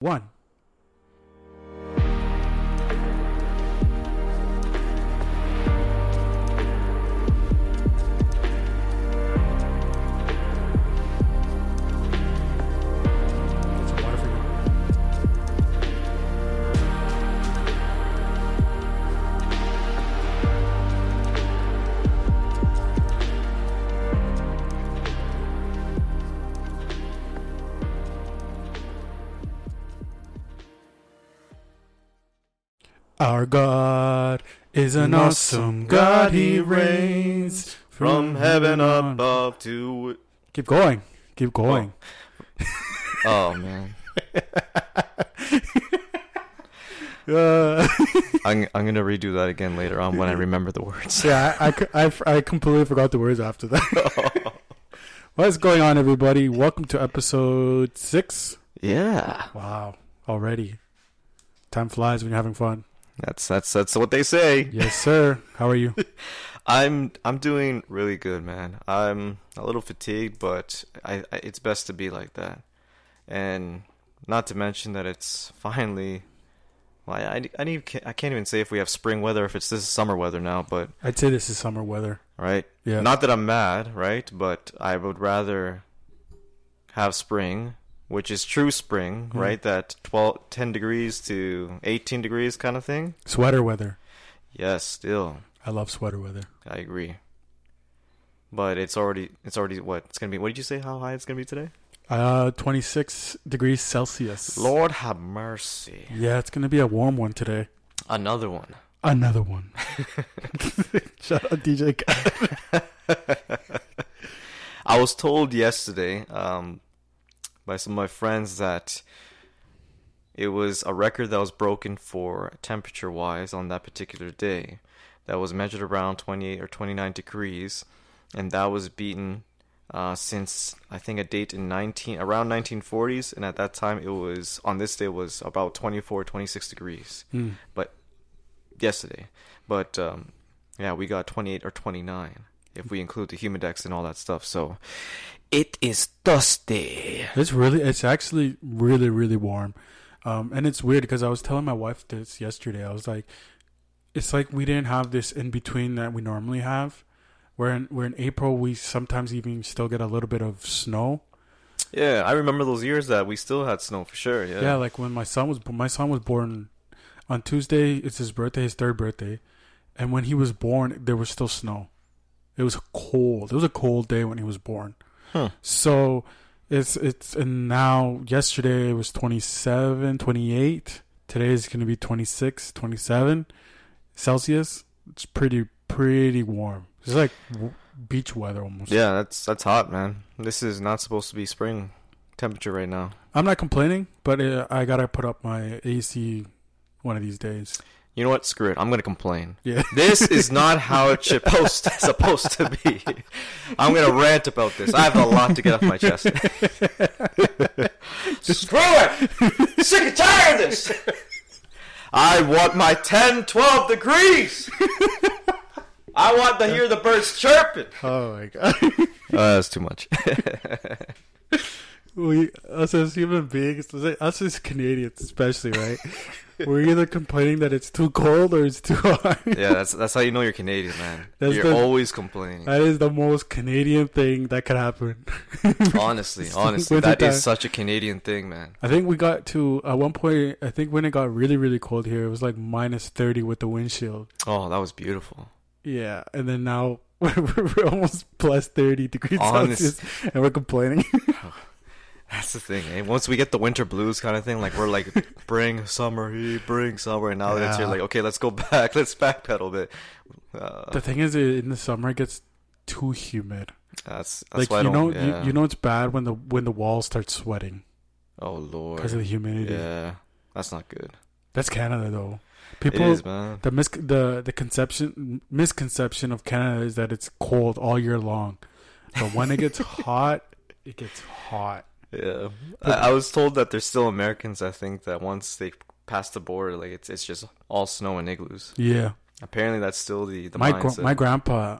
One. Our God is an awesome God. He reigns From heaven above to. Keep going. Keep going. Oh man, Uh, I'm I'm gonna redo that again later on when I remember the words. yeah, I, I, I, I completely forgot the words after that. What's going on, everybody? Welcome to episode six. yeah, Wow, already. Time flies when you're having fun. That's that's that's what they say. Yes, sir. How are you? I'm I'm doing really good, man. I'm a little fatigued, but I, I it's best to be like that, and not to mention that it's finally. Well, I, I, need I can't even say if we have spring weather if it's this is summer weather now, but I'd say this is summer weather. right. Yeah. Not that I'm mad, right? But I would rather have spring, which is true spring, Mhm. right? That 12, 10 degrees to 18 degrees kind of thing. Sweater weather. Yes, still, I love sweater weather. I agree. But it's already, it's already what? It's gonna be. What did you say? How high it's gonna be today? Uh, 26 degrees Celsius. Lord have mercy. Yeah, it's gonna be a warm one today. Another one. Another one. Shout out DJ I was told yesterday um, by some of my friends that it was a record that was broken for temperature wise on that particular day that was measured around 28 or 29 degrees and that was beaten uh, since I think a date in 19 around 1940s and at that time it was on this day was about 24 26 degrees. But yesterday but um, yeah we got 28 or 29 if we include the humidex and all that stuff so it is dusty It's really, it's actually really, really warm. Um, and it's weird because I was telling my wife this yesterday. I was like, it's like we didn't have this in between that we normally have. Where in, where in April we sometimes even still get a little bit of snow. yeah i remember those years that we still had snow for sure yeah, Yeah, like when my son was my son was born on Tuesday. It's his birthday, his third birthday, and when he was born, there was still snow. It was cold. It was a cold day when he was born. Huh. So it's it's and now yesterday it was 27, 28. Today is going to be 26, 27 Celsius. It's pretty pretty warm. It's like beach weather almost. yeah that's that's hot man this is not supposed to be spring temperature right now I'm not complaining, but uh, I got to put up my AC one of these days. You know what screw it i'm gonna complain Yeah. this is not how it's supposed supposed to be i'm gonna rant about this i have a lot to get off my chest Screw it! Sick and tired of this! I want my 10, 12 degrees! I want to hear the birds chirping! Oh my god. Uh, that's too much. We us as human beings, us as Canadians especially, right? We're either complaining that it's too cold or it's too hot. yeah, that's that's how you know you're Canadian, man. That's you're the- always complaining. That is the most Canadian thing that could happen. honestly, honestly, that time. is such a Canadian thing, man. I think we got to at one point. I think when it got really, really cold here, it was like minus thirty with the windshield. Oh, that was beautiful. Yeah, and then now we're almost plus thirty degrees Honest- Celsius, and we're complaining. That's the thing. Eh? Once we get the winter blues kind of thing, like we're like, bring summer, heat, bring summer, and now that it's here, like, okay, let's go back, let's backpedal a bit. Uh, the thing is, in the summer, it gets too humid. that's that's like why you know, don't. yeah. you, you know, it's bad when the when the walls start sweating Oh lord. because of the humidity. Yeah, that's not good. That's Canada, though. People, is, man. the mis- the the conception misconception of Canada is that it's cold all year long, but when it gets hot, it gets hot. Yeah, I, I was told that there's still Americans I think that once they pass the border, like it's it's just all snow and igloos. Yeah, Apparently, that's still the the my gr- my grandpa,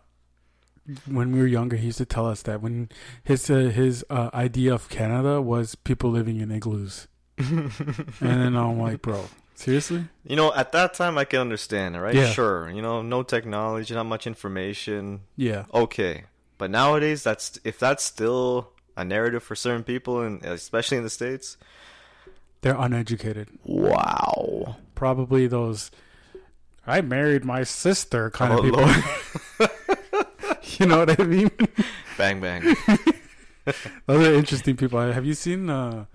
when we were younger, he used to tell us that when his uh, his uh, idea of Canada was people living in igloos. and then I'm like, bro, seriously? You know, at that time I can understand, it, right? Yeah. Sure. You know, no technology, not much information. Yeah, Okay. But nowadays that's if that's still a narrative for certain people and especially in the states. they're uneducated. Wow. Probably those. I married my sister kind Oh, of people. You know what I mean? bang bang. Those are interesting people. Have you seen? Uh,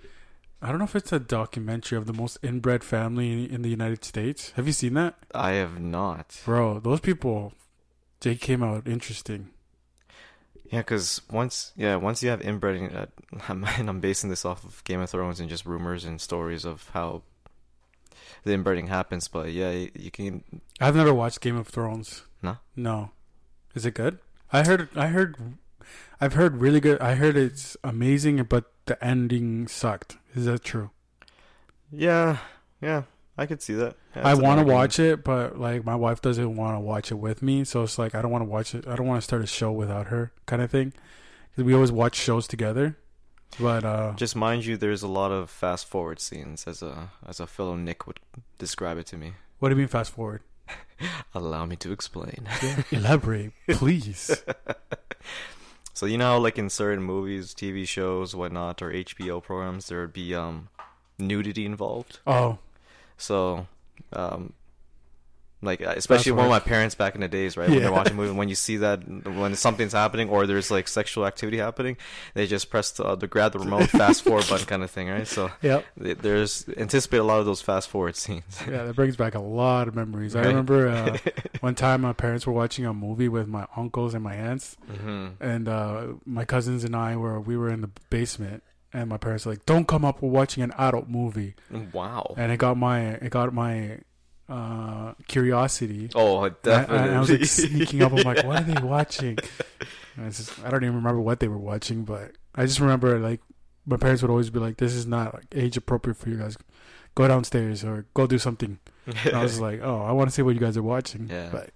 I don't know if it's a documentary of the most inbred family in the United States. Have you seen that, I have not. bro? Those people, they came out interesting. Yeah, because once, yeah, once you have inbreeding, uh, and I'm basing this off of Game of Thrones and just rumors and stories of how the inbreeding happens. But yeah, you, you can. I've never watched Game of Thrones. No? No. Is it good? I heard. I heard. I've heard really good. I heard it's amazing, but the ending sucked. Is that true? Yeah, yeah, I could see that. Yeah, I want to watch it, but like my wife doesn't want to watch it with me, so it's like I don't want to watch it. I don't want to start a show without her, kind of thing. 'Cause we always watch shows together, but uh, Just mind you, there's a lot of fast forward scenes, as a as a fellow Nick would describe it to me. what do you mean fast forward? Allow me to explain. Elaborate, please. So you know, how, like in certain movies, TV shows, whatnot, or HBO programs, there would be um nudity involved. Oh, So, um, like uh, especially of my parents back in the days, right? When Yeah. they're watching a movie, when you see that when something's happening or there's like sexual activity happening, they just press the, uh, the grab the remote fast forward button kind of thing, right? So yep. th- there's anticipate a lot of those fast forward scenes. Yeah, that brings back a lot of memories. I remember uh, one time my parents were watching a movie with my uncles and my aunts, hmm and uh, my cousins and I were we were in the basement, and my parents were like, "Don't come up. We're watching an adult movie," Wow. and it got my it got my uh, curiosity. Oh, And I, definitely. and I was like sneaking up. I'm like, "What are they watching?" It's just, I don't even remember what they were watching, but I just remember like my parents would always be like, "This is not like, age appropriate for you guys. Go downstairs or go do something." And I was like, "Oh, I want to see what you guys are watching." Yeah. But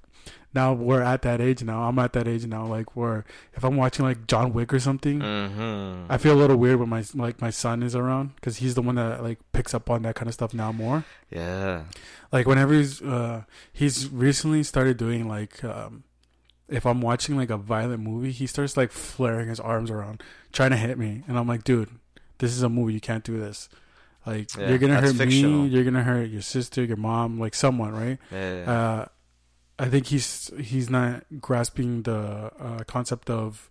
now we're at that age now. I'm at that age now. Like where if I'm watching like John Wick or something, hmm I feel a little weird when my like my son is around because he's the one that like picks up on that kind of stuff now more. Yeah. Like whenever he's uh he's recently started doing like um if I'm watching like a violent movie, he starts like flaring his arms around, trying to hit me, and I'm like, dude, this is a movie. You can't do this. Like Yeah, you're gonna hurt fictional. me. You're gonna hurt your sister, your mom, like someone, right? Yeah. Uh, I think he's he's not grasping the uh, concept of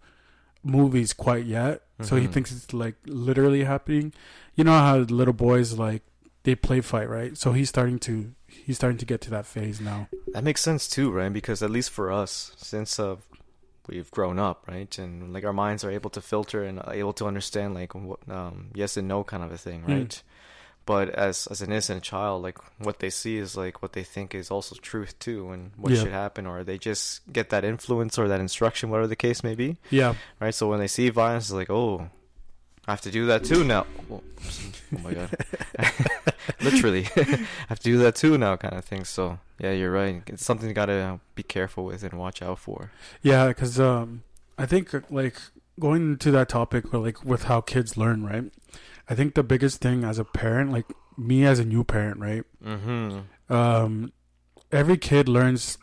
movies quite yet. So he Mhm. thinks it's like literally happening. You know how little boys like they play fight, right? So he's starting to he's starting to get to that phase now. That makes sense too, right? Because at least for us, since uh, we've grown up, right, and like our minds are able to filter and able to understand like what, um, yes and no kind of a thing, Hmm. right? But as as an innocent child, like what they see is like what they think is also truth too, and what Yeah. should happen, or they just get that influence or that instruction, whatever the case may be, Yeah, right? So when they see violence, it's like, oh, I have to do that too now. Oh, oh my god, literally, I have to do that too now, kind of thing. So yeah, you're right. It's something you gotta be careful with and watch out for. yeah, because um, I think like going into that topic, or like with how kids learn, right? I think the biggest thing as a parent, like me as a new parent, right? Mm-hmm. um, every kid learns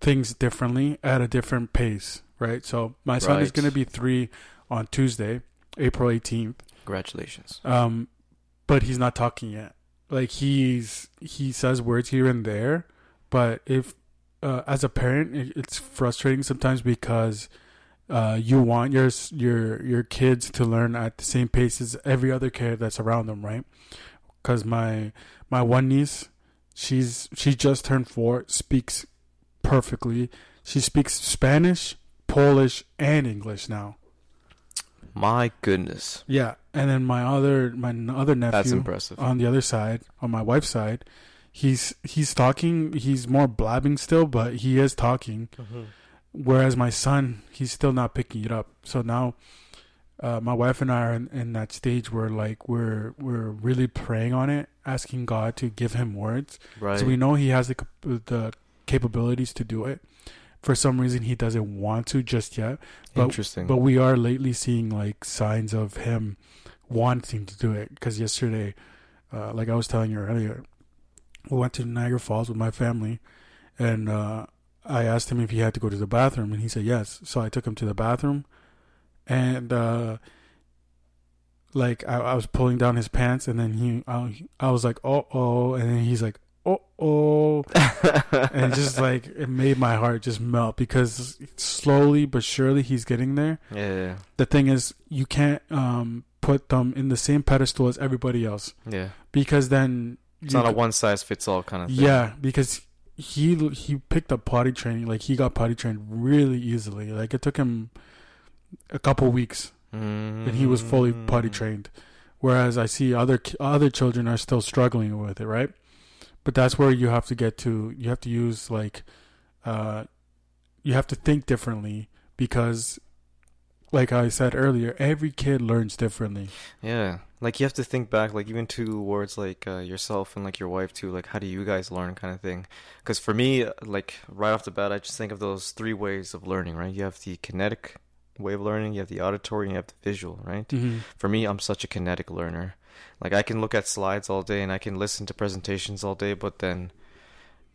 things differently at a different pace, right? So my son is going to be three on Tuesday, April 18th. Congratulations. Um, but he's not talking yet. Like he's he says words here and there, but if uh, as a parent, it's frustrating sometimes because uh, you want your your your kids to learn at the same pace as every other kid that's around them, right? Because my my one niece, she's she just turned four, speaks perfectly. She speaks Spanish, Polish, and English now. My goodness, Yeah, and then my other my other nephew that's impressive. on the other side, on my wife's side, he's he's talking. He's more blabbing still, but he is talking. Whereas my son, he's still not picking it up. So now, uh, my wife and I are in, in that stage where like we're we're really praying on it, asking God to give him words. Right. So we know he has the the capabilities to do it. For some reason, he doesn't want to just yet. but- Interesting. But we are lately seeing like signs of him wanting to do it. Because yesterday, uh, like I was telling you earlier, we went to Niagara Falls with my family, and uh, I asked him if he had to go to the bathroom, and he said yes. So I took him to the bathroom, and uh, like I, I was pulling down his pants, and then he, I, I was like, oh oh, and then he's like, oh oh, and just like it made my heart just melt because slowly but surely he's getting there. Yeah. The thing is, you can't um, put them in the same pedestal as everybody else Yeah. because then It's not a one size fits all kind of thing. yeah because he he picked up potty training like he got potty trained really easily. Like it took him a couple weeks Mm-hmm. and he was fully potty trained. Whereas i see other other children are still struggling with it right? But that's where you have to get to you have to use like uh you have to think differently because like i said earlier every kid learns differently Yeah, like you have to think back, like even to towards like uh, yourself and like your wife too. Like, how do you guys learn, kind of thing? Because for me, like right off the bat, I just think of those three ways of learning. Right? You have the kinetic way of learning, you have the auditory, and you have the visual. Right? mm-hmm. For me, I'm such a kinetic learner. Like I can look at slides all day and I can listen to presentations all day, but then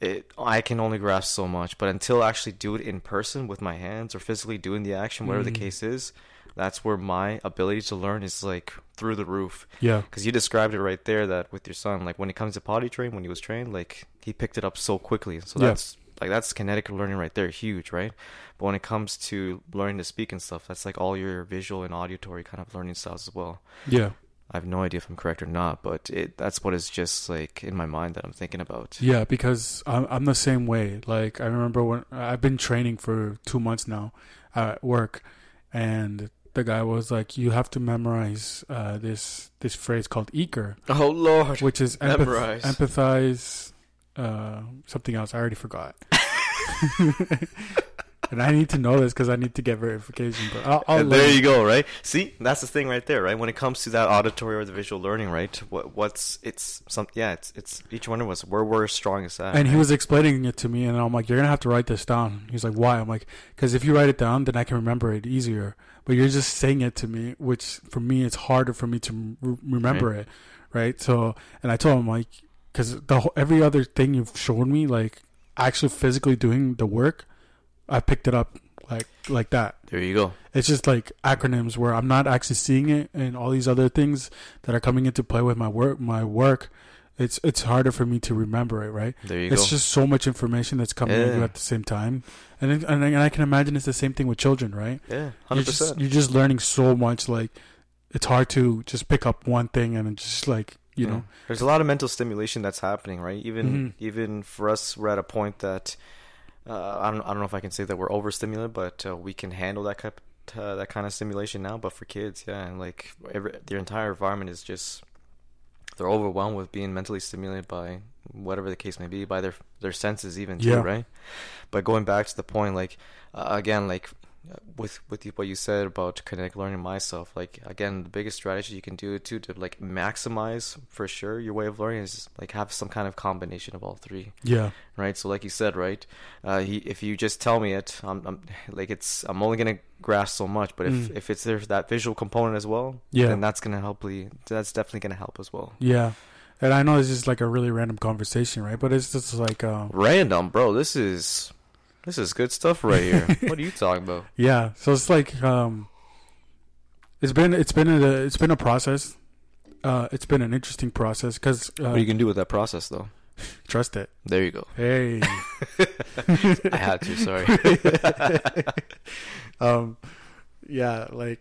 it I can only grasp so much. But until I actually do it in person with my hands or physically doing the action, whatever Mhm. the case is, that's where my ability to learn is like through the roof. yeah Because you described it right there that with your son, like when it comes to potty train, when he was trained, like he picked it up so quickly. So Yeah. that's like that's kinetic learning right there, huge, right? But when it comes to learning to speak and stuff, that's like all your visual and auditory kind of learning styles as well. yeah I have no idea if I'm correct or not, but it that's what is just like in my mind that I'm thinking about. Yeah, because I'm I'm the same way. Like I remember when I've been training for two months now at work, and the guy was like, "You have to memorize uh, this this phrase called eager, Oh Lord. which is empath- Memorize. empathize, uh, something else. I already forgot." and I need to know this because I need to get verification. But I'll, I'll And there you go, right? See, that's the thing right there, right? When it comes to that auditory or the visual learning, right? What what's it's some yeah, it's it's each one of us where we're strongest at. And he was explaining it to me, and I'm like, "You're gonna have to write this down." He's like, "Why?" I'm like, "Because if you write it down, then I can remember it easier. But you're just saying it to me, which for me, it's harder for me to re- remember it, right?" So, and I told him like, because the whole, every other thing you've shown me, like actually physically doing the work, I picked it up like like that. There you go. It's just like acronyms where I'm not actually seeing it, and all these other things that are coming into play with my work. My work, it's it's harder for me to remember it, right? There you it's go. It's just so much information that's coming at you at the same time, and it, and, I- and I can imagine it's the same thing with children, right? yeah, You're hundred just percent. you're just learning so much, like it's hard to just pick up one thing and just like you know, there's a lot of mental stimulation that's happening, right? Even Mhm. even for us, we're at a point that uh, I don't I don't know if I can say that we're overstimulated, but uh, we can handle that kind uh, that kind of stimulation now. But for kids, yeah, and like every, their entire environment is just they're overwhelmed with being mentally stimulated by whatever the case may be, by their their senses even too, Yeah. right? But going back to the point, like uh, again, like with with what you said about kinetic learning myself, like again, the biggest strategy you can do too to like maximize for sure your way of learning is like have some kind of combination of all three yeah, right? So like you said, right? Uh, he, if you just tell me it, I'm, I'm like it's I'm only gonna grasp so much. But if Mm. if it's there's that visual component as well, Yeah. then that's gonna help. me- That's definitely gonna help as well. yeah. And I know this is like a really random conversation, right? But it's just like, um, Random, bro. This is this is good stuff right here. what are you talking about? yeah. So it's like, um, it's been it's been a it's been a process. Uh, it's been an interesting process because uh, what are you gonna do with that process, though? trust it. There you go. Hey. I had to. Sorry. um, yeah, like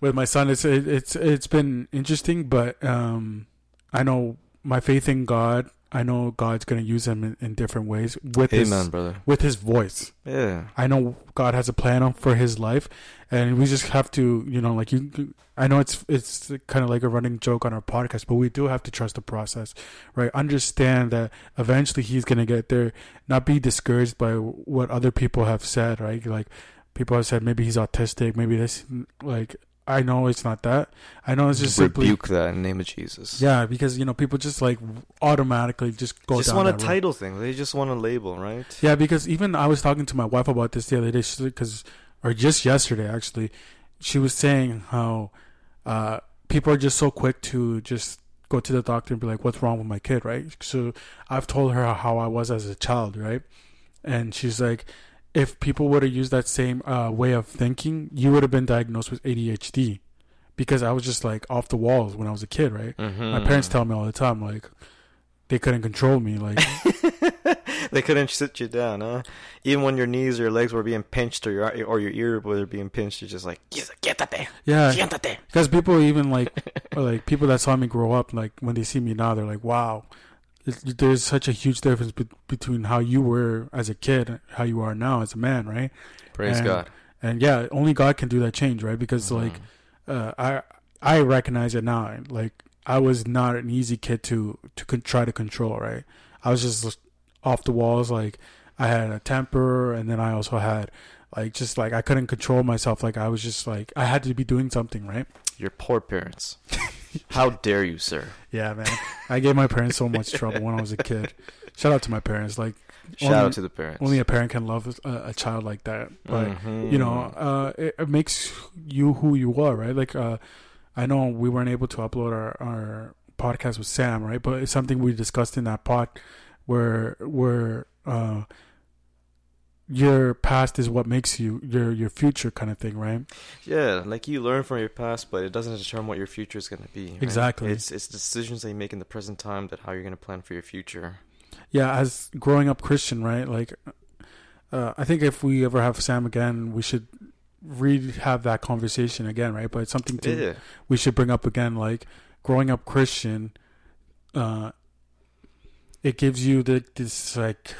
with my son, it's it, it's it's been interesting, but um, I know my faith in God. I know God's gonna use him in, in different ways with Amen, his brother. with his voice. Yeah. I know God has a plan for his life, and we just have to, you know, like you. I know it's it's kind of like a running joke on our podcast, but we do have to trust the process, right? Understand that eventually he's gonna get there. Not be discouraged by what other people have said, right? Like people have said maybe he's autistic, maybe this. Like I know it's not that. I know it's just simply rebuke that in the name of Jesus. yeah, because you know people just like automatically just go just down want a road. title thing. They just want a label, right? Yeah, because even I was talking to my wife about this the other day, because or just yesterday actually, she was saying how uh, people are just so quick to just go to the doctor and be like, "What's wrong with my kid?" Right. So I've told her how I was as a child, right? And she's like, if people would have used that same uh, way of thinking, you would have been diagnosed with ADHD because I was just like off the walls when I was a kid, right? Mm-hmm. My parents tell me all the time, like they couldn't control me, like they couldn't sit you down, huh? Even when your knees or your legs were being pinched or your or your ear were being pinched, you're just like, "Quítate, yeah. siéntate." Because people even like, like people that saw me grow up, like when they see me now, they're like, "Wow, there's such a huge difference be- between how you were as a kid, and how you are now as a man, right?" Praise And- God. And yeah, only God can do that change, right? Because like, uh, I I recognize it now. Like I was not an easy kid to to con- try to control, right? I was just off the walls. Like I had a temper, and then I also had like just like I couldn't control myself. Like I was just like I had to be doing something, right? Your poor parents. How dare you, sir? Yeah, man. I gave my parents so much trouble when I was a kid. Shout out to my parents. Like Shout Only- out to the parents. only a parent can love a, a child like that. But Mhm. you know, uh, it, it makes you who you are, right? Like, uh, I know we weren't able to upload our, our podcast with Sam, right? But it's something we discussed in that pod where where uh, your past is what makes you your your future kind of thing, right? Yeah, like you learn from your past, but it doesn't determine what your future is going to be. right? Exactly. It's it's decisions that you make in the present time that how you're going to plan for your future. Yeah, as growing up Christian, right? Like, uh, I think if we ever have Sam again, we should re have that conversation again, right? But it's something to Yeah. we should bring up again like growing up christian uh it gives you the this like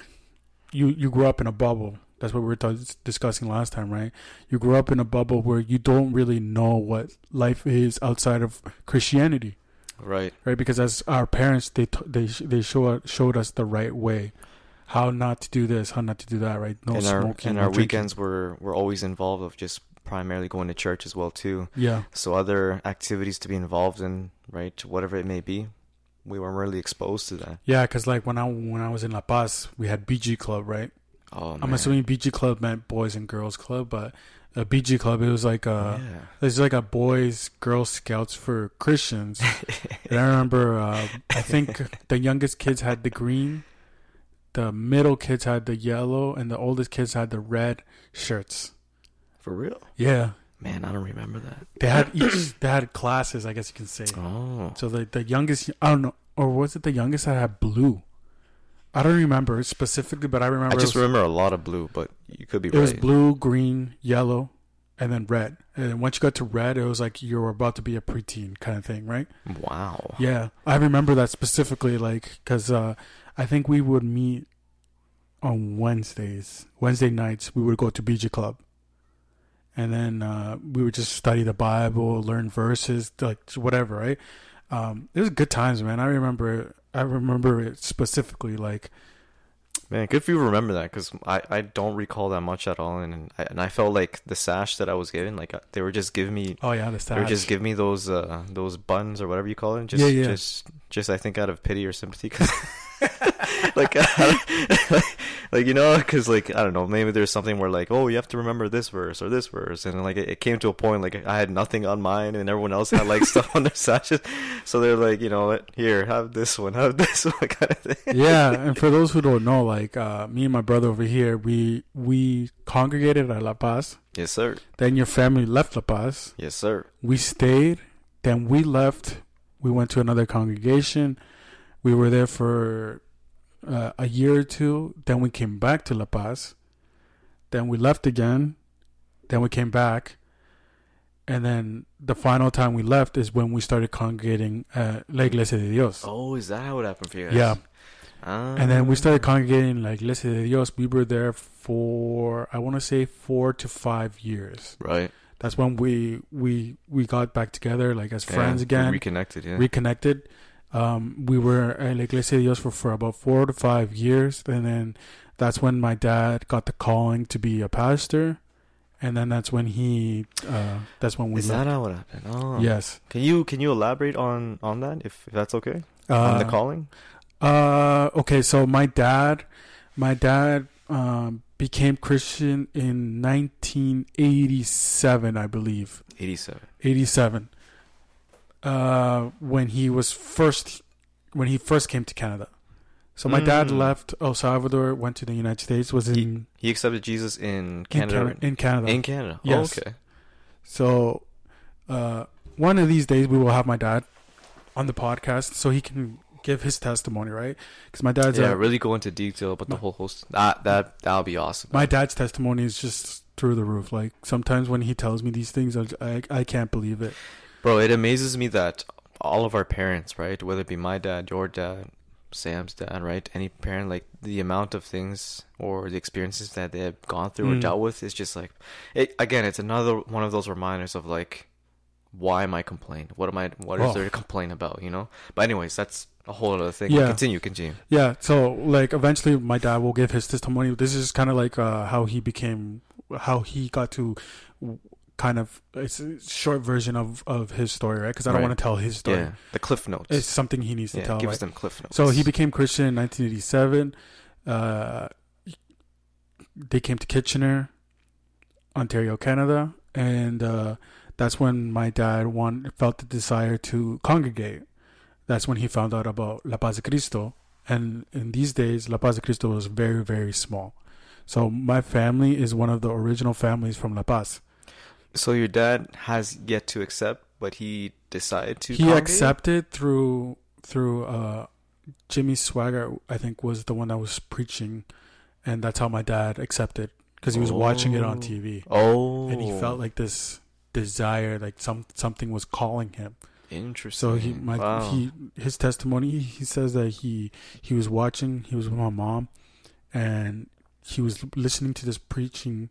you you grew up in a bubble. That's what we were t- discussing last time right? You grew up in a bubble where you don't really know what life is outside of christianity. Right. right? Because as our parents they t- they sh- they show showed us the right way. How not to do this how not to do that right? No and our and no our drinking. weekends were were always involved of just primarily going to church as well too. yeah. So other activities to be involved in, right, whatever it may be, we weren't really exposed to that. yeah because like when i when i was in la paz we had bg club right Oh man. I'm assuming BG Club meant Boys and Girls Club, but a BG Club it was like a yeah. it's like a Boys Girl Scouts for Christians. and I remember, uh, I think the youngest kids had the green, the middle kids had the yellow, and the oldest kids had the red shirts. For real? Yeah, Man, I don't remember that. they had each they had classes, I guess you can say. Oh. So the the youngest, I don't know, or was it the youngest that had blue? I don't remember specifically, but I remember I just was, remember a lot of blue, but you could be it right. was blue, green, yellow, and then red. And once you got to red, it was like you were about to be a preteen kind of thing, right? Wow. Yeah, I remember that specifically, like because uh, I think we would meet on Wednesdays, Wednesday nights. We would go to BG Club, and then uh, we would just study the Bible, learn verses, like whatever, right? Um, it was good times, man. I remember, I remember it specifically, like Man, good for you remember that because I, I don't recall that much at all, and and I, and I felt like the sash that I was given, like uh, they were just giving me, oh yeah, the they were just giving me those uh those buns or whatever you call it, just Yeah, yeah. just just I think out of pity or sympathy, 'cause like I- like you know, because like I don't know, maybe there's something where like oh you have to remember this verse or this verse, and like it, it came to a point like I had nothing on mine, and everyone else had like stuff on their sashes, so they're like you know what, here have this one, have this one kind of thing. yeah, and for those who don't know, like uh, me and my brother over here, we we congregated at La Paz. Yes, sir. Then your family left La Paz. Yes, sir. We stayed. Then we left. We went to another congregation. We were there for uh, a year or two. Then we came back to La Paz. Then we left again. Then we came back. And then the final time we left is when we started congregating at La Iglesia de Dios. Oh, is that how it happened for you guys? Yeah. Ah. And then we started congregating like Iglesia de Dios. We were there for I want to say four to five years. Right. That's when we we we got back together like as Yeah, friends again, Reconnected, yeah. reconnected. Um, we were at La Iglesia de Dios for, for about four to five years, and then that's when my dad got the calling to be a pastor, and then that's when he uh, that's when we is left. that how it happened? Oh. yes. Can you can you elaborate on on that if, if that's okay? on the Uh, calling? Uh, okay, so my dad, my dad um, became Christian in 1987, I believe. 87. 87. Uh, when he was first when he first came to Canada. So my dad Mm. left El Salvador, went to the United States, was in He accepted Jesus in in Canada. Canada. In Canada. In Canada. Yes. Oh, okay. So, uh, one of these days we will have my dad on the podcast so he can give his testimony, right? Because my dad's yeah, a, really go into detail about the whole host. That that that'll be awesome. my dad's testimony is just through the roof. Like sometimes when he tells me these things, I I, I can't believe it. Bro, it amazes me that all of our parents, right, whether it be my dad, your dad, Sam's dad, right, any parent, like the amount of things or the experiences that they have gone through or Mm. dealt with is just like, it again, it's another one of those reminders of like, why am I complaining? What am I? What is Oh. there to complain about? You know. But anyways, that's a whole other thing. Yeah. Continue, continue. Yeah. So like eventually my dad will give his testimony. This is kind of like uh, how he became, how he got to. Kind of, it's a short version of of his story, right? Because I don't Right. want to tell his story. Yeah, the cliff notes. It's something he needs to yeah, tell. give right? them cliff notes. So he became Christian in 1987. Uh, they came to Kitchener, Ontario, Canada, and uh, that's when my dad one felt the desire to congregate. That's when he found out about La Paz de Cristo, and in these days, La Paz de Cristo was very, very small. So my family is one of the original families from La Paz. So your dad has yet to accept, but he decided to. he accepted through through uh Jimmy Swaggart I think was the one that was preaching and that's how my dad accepted because he was watching it on Oh. TV Oh, and he felt like this desire like some something was calling him interesting. so he my wow. he his testimony he says that he he was watching he was with my mom and he was listening to this preaching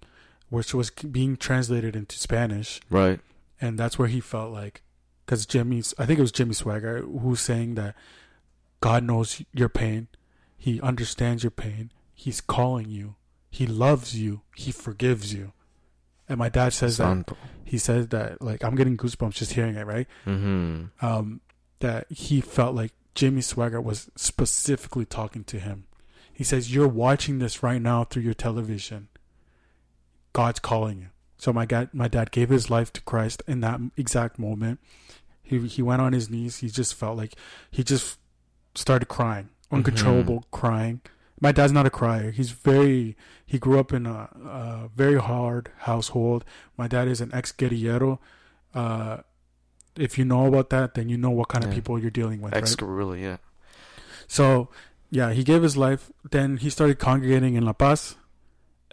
which was being translated into Spanish. Right. and that's where he felt like because jimmy's i think it was Jimmy Swaggart who's saying that god knows your pain. He understands your pain. He's calling you. He loves you. He forgives you. And my dad says that he says that like i'm getting goosebumps just hearing it right? Mm-hmm. um that he felt like Jimmy Swaggart was specifically talking to him. He says you're watching this right now through your television god's calling you so my dad, my dad gave his life to Christ in that exact moment. He he went on his knees. He just felt like he just started crying, uncontrollable crying. My dad's not a crier. He's very. He grew up in a, a very hard household. My dad is an ex guerrillero. Uh, if you know about that, then you know what kind of people you're dealing with, Ex right? gorilla, yeah. So, yeah, he gave his life. Then he started congregating in La Paz,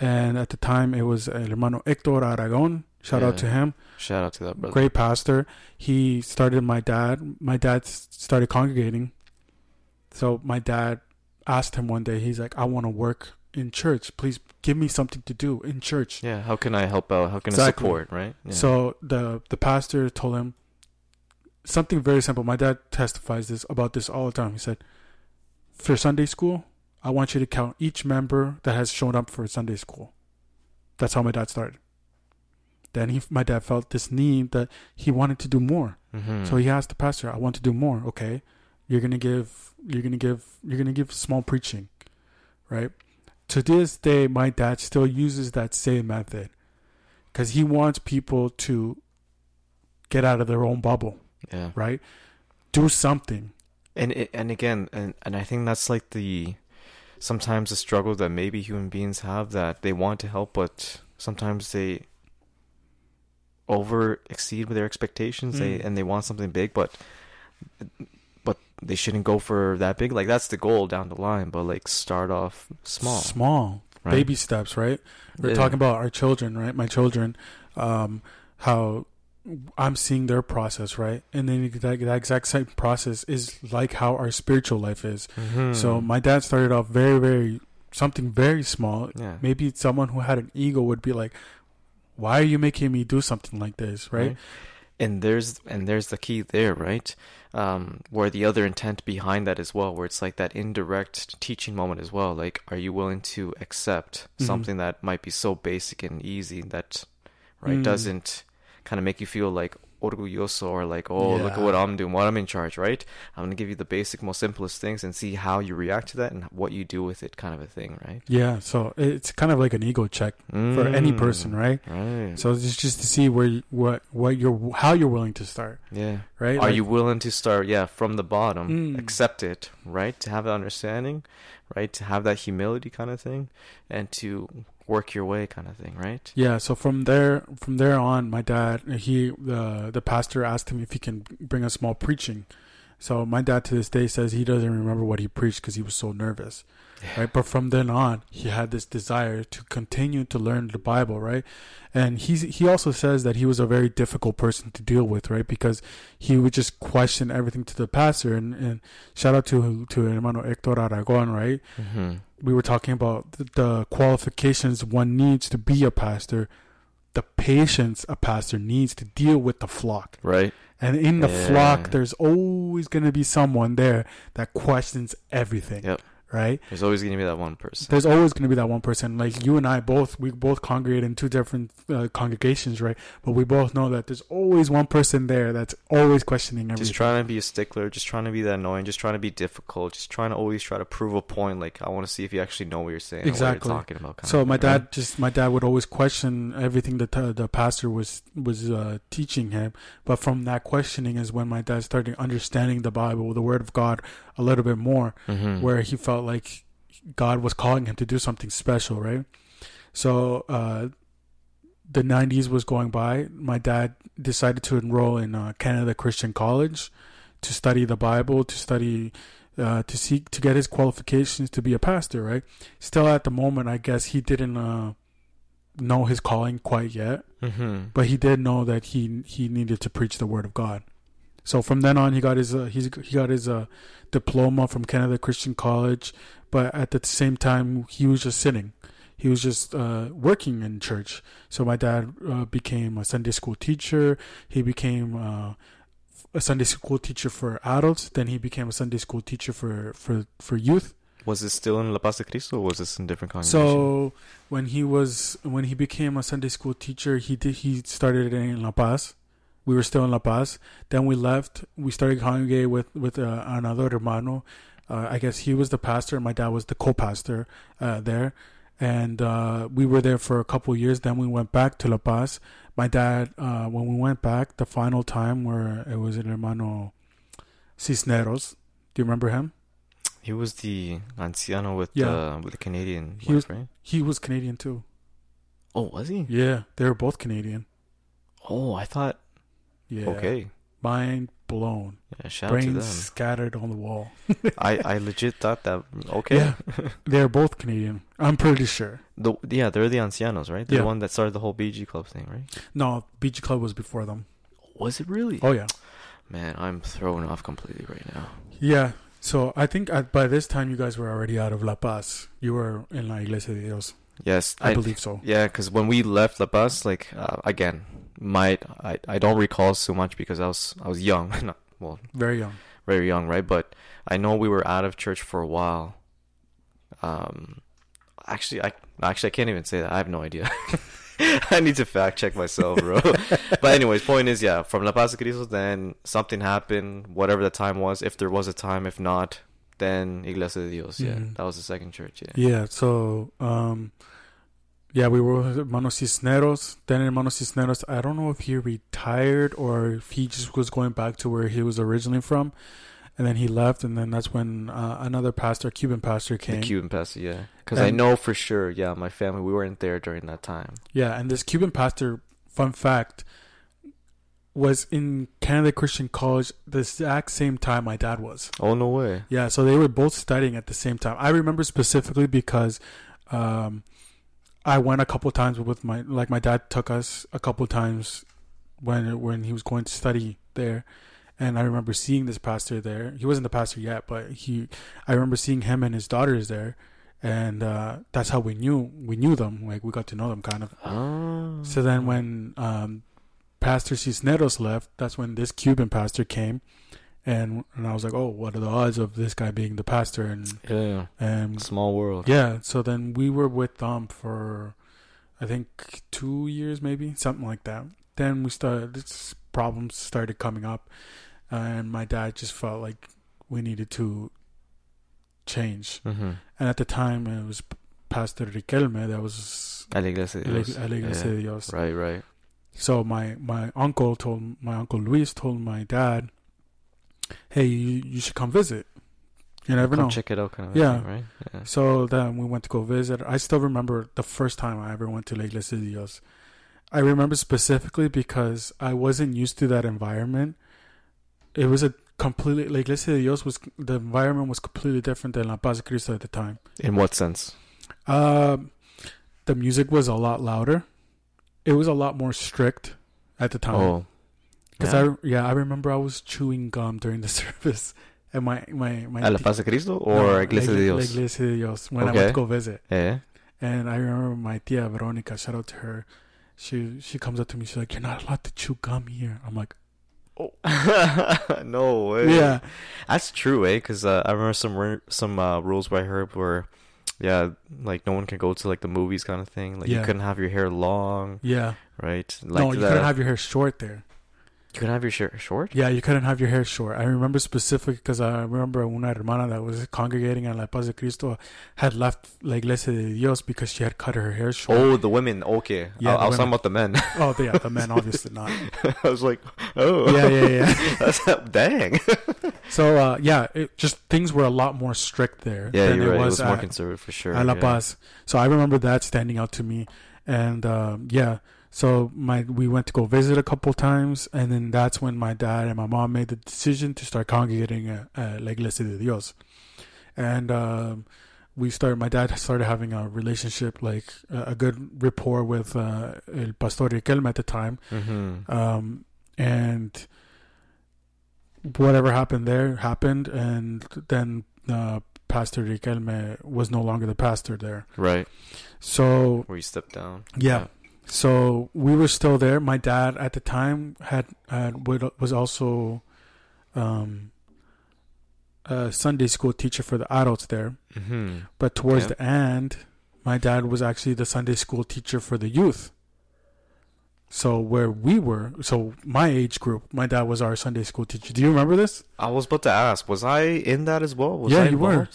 and at the time it was El Hermano Hector Aragon. Shout out to him Shout out to that brother. great pastor. He started my dad. My dad started congregating. So my dad asked him one day, he's like, I want to work in church. Please give me something to do in church. Yeah, how can I help out? How can Exactly. I support, right? Yeah. So the the pastor told him something very simple. My dad testifies this about this all the time. He said, For Sunday school, I want you to count each member that has shown up for Sunday school. That's how my dad started. Then he, my dad felt this need that he wanted to do more. Mhm. So he asked the pastor, "I want to do more. Okay, you're gonna give, you're gonna give, you're gonna give small preaching, right?" To this day, my dad still uses that same method because he wants people to get out of their own bubble, yeah. right? Do something. And it, and again, and and I think that's like the sometimes the struggle that maybe human beings have that they want to help, but sometimes they over exceed with their expectations. They Mm. and they want something big, but but they shouldn't go for that big. Like that's the goal down the line, but like start off small, small, right? baby steps, right? We're Yeah. talking about our children, right? My children, um, how I'm seeing their process, right? And then that, that exact same process is like how our spiritual life is. Mhm. So my dad started off very, very something very small. yeah, Maybe someone who had an ego would be like, "Why are you making me do something like this?" Right? and there's and there's the key there right um where the other intent behind that as well where it's like that indirect teaching moment as well like are you willing to accept Mhm. something that might be so basic and easy that right Mm. doesn't kind of make you feel like orgulloso or like, oh, look at what I'm doing, what I'm in charge, right? I'm gonna give you the basic, most simplest things and see how you react to that and what you do with it, kind of a thing, right? Yeah, so it's kind of like an ego check for any person, Mm, right? Right. So it's just to see where you, what what you're how you're willing to start, yeah. right? Are Like- you willing to start, yeah, from the bottom, Mm. accept it, right? To have that understanding, right? To have that humility kind of thing, and to work your way kind of thing, right? Yeah, so from there from there on, my dad he the the pastor asked him if he can bring a small preaching. So my dad to this day says he doesn't remember what he preached because he was so nervous, right? But from then on, he had this desire to continue to learn the Bible, right? And he's he also says that he was a very difficult person to deal with, right? Because he would just question everything to the pastor. And, and shout out to to hermano Hector Aragon, right? Mm-hmm. We were talking about the, qualifications one needs to be a pastor, the patience a pastor needs to deal with the flock. Right? And in the Yeah. flock, there's always going to be someone there that questions everything. Yep. Right? There's always going to be that one person. There's always going to be that one person. Like you and I both, we both congregate in two different uh, congregations, right? But we both know that there's always one person there that's always questioning everything. Just trying to be a stickler, just trying to be that annoying, just trying to be difficult, just trying to always try to prove a point. Like I want to see if you actually know what you're saying, Exactly. or what you're talking about. So my thing, right? dad just my dad would always question everything that the, the pastor was was uh, teaching him. But from that questioning is when my dad started understanding the Bible, the Word of God, a little bit more, Mhm. where he felt like God was calling him to do something special, right? So uh, the '90s was going by. My dad decided to enroll in uh, Canada Christian College to study the Bible, to study. Uh, to seek to get his qualifications to be a pastor, right? Still, at the moment, I guess he didn't uh, know his calling quite yet, Mhm. but he did know that he he needed to preach the word of God. So from then on, he got his uh, he's, he got his uh, diploma from Canada Christian College, but at the same time, he was just sitting. He was just uh, working in church. So my dad uh, became a Sunday school teacher. He became uh, a Sunday school teacher for adults. Then he became a Sunday school teacher for for for youth. Was this still in La Paz de Cristo, or was this in different congregation? So when he was when he became a Sunday school teacher, he did he started in La Paz. We were still in La Paz. Then we left. We started congregating with with uh, another hermano. Uh, I guess he was the pastor. My dad was the co-pastor uh, there, and uh, we were there for a couple years. Then we went back to La Paz. My dad, uh, when we went back, the final time where it was in hermano Cisneros. Do you remember him? he was the anciano with Yeah. the with the Canadian He wife, was- right? He was Canadian too. Oh, was he? Yeah, they were both Canadian. Oh, I thought. Yeah. Okay. Mind blown. Yeah, shout out Brains scattered on the wall. I, I legit thought that. Okay. Yeah. They're both Canadian. I'm pretty sure. The, yeah, they're the ancianos, right? They're Yeah. the one that started the whole BG Club thing, right? No, BG Club was before them. Was it really? Oh yeah. Man, I'm thrown off completely right now. Yeah. So I think at, by this time you guys were already out of La Paz. You were in La Iglesia de Dios. Yes, I, believe so. Yeah, because when we left La Paz, like uh, again, might I, I don't recall so much because I was I was young, not well, Very young. very young, right? But I know we were out of church for a while. Um, actually, I actually I can't even say that. I have no idea. I need to fact check myself, bro. but anyways, point is, yeah, from La Paz de Cristo, then something happened, whatever the time was, if there was a time, if not, then Iglesia de Dios, yeah, Mhm. that was the second church, yeah. Yeah. So um, yeah, we were with Hermano Cisneros. Then Hermano Cisneros, I don't know if he retired or if he just was going back to where he was originally from. And then he left, and then that's when uh, another pastor, Cuban pastor, came. The Cuban pastor, yeah, because I know for sure, yeah, my family we weren't there during that time. Yeah, and this Cuban pastor, fun fact, was in Canada Christian College the exact same time my dad was. Oh no way! Yeah, so they were both studying at the same time. I remember specifically because um, I went a couple times with my like my dad took us a couple times when when he was going to study there. And I remember seeing this pastor there. He wasn't the pastor yet, but he I remember seeing him and his daughters there. And uh, that's how we knew we knew them. Like we got to know them kind of. Oh. So then when um, Pastor Cisneros left, that's when this Cuban pastor came, and and I was like, oh, what are the odds of this guy being the pastor? And yeah, and small world. yeah, so then we were with them for, I think two years maybe something like that. Then we started. Problems started coming up, and my dad just felt like we needed to change. Mm-hmm. And at the time, it was Pastor Riquelme that was A la iglesia de Dios. Iglesia Yeah. de Dios. Right, right. So my my uncle told my uncle Luis told my dad, "Hey, you you should come visit. You never Come know." check it out, kind of. Yeah. Thing, right. Yeah. So then we went to go visit. I still remember the first time I ever went to La Iglesia de I remember specifically because I wasn't used to that environment. It was a completely La Iglesia de Dios was the environment was completely different than La Paz de Cristo at the time. In what sense? Um, the music was a lot louder. It was a lot more strict at the time. Oh, Because yeah. I yeah I remember I was chewing gum during the service, and my my my A la Paz de Cristo or no, Iglesia La- de La Dios? Iglesia de Dios when I went to go visit, Yeah. and I remember my tia Veronica. Shout out to her. She she comes up to me. She's like, "You're not allowed to chew gum here." I'm like, Oh no way. "Yeah, That's true, eh? Because uh, I remember some some uh, rules I heard were, yeah, like no one can go to like the movies kind of thing. Like Yeah. you couldn't have your hair long, yeah." right? Like no, you the- couldn't have your hair short there. You couldn't have your hair short. Yeah, you couldn't have your hair short. I remember specifically because I remember una hermana that was congregating at La Paz de Cristo had left La Iglesia de Dios because she had cut her hair short. Oh, the women. Okay, Yeah, I, I was talking about the men. Oh, yeah, the men obviously not. I was like, oh, Yeah, yeah, yeah. That's dang. So uh, yeah, it just things were a lot more strict there yeah, than you're it right. It was, was more at, conservative for sure. at La yeah. Paz. So I remember that standing out to me, and um, yeah. So my we went to go visit a couple times, and then that's when my dad and my mom made the decision to start congregating at, at La Iglesia de Dios, and um, we started. My dad started having a relationship, like a, a good rapport with uh, El Pastor Riquelme at the time, Mm-hmm. um, and whatever happened there happened, and then uh, Pastor Riquelme was no longer the pastor there. Right. So Where you step down. yeah, so we were still there. My dad at the time had had was also um, a Sunday school teacher for the adults there, Mm-hmm. but towards Okay. the end, my dad was actually the Sunday school teacher for the youth. So where we were, so my age group, my dad was our Sunday school teacher. Do you remember this? I was about to ask, was I in that as well? Was Yeah, I you were.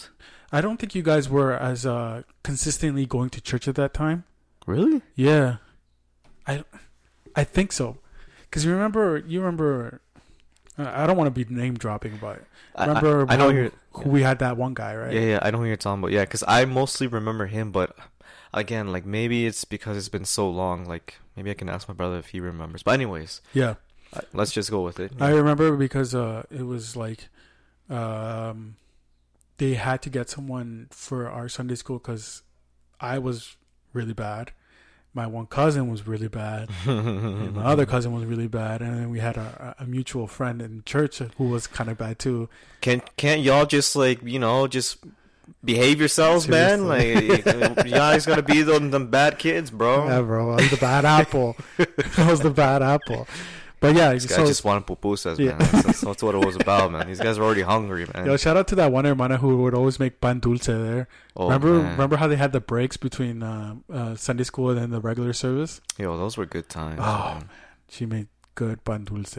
I don't think you guys were as uh, consistently going to church at that time. Really? Yeah, I, I think so. Because you remember, you remember. I I don't want to be name dropping, but I- I- remember I, know you're. who we had that one guy, right? Yeah, yeah, I don't know who you're talking about. Yeah, because I mostly remember him, but again, like maybe it's because it's been so long. Like maybe I can ask my brother if he remembers. But anyways, Yeah. uh, let's just go with it. I remember because uh, it was like, um, they had to get someone for our Sunday school because I was really bad. My one cousin was really bad. and my other cousin was really bad, and then we had a, a mutual friend in church who was kind of bad too. Can can't y'all just like you know just behave yourselves, man? Like you guys gonna be them, them bad kids, bro. Yeah, bro, I was the bad apple. I was the bad apple. But yeah, These guys so just wanted pupusas, Yeah. man. That's, that's, that's what it was about, man. These guys are already hungry, man. yo, shout out to that one hermana who would always make pan dulce there. oh, remember, man. remember how they had the breaks between uh, uh, Sunday school and then the regular service? Yo, those were good times. Oh, man. She made good pan dulce.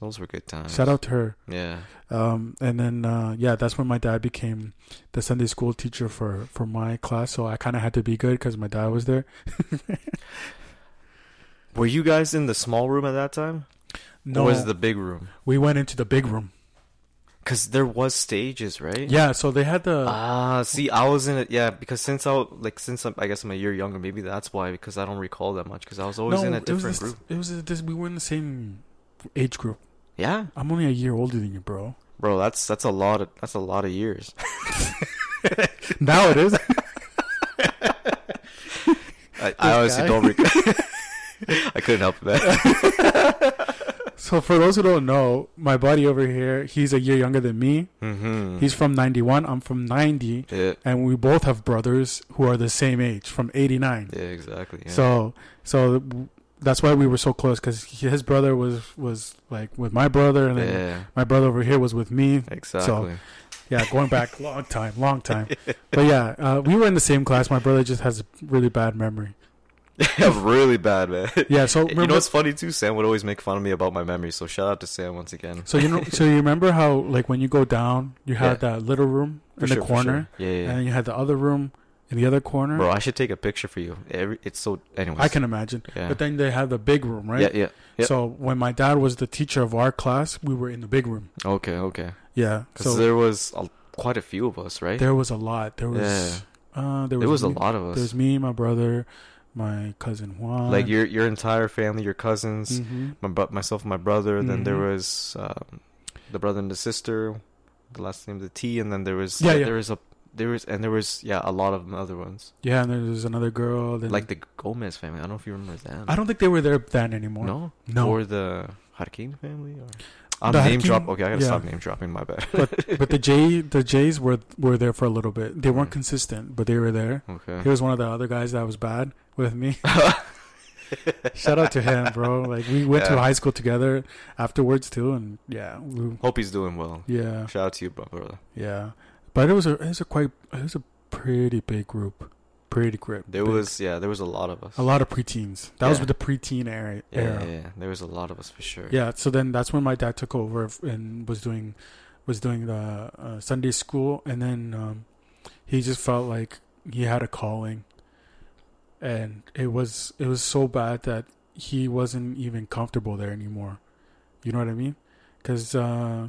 Those were good times. Shout out to her. Yeah. Um, and then uh, yeah, that's when my dad became the Sunday school teacher for for my class. So I kind of had to be good because my dad was there. Were you guys in the small room at that time? No, Or was the big room? we went into the big room. Because there was stages, right? Yeah, so they had the Ah, see, I was in it. Yeah, because since I like since I'm, I guess I'm a year younger, maybe that's why. Because I don't recall that much. Because I was always in a it was different this- group. It was this. We were in the same age group. Yeah, I'm only a year older than you, bro. bro, that's that's a lot of that's a lot of years. Now it is. I, I honestly don't. Rec- I couldn't help that. so for those who don't know, my buddy over here, he's a year younger than me. mm-hmm. He's from 91. I'm from 90, yeah, and we both have brothers who are the same age, from 89. yeah, exactly. Yeah. So so that's why we were so close because his brother was was like with my brother, and then yeah, my brother over here was with me. exactly. So, yeah, going back long time, long time. But yeah, uh, we were in the same class. My brother just has a really bad memory. yeah, really bad, man. Yeah, so you know remember- what's funny too? Sam would always make fun of me about my memory. So shout out to Sam once again. So you know, so you remember how like when you go down, you had that little room For in sure, the corner, sure. Yeah, yeah. and you had the other room in the other corner. Bro, I should take a picture for you. Every, it's so. Anyways, I can imagine. Yeah. But then they had the big room, right? Yeah, yeah. Yep. So when my dad was the teacher of our class, we were in the big room. Okay, okay. Yeah. Because So there was a, quite a few of us, right? there was a lot. There was. Uh, there was. There was a lot of There was us. me, my brother, my cousin Juan. Like your your entire family, your cousins, Mhm. my myself, and my brother. Then there Mhm. was um, the brother and the sister. The last name the T, and then there was Yeah, yeah. there was a there was and there was yeah a lot of other ones Yeah, and there was another girl. Then like the Gomez family. I don't know if you remember them. I don't think they were there then anymore. no No. or the Harkin family or I'm The name Harkin- drop. Okay, I gotta yeah. stop name dropping. My bad. but the J the Jays were were there for a little bit. They weren't Mm. consistent, but they were there. okay. He was one of the other guys that was bad with me. Shout out to him, bro. Like we went to high school together afterwards too, and yeah, we, Hope he's doing well. yeah, Shout out to you, bro- brother. yeah. But it was a it was a quite it was a pretty big group, pretty grip. There was yeah, there was a lot of us. a lot of preteens. That was with the preteen era. Yeah, era. yeah, yeah. There was a lot of us for sure. Yeah, so then that's when my dad took over and was doing was doing the uh, Sunday school, and then um, he just felt like he had a calling, and it was it was so bad that he wasn't even comfortable there anymore. You know what I mean? Because uh,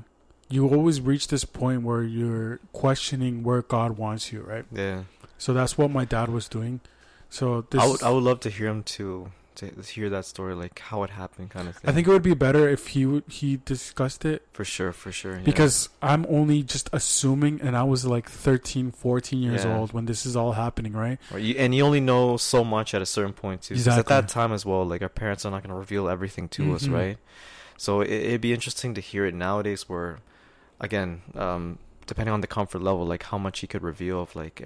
you always reach this point where you're questioning where God wants you, right? Yeah. So that's what my dad was doing. So this, I would I would love to hear him to to hear that story, like how it happened, kind of thing. I think it would be better if he would, he discussed it for sure, for sure. yeah. because I'm only just assuming, and I was like 13, 14 years Yeah. old when this is all happening, right? You, and you only know so much at a certain point too. 'Cause at that time as well, like our parents are not going to reveal everything to us, Mhm. right? So it, it'd be interesting to hear it nowadays, where, again, um, depending on the comfort level, like how much he could reveal of like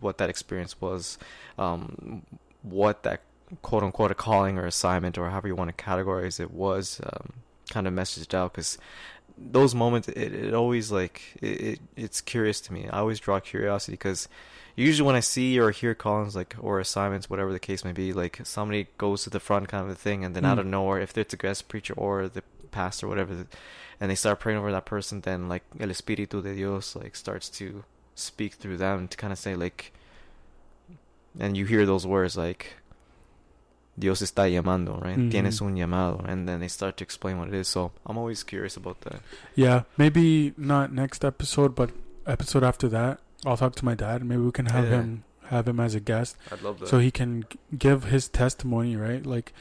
what that experience was, um, what that quote unquote a calling or assignment or however you want to categorize it was, um, kind of messaged out because those moments it, it always like it, it it's curious to me i always draw curiosity because usually when i see or hear callings like or assignments whatever the case may be like somebody goes to the front kind of a thing and then out Mm. of nowhere if it's a guest preacher or the pastor whatever and they start praying over that person then like el espíritu de dios like starts to speak through them to kind of say like and you hear those words like Dios está llamando, right? Mhm. Tienes un llamado, and then they start to explain what it is. So I'm always curious about that. Yeah, maybe not next episode, but episode after that, I'll talk to my dad. Maybe we can have Yeah. him have him as a guest, I'd love that. so he can give his testimony, right? Like,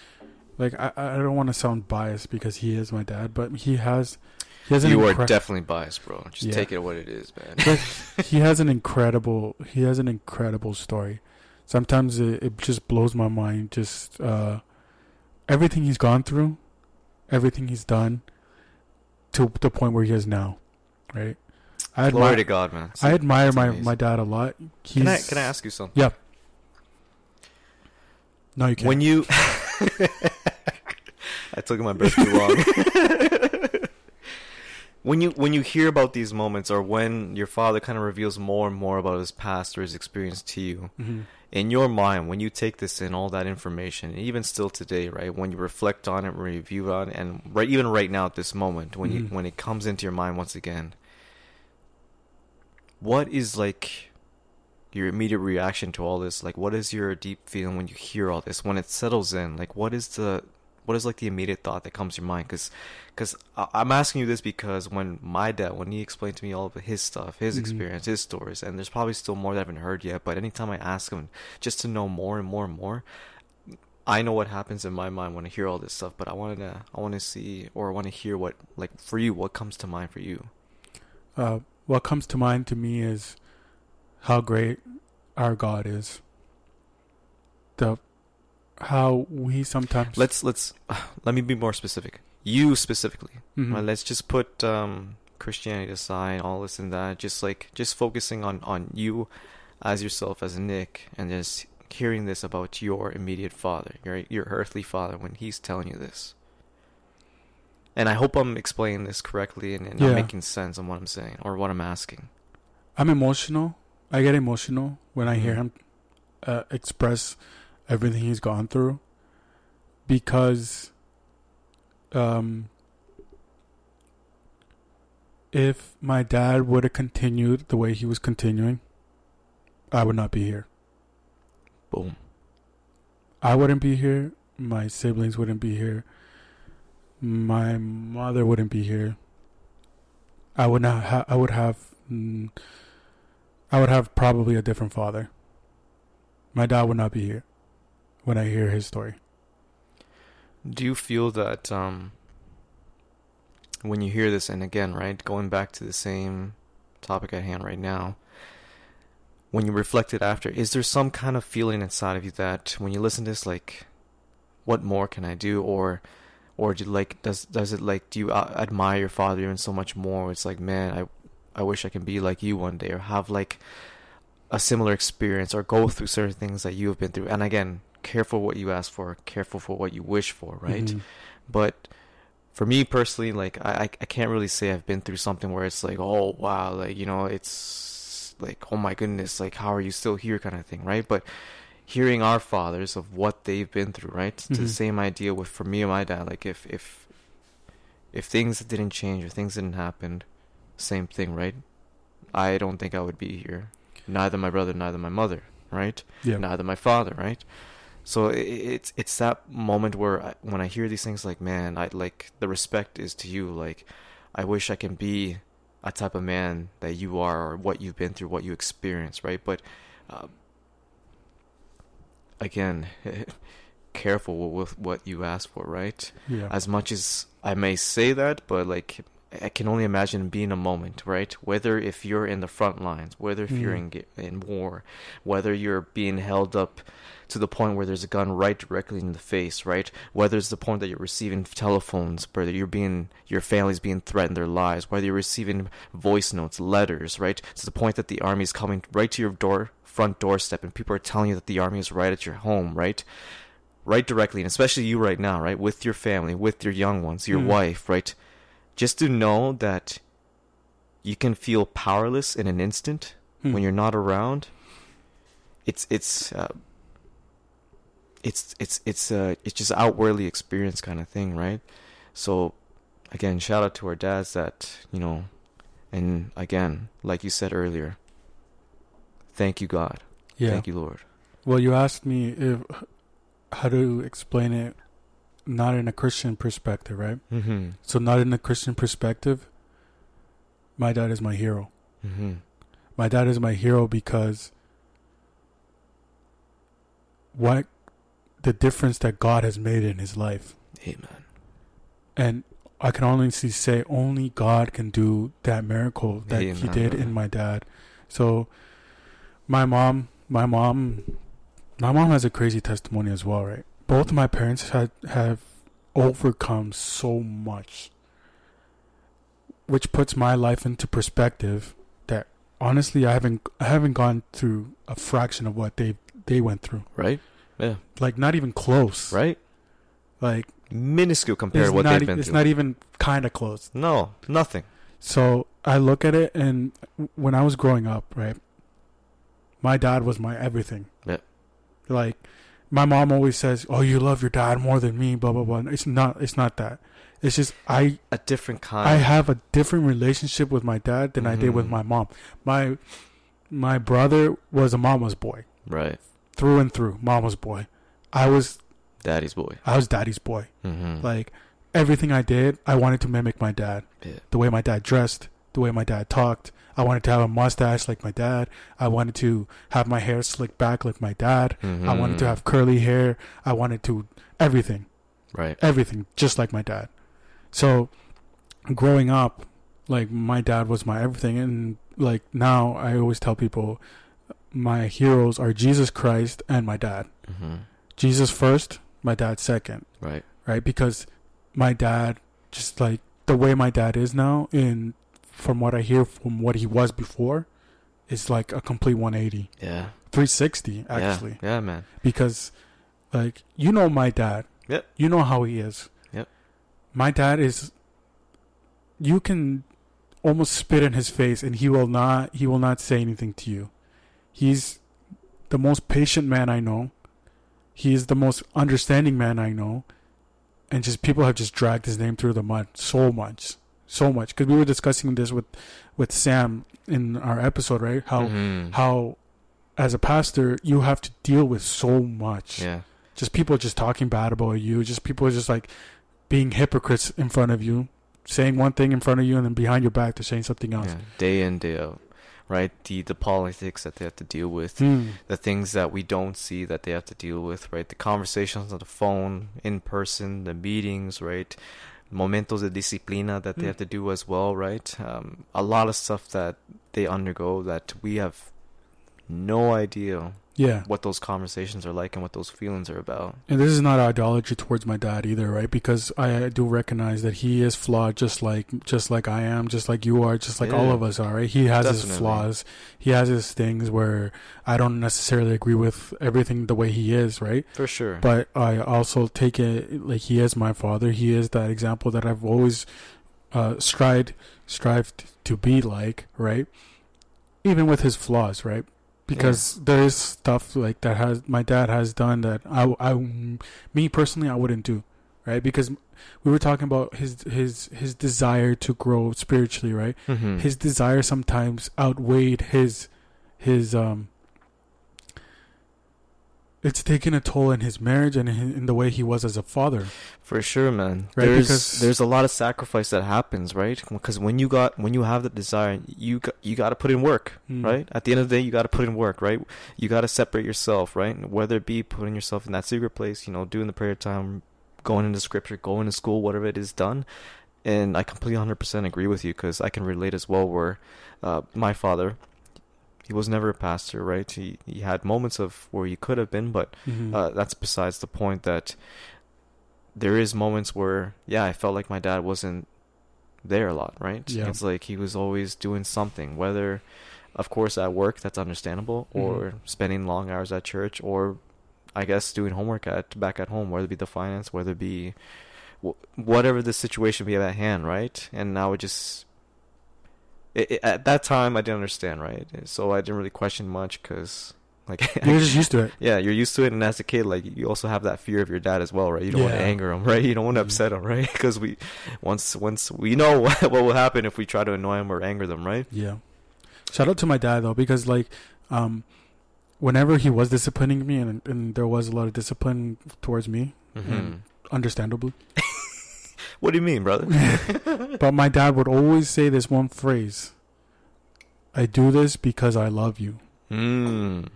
like I, I don't want to sound biased because he is my dad, but he has he has an you are definitely biased, bro. Just Yeah. take it what it is, man. He has an incredible he has an incredible story. Sometimes it, it just blows my mind. Just uh, everything he's gone through, everything he's done, to the point where he is now, right? I Glory admire, to God, man. I admire my, amazing. my dad a lot. He's, Can I can I ask you something? Yeah. No, you can't. When you, I took my breath too long. when you when you hear about these moments, or when your father kind of reveals more and more about his past or his experience to you, Mhm. In your mind, when you take this in, all that information, and even still today, right? When you reflect on it, review on it, and right even right now at this moment, when you Mhm. when it comes into your mind once again, what is like your immediate reaction to all this? Like, what is your deep feeling when you hear all this? When it settles in, like, what is the what is like the immediate thought that comes to your mind? Because because I'm asking you this because when my dad, when he explained to me all of his stuff, his Mhm. experience, his stories, and there's probably still more that I haven't heard yet. But anytime I ask him, just to know more and more and more, I know what happens in my mind when I hear all this stuff. But I want to, I want to see or I want to hear what, like, for you, what comes to mind for you. uh, what comes to mind to me is how great our God is. The how we sometimes Let's let's let me be more specific. You specifically. Mhm. Uh, let's just put um, Christianity aside, all this and that. Just like just focusing on on you as yourself as Nick, and just hearing this about your immediate father, your your earthly father, when he's telling you this. And I hope I'm explaining this correctly and, and Yeah. I'm making sense on what I'm saying or what I'm asking. I'm emotional. I get emotional when I hear Mhm. him uh, express everything he's gone through because um if my dad would have continued the way he was continuing, I would not be here. Boom. I wouldn't be here. My siblings wouldn't be here. My mother wouldn't be here. I would not. Ha- I would have. Mm, I would have probably a different father. My dad would not be here when I hear his story. Do you feel that um, when you hear this, and again, right, going back to the same topic at hand right now, when you reflect it after, is there some kind of feeling inside of you that when you listen to this, like, what more can I do, or, or do like does does it like do you uh, admire your father even so much more? It's like, man, I, I wish I can be like you one day, or have like a similar experience, or go through certain things that you have been through. And again, careful what you ask for, careful for what you wish for, right? Mhm. But for me personally, like I, I can't really say I've been through something where it's like, oh wow, like you know, it's like oh my goodness, like how are you still here, kind of thing, right? But hearing our fathers of what they've been through, right? It's the Mhm. same idea with for me and my dad. Like if if if things didn't change or things didn't happen, same thing, right? I don't think I would be here. Neither my brother, neither my mother, right? Yeah. neither my father, right? So it's it's that moment where I, when I hear these things, like man, I like the respect is to you. Like I wish I can be a type of man that you are, or what you've been through, what you experienced, right? But uh, again, careful with what you ask for, right? Yeah. as much as I may say that, but like I can only imagine being a moment, right? Whether if you're in the front lines, whether if you're in Mm. in war, whether you're being held up to the point where there's a gun right directly in the face, right? Whether it's the point that you're receiving telephones, whether you're being your family's being threatened their lives, whether you're receiving voice notes, letters, right? To the point that the army is coming right to your door front doorstep and people are telling you that the army is right at your home, right? right directly, and especially you right now, right, with your family, with your young ones, your Mm. wife, right, just to know that you can feel powerless in an instant Hmm. when you're not around. It's it's uh, it's it's it's uh it's just outwardly experienced kind of thing, right? So again, shout out to our dads that you know, and again, like you said earlier, thank you God, yeah. thank you Lord. Well, you asked me if how to explain it, not in a Christian perspective, right? Mm-hmm. So, not in a Christian perspective. My dad is my hero. Mm-hmm. My dad is my hero because what the difference that God has made in his life. Amen. And I can honestly say only God can do that miracle that he did in my dad. So my mom, my mom, my mom has a crazy testimony as well, right? Both of my parents had have overcome so much, which puts my life into perspective. That honestly, I haven't I haven't gone through a fraction of what they they went through. Right? Yeah. Like not even close. Right? Like Minuscule compared to what not, they've been it's through. not even kind of close. no, nothing. So I look at it, and when I was growing up, right, my dad was my everything. Yeah. Like, my mom always says, "Oh, you love your dad more than me." Blah blah blah. It's not. It's not that. It's just I. A different kind. I have a different relationship with my dad than I did with Mhm. my mom. My my brother was a mama's boy right. Through and through. Mama's boy. I was Daddy's boy. I was daddy's boy. Mm-hmm. Like everything I did, I wanted to mimic my dad. Yeah. The way my dad dressed, the way my dad talked. I wanted to have a mustache like my dad. I wanted to have my hair slicked back like my dad. I wanted to Mhm. have curly hair. I wanted to everything, Right. everything just like my dad. So growing up, like my dad was my everything and like now I always tell people my heroes are Jesus Christ and my dad. Mm-hmm. Jesus first, my dad second Right. right? Because my dad, just like the way my dad is now, and from what I hear from what he was before, is like a complete 180, Yeah. 360 actually. Yeah. yeah, man. Because, like, you know my dad. Yep. You know how he is. Yep. My dad is. You can almost spit in his face, and he will not. He will not say anything to you. He's the most patient man I know. He is the most understanding man I know, and just people have just dragged his name through the mud so much, so much. Because we were discussing this with with Sam in our episode, right? How Mhm. how as a pastor you have to deal with so much. yeah. Just people just talking bad about you. Just people just like being hypocrites in front of you, saying one thing in front of you, and then behind your back they're saying something else. yeah. Day in, day out. Right? The the politics that they have to deal with. Hmm. the things that we don't see that they have to deal with, right? The conversations on the phone, in person, the meetings, right? Momentos de disciplina that they Mm. have to do as well, right? Um, a lot of stuff that they undergo that we have no idea Yeah. what those conversations are like and what those feelings are about. And this is not idolatry towards my dad either, right? Because I do recognize that he is flawed, just like just like I am, just like you are, just like all of us are. Right? He has his flaws. He has his things where I don't necessarily agree with everything the way he is, right? For sure. But I also take it like he is my father. He is that example that I've always uh, strived strived to be like, right? Even with his flaws, right? Because there is stuff like that has my dad has done that I, I me personally I wouldn't do, right? Because we were talking about his his his desire to grow spiritually, right? Mhm. His desire sometimes outweighed his his um it's taken a toll in his marriage and in, in the way he was as a father. For sure, man. Right, There's because- there's a lot of sacrifice that happens, right? Because when you got when you have the desire, you got, you got to put in work, Mm. right? At the end of the day, you got to put in work, right? You got to separate yourself, right? Whether it be putting yourself in that secret place, you know, doing the prayer time, going into scripture, going to school, whatever it is done. And I completely 100% agree with you because I can relate as well. Where uh, my father, he was never a pastor, right? He he had moments of where he could have been, but Mhm. uh, that's besides the point that there is moments where yeah i felt like my dad wasn't there a lot right Yeah. it's like he was always doing something whether of course at work that's understandable or Mhm. spending long hours at church or i guess doing homework at back at home whether it be the finance whether it be whatever the situation be at hand right and i would just it, it, at that time i didn't understand right so i didn't really question much because like You're just used to it. yeah, you're used to it, and as a kid, like you also have that fear of your dad as well, right? You don't want to anger him, right? You don't want to Mhm. upset him, right? Because we, once once we know what, what will happen if we try to annoy him or anger them, right? Yeah. Shout out to my dad though, because like, um, whenever he was disciplining me, and and there was a lot of discipline towards me, Mm-hmm. understandably. What do you mean, brother? but my dad would always say this one phrase: "I do this because I love you," Mm.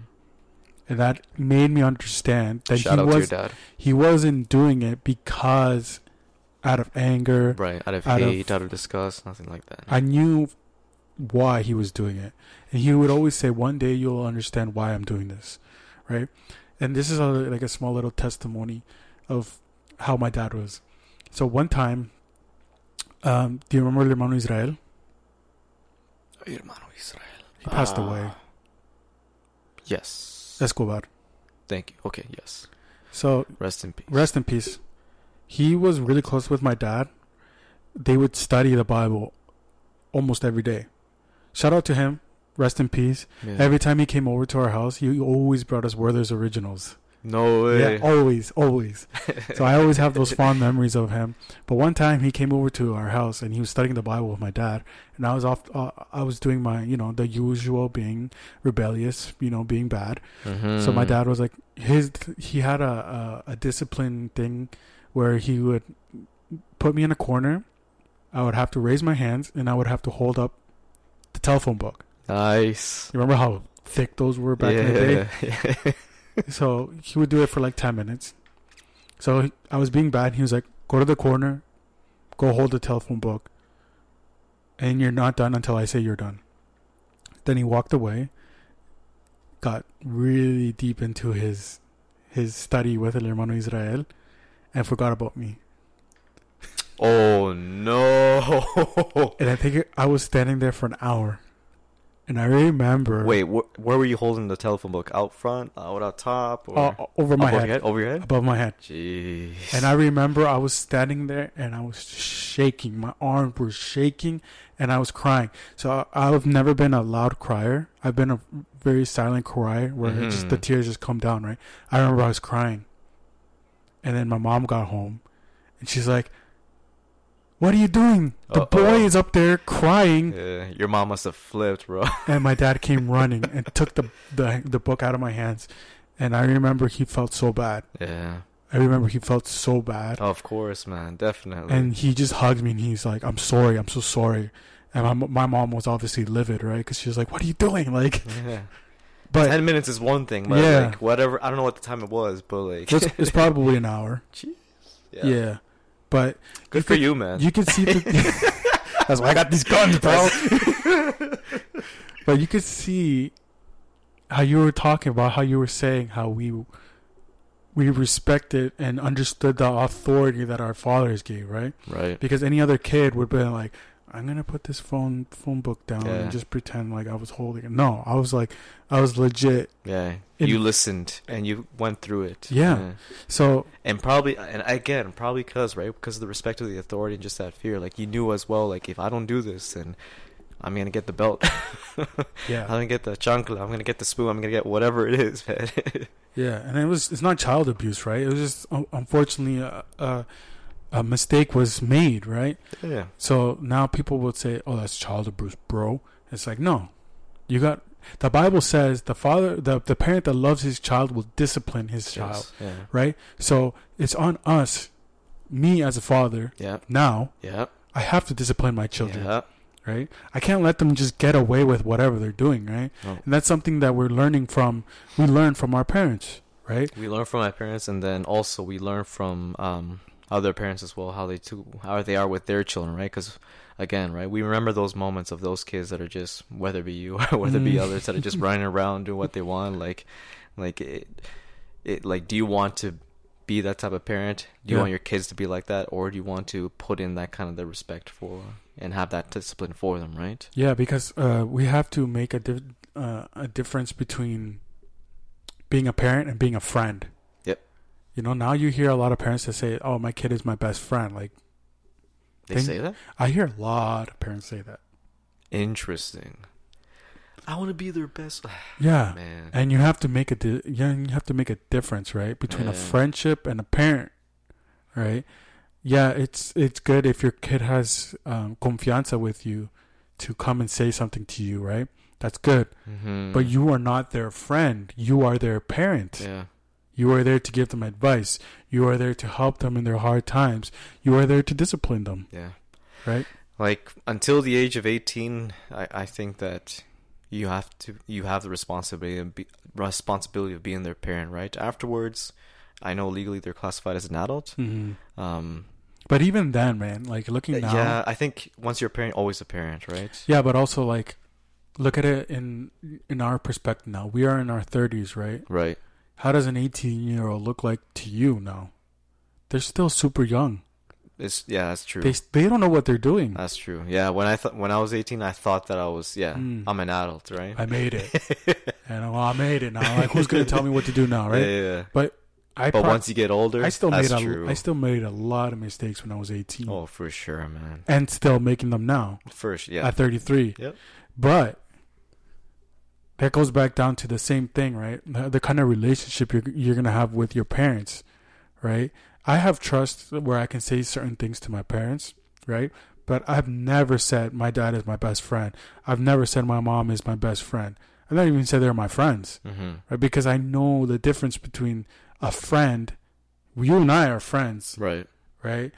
and that made me understand that Shout he out to your was he wasn't doing it because out of anger. right? Out of Out of- hate, out of disgust, nothing like that. I knew why he was doing it. And he would always say, One day you'll understand why I'm doing this. Right? And this is a, like a small little testimony of how my dad was. So one time, um, do you remember Hermano Israel? Hermano Israel. He passed Ah. away. Yes. Escobar. Thank you. Okay. Yes. So Rest in peace. rest in peace. He was really close with my dad. They would study the Bible almost every day. Shout out to him. Rest in peace. Yeah. Every time he came over to our house, he always brought us Werther's originals. No way. Yeah, always, always. So I always have those fond memories of him. But one time he came over to our house and he was studying the Bible with my dad, and I was off. Uh, I was doing my, you know, the usual being rebellious, you know, being bad. Mhm. So my dad was like, his he had a, a a discipline thing where he would put me in a corner. I would have to raise my hands and I would have to hold up the telephone book. Nice. You remember how thick those were back in the day? So he would do it for like 10 minutes. So he- I was being bad. He was like, go to the corner, go hold the telephone book, and you're not done until I say you're done. Then he walked away, got really deep into his his study with El Hermano Israel, and forgot about me. Oh no! And I think I was standing there for an hour. And I remember. Wait, wh- where were you holding the telephone book? Out front, out out top, or uh, over my head, head? Over your head? above my head. Jeez. And I remember I was standing there and I was shaking. My arms were shaking and I was crying. So I, I've never been a loud crier. I've been a very silent crier where it's just the Mhm. tears just come down, right? I remember I was crying and then my mom got home, and she's like, "What are you doing? The Uh-oh. boy is up there crying." Yeah, your mom must have flipped, bro. And my dad came running and took the, the the book out of my hands, and I remember he felt so bad. yeah. I remember he felt so bad. Of course, man. Definitely. and he just hugged me and he's like i'm sorry i'm so sorry and my, my mom was obviously livid right because she was like what are you doing like yeah. but Ten minutes is one thing, but Yeah. like whatever. I don't know what the time it was, but like. it's, it's probably an hour yeah. yeah, but Good you for could- you, man. you can see the, that's why i got these guns bro but you could see how you were talking about how you were saying how we we respected and understood the authority that our fathers gave right right. because any other kid would be like i'm gonna put this phone phone book down Yeah. and just pretend like i was holding it no i was like i was legit Yeah. In- you listened and you went through it. Yeah. so And probably, and again, probably because, right? Because of the respect of the authority and just that fear. Like, you knew as well, like, if I don't do this, then I'm going to get the belt. Yeah. I'm going to get the chancla. I'm going to get the spoon. I'm going to get whatever it is, man. yeah and it was it's not child abuse right it was just unfortunately a, a, a mistake was made right yeah. so now people would say oh that's child abuse bro it's like no you got the bible says the father the, the parent that loves his child will discipline his child Yeah. right so it's on us me as a father Yeah. now Yeah. I have to discipline my children, Yeah. right? I can't let them just get away with whatever they're doing, right? No. And that's something that we're learning from. We learn from our parents, right? We learn from our parents, and then also we learn from um, other parents as well how they too how they are with their children, right? Because again, right, we remember those moments of those kids that are just whether it be you or whether it be Mm. others that are just running around doing what they want, like, like it, it, like, do you want to be that type of parent? Do you Yeah. want your kids to be like that, or do you want to put in that kind of the respect for and have that discipline for them, right? Yeah, because uh, we have to make a di- uh, a difference between being a parent and being a friend. You know, now you hear a lot of parents that say, "Oh, my kid is my best friend." Like They Think- say that. I hear a lot of parents say that. Interesting. I want to be their best. Yeah. Man. And you have to make a di- yeah, you have to make a difference, right, between a friendship and a parent, right? Yeah, it's it's good if your kid has um, confianza with you to come and say something to you, right? That's good. Mm-hmm. But you are not their friend. You are their parent. Yeah. You are there to give them advice. You are there to help them in their hard times. You are there to discipline them, Yeah. right? Like until the age of eighteen, I, I think that you have to you have the responsibility of be, responsibility of being their parent, right? Afterwards, I know legally they're classified as an adult. Mm-hmm. Um, But even then, man, like looking now, yeah, I think once you're a parent, always a parent, right? Yeah, but also like look at it in in our perspective now. We are in our 30s, right? Right. How does an 18-year-old look like to you now? They're still super young. It's yeah, that's true. They they don't know what they're doing. that's true. Yeah, when I thought when I was eighteen, I thought that I was yeah, Mm. I'm an adult, right? I made it. and well, I made it now. Like who's going to tell me what to do now, right? Yeah, yeah, yeah. But I But pro- once you get older, I still that's made a true. I still made a lot of mistakes when I was 18. oh, for sure, man. And still making them now First, yeah. at 33. Yep. But that goes back down to the same thing, right? The, the kind of relationship you're you're gonna have with your parents, right? I have trust where I can say certain things to my parents, right? But I've never said my dad is my best friend. I've never said my mom is my best friend. I've not even said they're my friends, mm-hmm. right? Because I know the difference between a friend. You and I are friends, Right. right?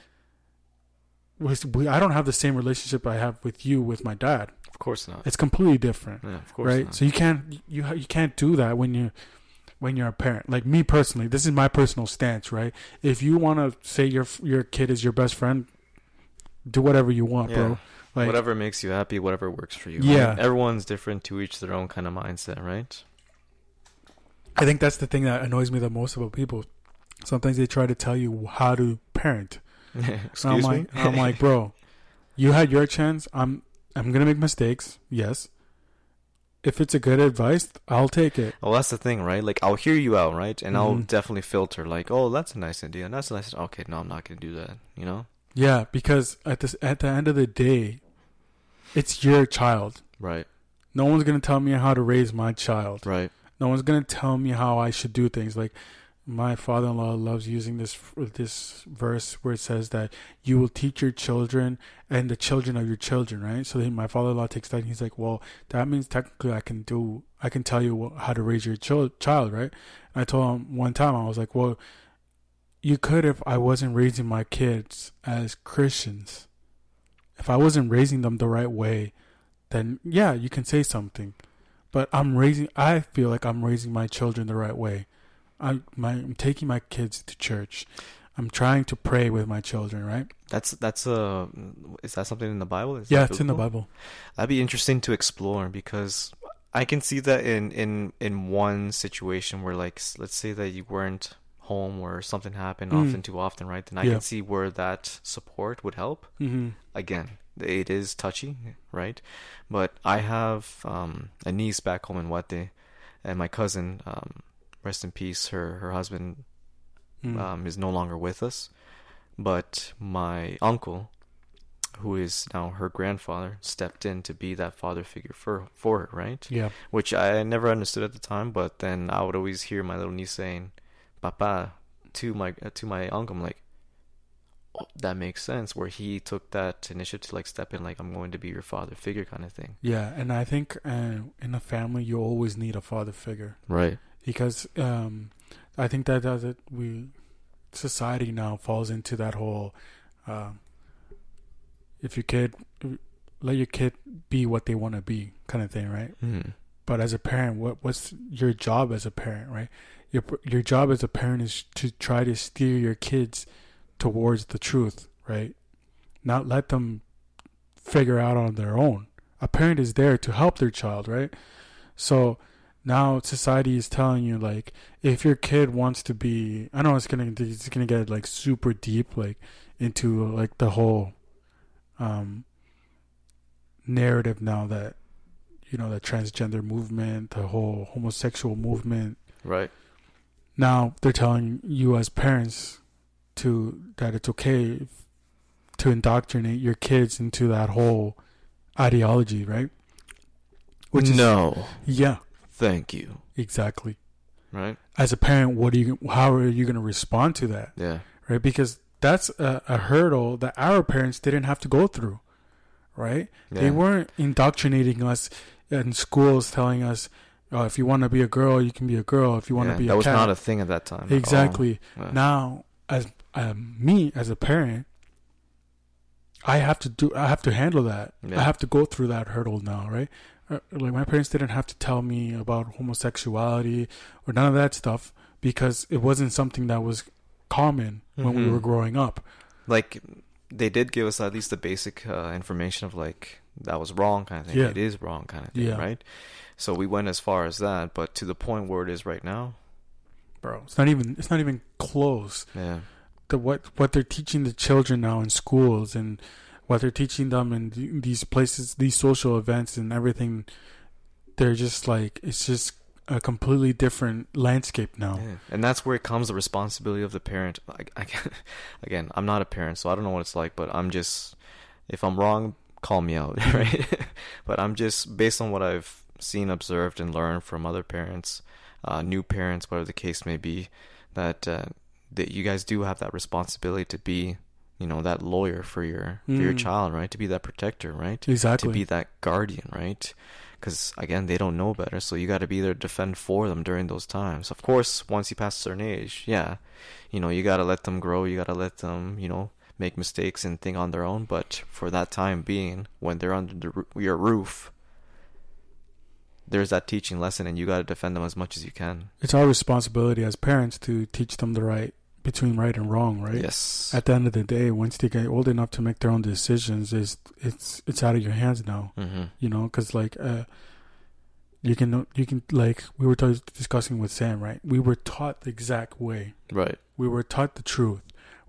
We- I don't have the same relationship I have with you with my dad. Of course not. It's completely different Yeah, of course right? not. So you can't you you can't do that when you when you're a parent. Like me personally, this is my personal stance, right? If you want to say your your kid is your best friend, do whatever you want, Yeah. bro. Like whatever makes you happy, whatever works for you. Yeah. right? everyone's different to each their own kind of mindset, right? I think that's the thing that annoys me the most about people. Sometimes they try to tell you how to parent. And I'm Excuse me. like, I'm like, bro, you had your chance. I'm I'm gonna make mistakes. Yes. If it's a good advice, I'll take it. well, that's the thing, right? Like, I'll hear you out, right? And I'll Mhm. definitely filter, like, oh, that's a nice idea. That's a nice. Okay, no, I'm not gonna do that. You know? Yeah, because at this at the end of the day, it's your child. Right. No one's gonna tell me how to raise my child. Right. No one's gonna tell me how I should do things. Like, my father-in-law loves using this this verse where it says that you will teach your children and the children of your children, right? So then my father-in-law takes that and he's like, "Well, that means technically I can do I can tell you how to raise your ch- child, right?" And I told him one time I was like, "Well, you could if I wasn't raising my kids as Christians. If I wasn't raising them the right way, then yeah, you can say something. But I'm raising I feel like I'm raising my children the right way." I'm, my, I'm taking my kids to church. I'm trying to pray with my children, right? That's that's a is that something in the Bible? Is yeah, it's in the Bible. That'd be interesting to explore because I can see that in in in one situation where like let's say that you weren't home or something happened mm. often too often, right? Then I yeah. can see where that support would help. Mm-hmm. Again, it is touchy, right? But I have um, a niece back home in Wate, and my cousin. Um, rest in peace. Her her husband mm. um, is no longer with us, but my uncle, who is now her grandfather, stepped in to be that father figure for for her, right? Yeah. Which I never understood at the time, but then I would always hear my little niece saying, "Papa," to my to my uncle. I'm like, oh, that makes sense. Where he took that initiative to like step in, like I'm going to be your father figure, kind of thing. Yeah, and I think uh, in a family you always need a father figure. Right because um, I think that that we society now falls into that whole uh, if your kid let your kid be what they want to be kind of thing, right? Mm. But as a parent, what what's your job as a parent, right? Your your job as a parent is to try to steer your kids towards the truth, right? Not let them figure out on their own. A parent is there to help their child, right? So now society is telling you like if your kid wants to be I know it's gonna it's gonna get like super deep like into like the whole um narrative now that you know the transgender movement, the whole homosexual movement. Right. Now they're telling you as parents to that it's okay to indoctrinate your kids into that whole ideology, right? Which no. Yeah. Thank you. Exactly. Right. As a parent, what are you? How are you going to respond to that? Yeah. Right. Because that's a, a hurdle that our parents didn't have to go through. Right. Yeah. They weren't indoctrinating us in schools, telling us, "Oh, if you want to be a girl, you can be a girl. If you want yeah, to be a girl. that a was cat. not a thing at that time. Exactly. Yeah. Now, as um, me as a parent, I have to do. I have to handle that. I have to go through that hurdle now. Right. Uh, like my parents didn't have to tell me about homosexuality or none of that stuff because it wasn't something that was common when mm-hmm. we were growing up. Like they did give us at least the basic uh, information of like that was wrong kind of thing. Yeah. It is wrong kind of thing, yeah. right? So we went as far as that, but to the point where it is right now, bro, it's not even it's not even close. Yeah. The what what they're teaching the children now in schools and what they're teaching them in these places, these social events and everything, they're just like it's just a completely different landscape now. Yeah. And that's where it comes the responsibility of the parent. I, again, I'm not a parent, so I don't know what it's like, but I'm just if I'm wrong, call me out, right? but I'm just based on what I've seen, observed, and learned from other parents, uh, new parents, whatever the case may be, that uh, that you guys do have that responsibility to be you know that lawyer for your mm. for your mm. child right? To be that protector right? Exactly. to be that guardian right? Because again they don't know better so you got to be there to defend for them during those times. Of course once you pass a certain age yeah you know you got to let them grow you got to let them you know make mistakes and think on their own but for that time being when they're under the, your roof there's that teaching lesson and you got to defend them as much as you can. It's our responsibility as parents to teach them the right between right and wrong, right? Yes. At the end of the day, once they get old enough to make their own decisions, is it's it's out of your hands now. Mm-hmm. You know, because like uh, you can you can like we were t- discussing with Sam, right? We were taught the exact way. Right. We were taught the truth.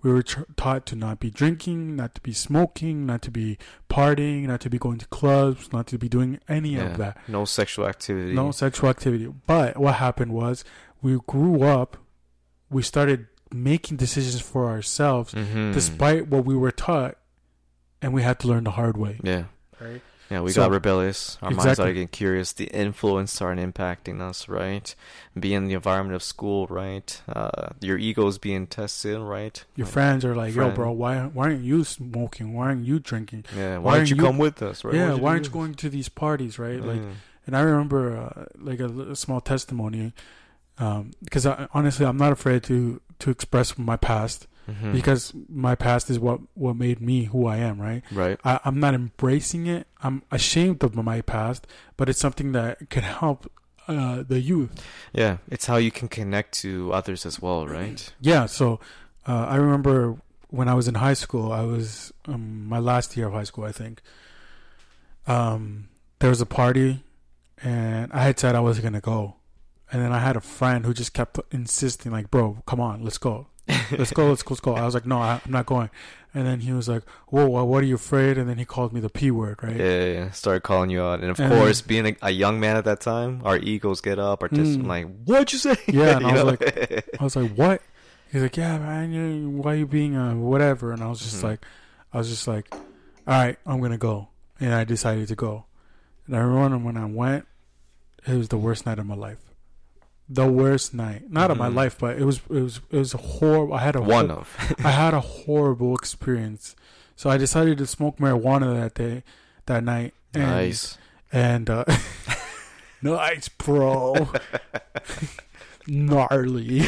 We were tr- taught to not be drinking, not to be smoking, not to be partying, not to be going to clubs, not to be doing any yeah. of that. No sexual activity. No sexual activity. But what happened was we grew up, we started making decisions for ourselves mm-hmm. despite what we were taught and we had to learn the hard way yeah right Yeah, we So- got rebellious. Our minds Exactly. started getting curious. The influence started impacting us, right? Being in the environment of school, right? Uh, your ego's being tested, right? Your Like, friends are like, "Yo, bro, why why aren't you smoking? Why aren't you drinking? Yeah, why, why don't aren't you you- come with us, right? yeah, Why'd why aren't you going to these parties, right? Like, and I remember uh, like a, li- small testimony, because I, honestly, I'm not afraid to to express my past Mhm. because my past is what what made me who I am, right? right. I, I'm not embracing it. I'm ashamed of my past, but it's something that can help uh, the youth. Yeah, it's how you can connect to others as well, right? Yeah. So uh, I remember when I was in high school. I was um, my last year of high school, I think. Um, there was a party, and I had said I was gonna go, and then I had a friend who just kept insisting, like, "Bro, come on, let's go, let's go, let's go, let's go." I was like, "No, I, I'm not going." And then he was like, "Whoa, what are you afraid?" And then he called me the p word, right? Yeah, yeah, yeah. Started calling you out, and of And- course, being a, a young man at that time, our egos get up. Our test, Mm. like, what'd you say? Yeah, and I was know? I was like, "What?" He's like, "Yeah, man, you, why are you being a whatever?" And I was just Mhm. like, I was just like, "All right, I'm gonna go," and I decided to go. And I remember when I went, it was the worst night of my life. The worst night, not of my Mhm. life, but it was it was it was a horrible. I had a one hor- of. I had a horrible experience. So I decided to smoke marijuana that day, that night. And, nice. And uh, nice, bro. Gnarly.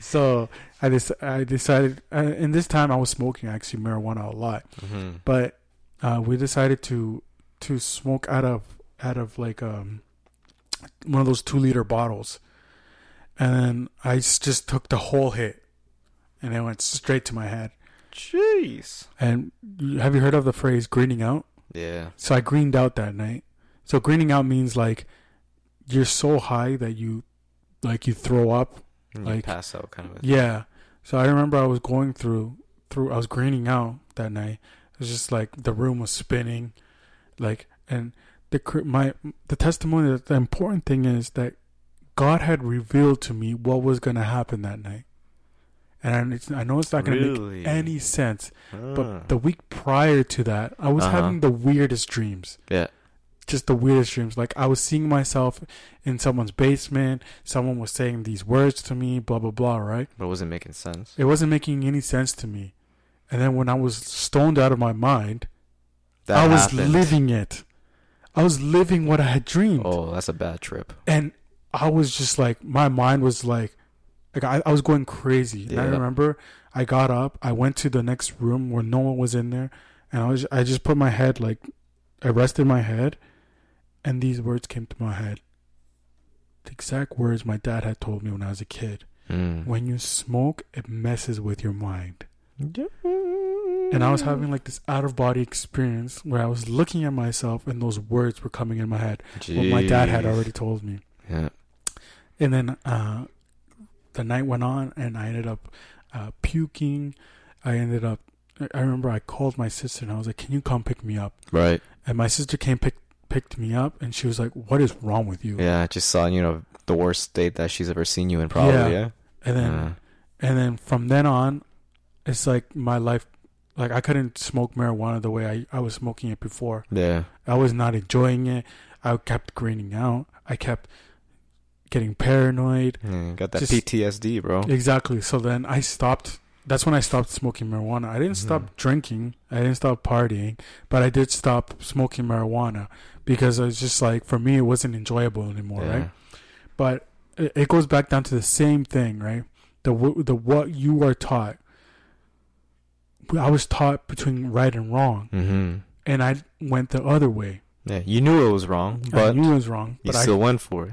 so I just I decided, uh, and this time I was smoking actually marijuana a lot, hmm but uh, we decided to to smoke out of out of like um one of those two liter bottles, and then I s- just took the whole hit, and it went straight to my head. Jeez. And have you heard of the phrase greening out? Yeah. So I greened out that night. So greening out means like you're so high that you like you throw up. And you Like- pass out, kind of. a- Yeah. So I remember I was going through through I was greening out that night. It was just like the room was spinning, like and the my the testimony. The important thing is that God had revealed to me what was going to happen that night, and it's, I know it's not going to Really? make any sense. But the week prior to that, I was Uh-huh. having the weirdest dreams. yeah. Just the weirdest dreams. Like I was seeing myself in someone's basement. Someone was saying these words to me. Blah blah blah. Right. But it wasn't making sense. It wasn't making any sense to me. And then when I was stoned out of my mind, That I was living it. I was living what I had dreamed. Oh, that's a bad trip. And I was just like, my mind was like, like I, I was going crazy. And I remember I got up, I went to the next room where no one was in there, and I was, I just put my head like, I rested my head, and these words came to my head. The exact words my dad had told me when I was a kid. Mm. When you smoke, it messes with your mind. And I was having like this out of body experience where I was looking at myself and those words were coming in my head. What my dad had already told me. Yeah. And then uh, the night went on and I ended up uh, puking. I ended up, I remember I called my sister and I was like, Can you come pick me up? Right. And my sister came pick, picked me up and she was like, What is wrong with you? Yeah. I just saw you know the worst state that she's ever seen you in. Probably. Yeah. Yeah. And then, Uh, and then from then on, it's like my life, like I couldn't smoke marijuana the way I, I was smoking it before. yeah. I was not enjoying it. I kept greening out. I kept getting paranoid. Yeah, got that Just- PTSD, bro. Exactly. So then I stopped. That's when I stopped smoking marijuana. I didn't Mhm. stop drinking. I didn't stop partying, but I did stop smoking marijuana because it was just like for me it wasn't enjoyable anymore, yeah. right? But it, it goes back down to the same thing, right? The the what you are taught. I was taught between right and wrong, Mm-hmm. and I went the other way. Yeah. You knew it was wrong, I but knew it was wrong, you but I still went for it.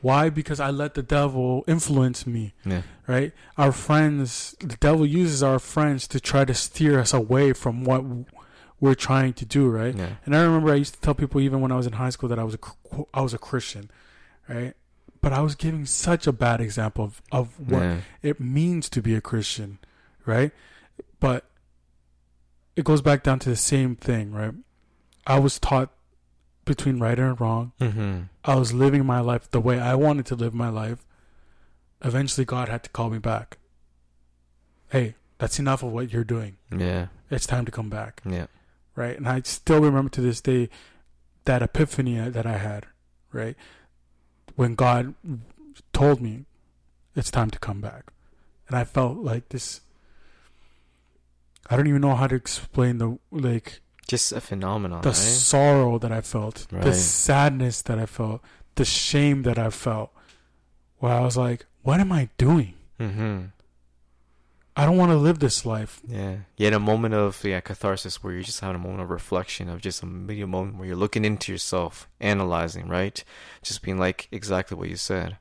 Why? Because I let the devil influence me, Yeah. right? Our friends, the devil uses our friends to try to steer us away from what we're trying to do, right? Yeah. And I remember I used to tell people even when I was in high school that I was a I was a Christian, right? But I was giving such a bad example of, of what Yeah. it means to be a Christian, right? But it goes back down to the same thing, right? I was taught between right and wrong. Mm-hmm. I was living my life the way I wanted to live my life. Eventually, God had to call me back. Hey, that's enough of what you're doing. Yeah. It's time to come back. Yeah. right? And I still remember to this day that epiphany that I had, right? When God told me it's time to come back. And I felt like this I don't even know how to explain the like Just a phenomenon, the right? sorrow that I felt, the sadness that I felt, the shame that I felt. Where I was like, what am I doing? mm-hmm. I don't want to live this life. Yeah. You had a moment of yeah catharsis where you're just having a moment of reflection of just a a moment where you're looking into yourself, analyzing, right? Just being like exactly what you said.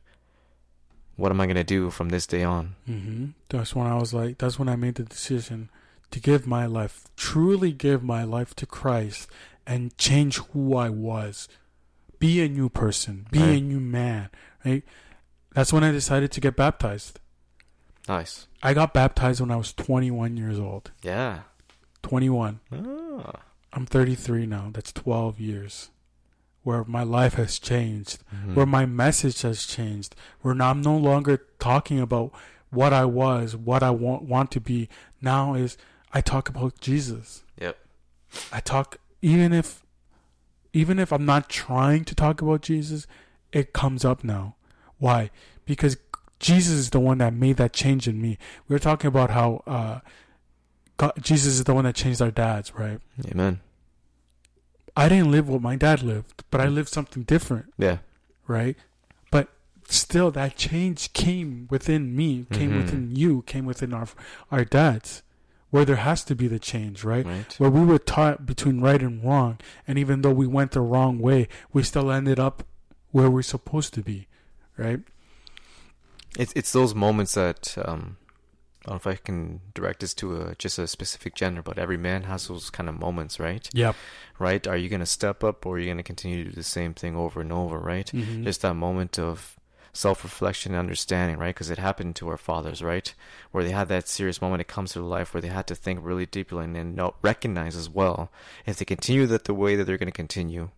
What am I gonna do from this day on? hmm That's when I was like, that's when I made the decision to give my life, truly give my life to Christ and change who I was. Be a new person, be a new man, right? That's when I decided to get baptized. Nice. I got baptized when I was 21 years old. Yeah. 21. Ah. I'm 33 now. That's 12 years. Where my life has changed, Mhm. where my message has changed, where now I'm no longer talking about what I was, what I want want to be. Now is I talk about Jesus. Yep. I talk even if even if I'm not trying to talk about Jesus, it comes up now. Why? Because Jesus is the one that made that change in me. We were talking about how uh, God, Jesus is the one that changed our dads, right? Amen. I didn't live what my dad lived, but I lived something different, Yeah. right? But still, that change came within me, came Mhm. within you, came within our our dads, where there has to be the change, right? Right. Where we were taught between right and wrong, and even though we went the wrong way, we still ended up where we're supposed to be, right? It's it's those moments that um, I don't know if I can direct this to a just a specific gender, but every man has those kind of moments, right? Yep. Right? Are you gonna step up, or are you gonna continue to do the same thing over and over? Right? Mhm. Just that moment of self-reflection and understanding, right? Because it happened to our fathers, right? Where they had that serious moment. It comes to life where they had to think really deeply and know, recognize as well if they continue that the way that they're gonna continue.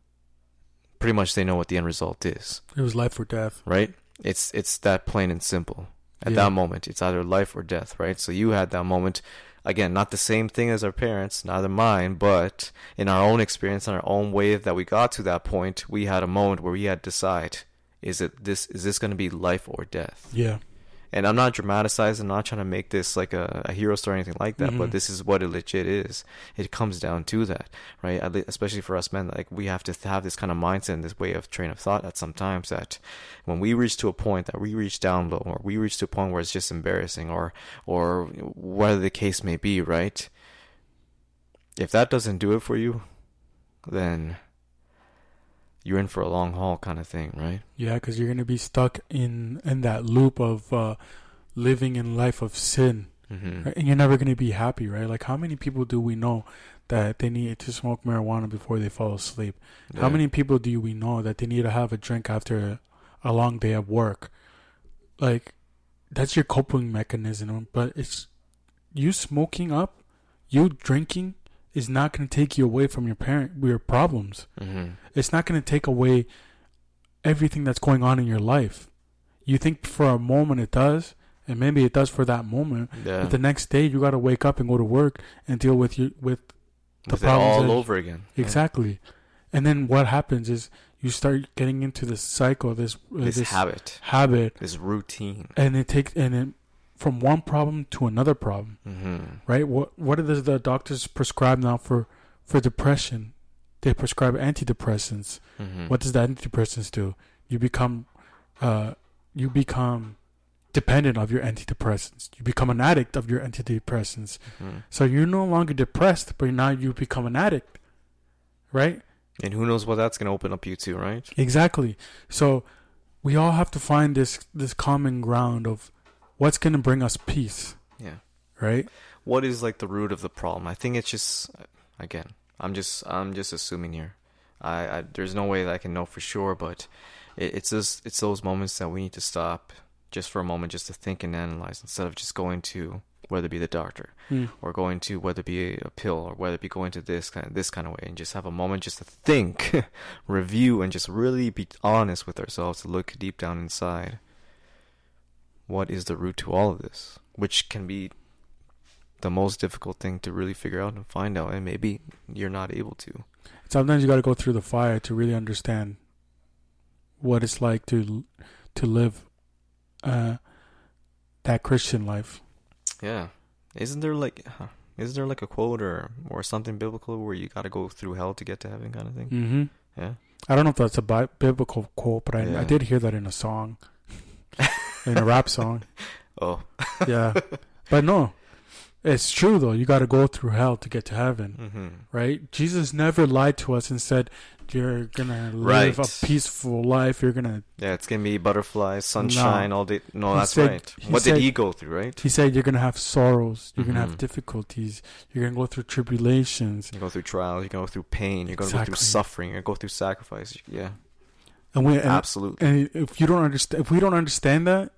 Pretty much, they know what the end result is it was life or death. right? It's it's that plain and simple. At Yeah. that moment, it's either life or death, right? So you had that moment. Again, not the same thing as our parents, neither mine, but in our own experience, in our own way that we got to that point, we had a moment where we had to decide: is it this? Is this going to be life or death? Yeah. And I'm not dramatizing. I'm not trying to make this like a, a hero story or anything like that. Mhm. But this is what it legit is. It comes down to that, right? Especially for us men, like we have to have this kind of mindset and this way of train of thought. At sometimes that when we reach to a point that we reach down low, or we reach to a point where it's just embarrassing, or or whatever the case may be, right? If that doesn't do it for you, then you're in for a long haul, kind of thing, right? Yeah, because you're gonna be stuck in in that loop of uh, living in life of sin, Mm-hmm. right? and you're never gonna be happy, right? Like, how many people do we know that they need to smoke marijuana before they fall asleep? How many people do we know that they need to have a drink after a, a long day of work? Like, that's your coping mechanism, but it's you smoking up, you drinking is not gonna take you away from your parent your problems. Mm-hmm. it's not going to take away everything that's going on in your life. You think for a moment it does, and maybe it does for that moment, Yeah. but the next day you got to wake up and go to work and deal with you with the With problems all that- over again. Yeah. exactly. And then what happens is you start getting into this cycle, this uh, This, this habit, habit, this routine. and it takes and it from one problem to another problem, Mm-hmm. right? What what does the doctors prescribe now for for depression? They prescribe antidepressants. Mm-hmm. What does the antidepressants do? You become, uh, you become dependent of your antidepressants. You become an addict of your antidepressants. hmm So you're no longer depressed, but now you become an addict, right? And who knows what that's going to open up you to, right? Exactly. So we all have to find this this common ground of what's going to bring us peace, Yeah. right? What is like the root of the problem? I think it's just, again, I'm just, I'm just assuming here. I, I there's no way that I can know for sure, but it, it's just, it's those moments that we need to stop just for a moment, just to think and analyze instead of just going to whether it be the doctor Mm. or going to whether it be a pill or whether it be going to this kind of this kind of way and just have a moment just to think review and just really be honest with ourselves to look deep down inside what is the root to all of this which can be the most difficult thing to really figure out and find out, and maybe you're not able to. Sometimes you got to go through the fire to really understand what it's like to to live uh, that Christian life. Yeah, isn't there like, huh, isn't there like a quote or or something biblical where you got to go through hell to get to heaven, kind of thing? Mm-hmm. Yeah. I don't know if that's a bi- biblical quote, but I, Yeah. I did hear that in a song, in a rap song. Oh. Yeah, but no, it's true though. You got to go through hell to get to heaven, Mm-hmm. right? Jesus never lied to us and said you're gonna live Right. a peaceful life. You're gonna. Yeah, it's gonna be butterflies, sunshine all day. No, He that's said- right. What said- did he go through, right? He said you're gonna have sorrows. You're gonna have Mhm. difficulties. You're gonna go through tribulations. You go through trials. You go through pain. You're gonna go through suffering. You're gonna go through sacrifice. Yeah, And we and, absolutely. and if you don't understand, if we don't understand that,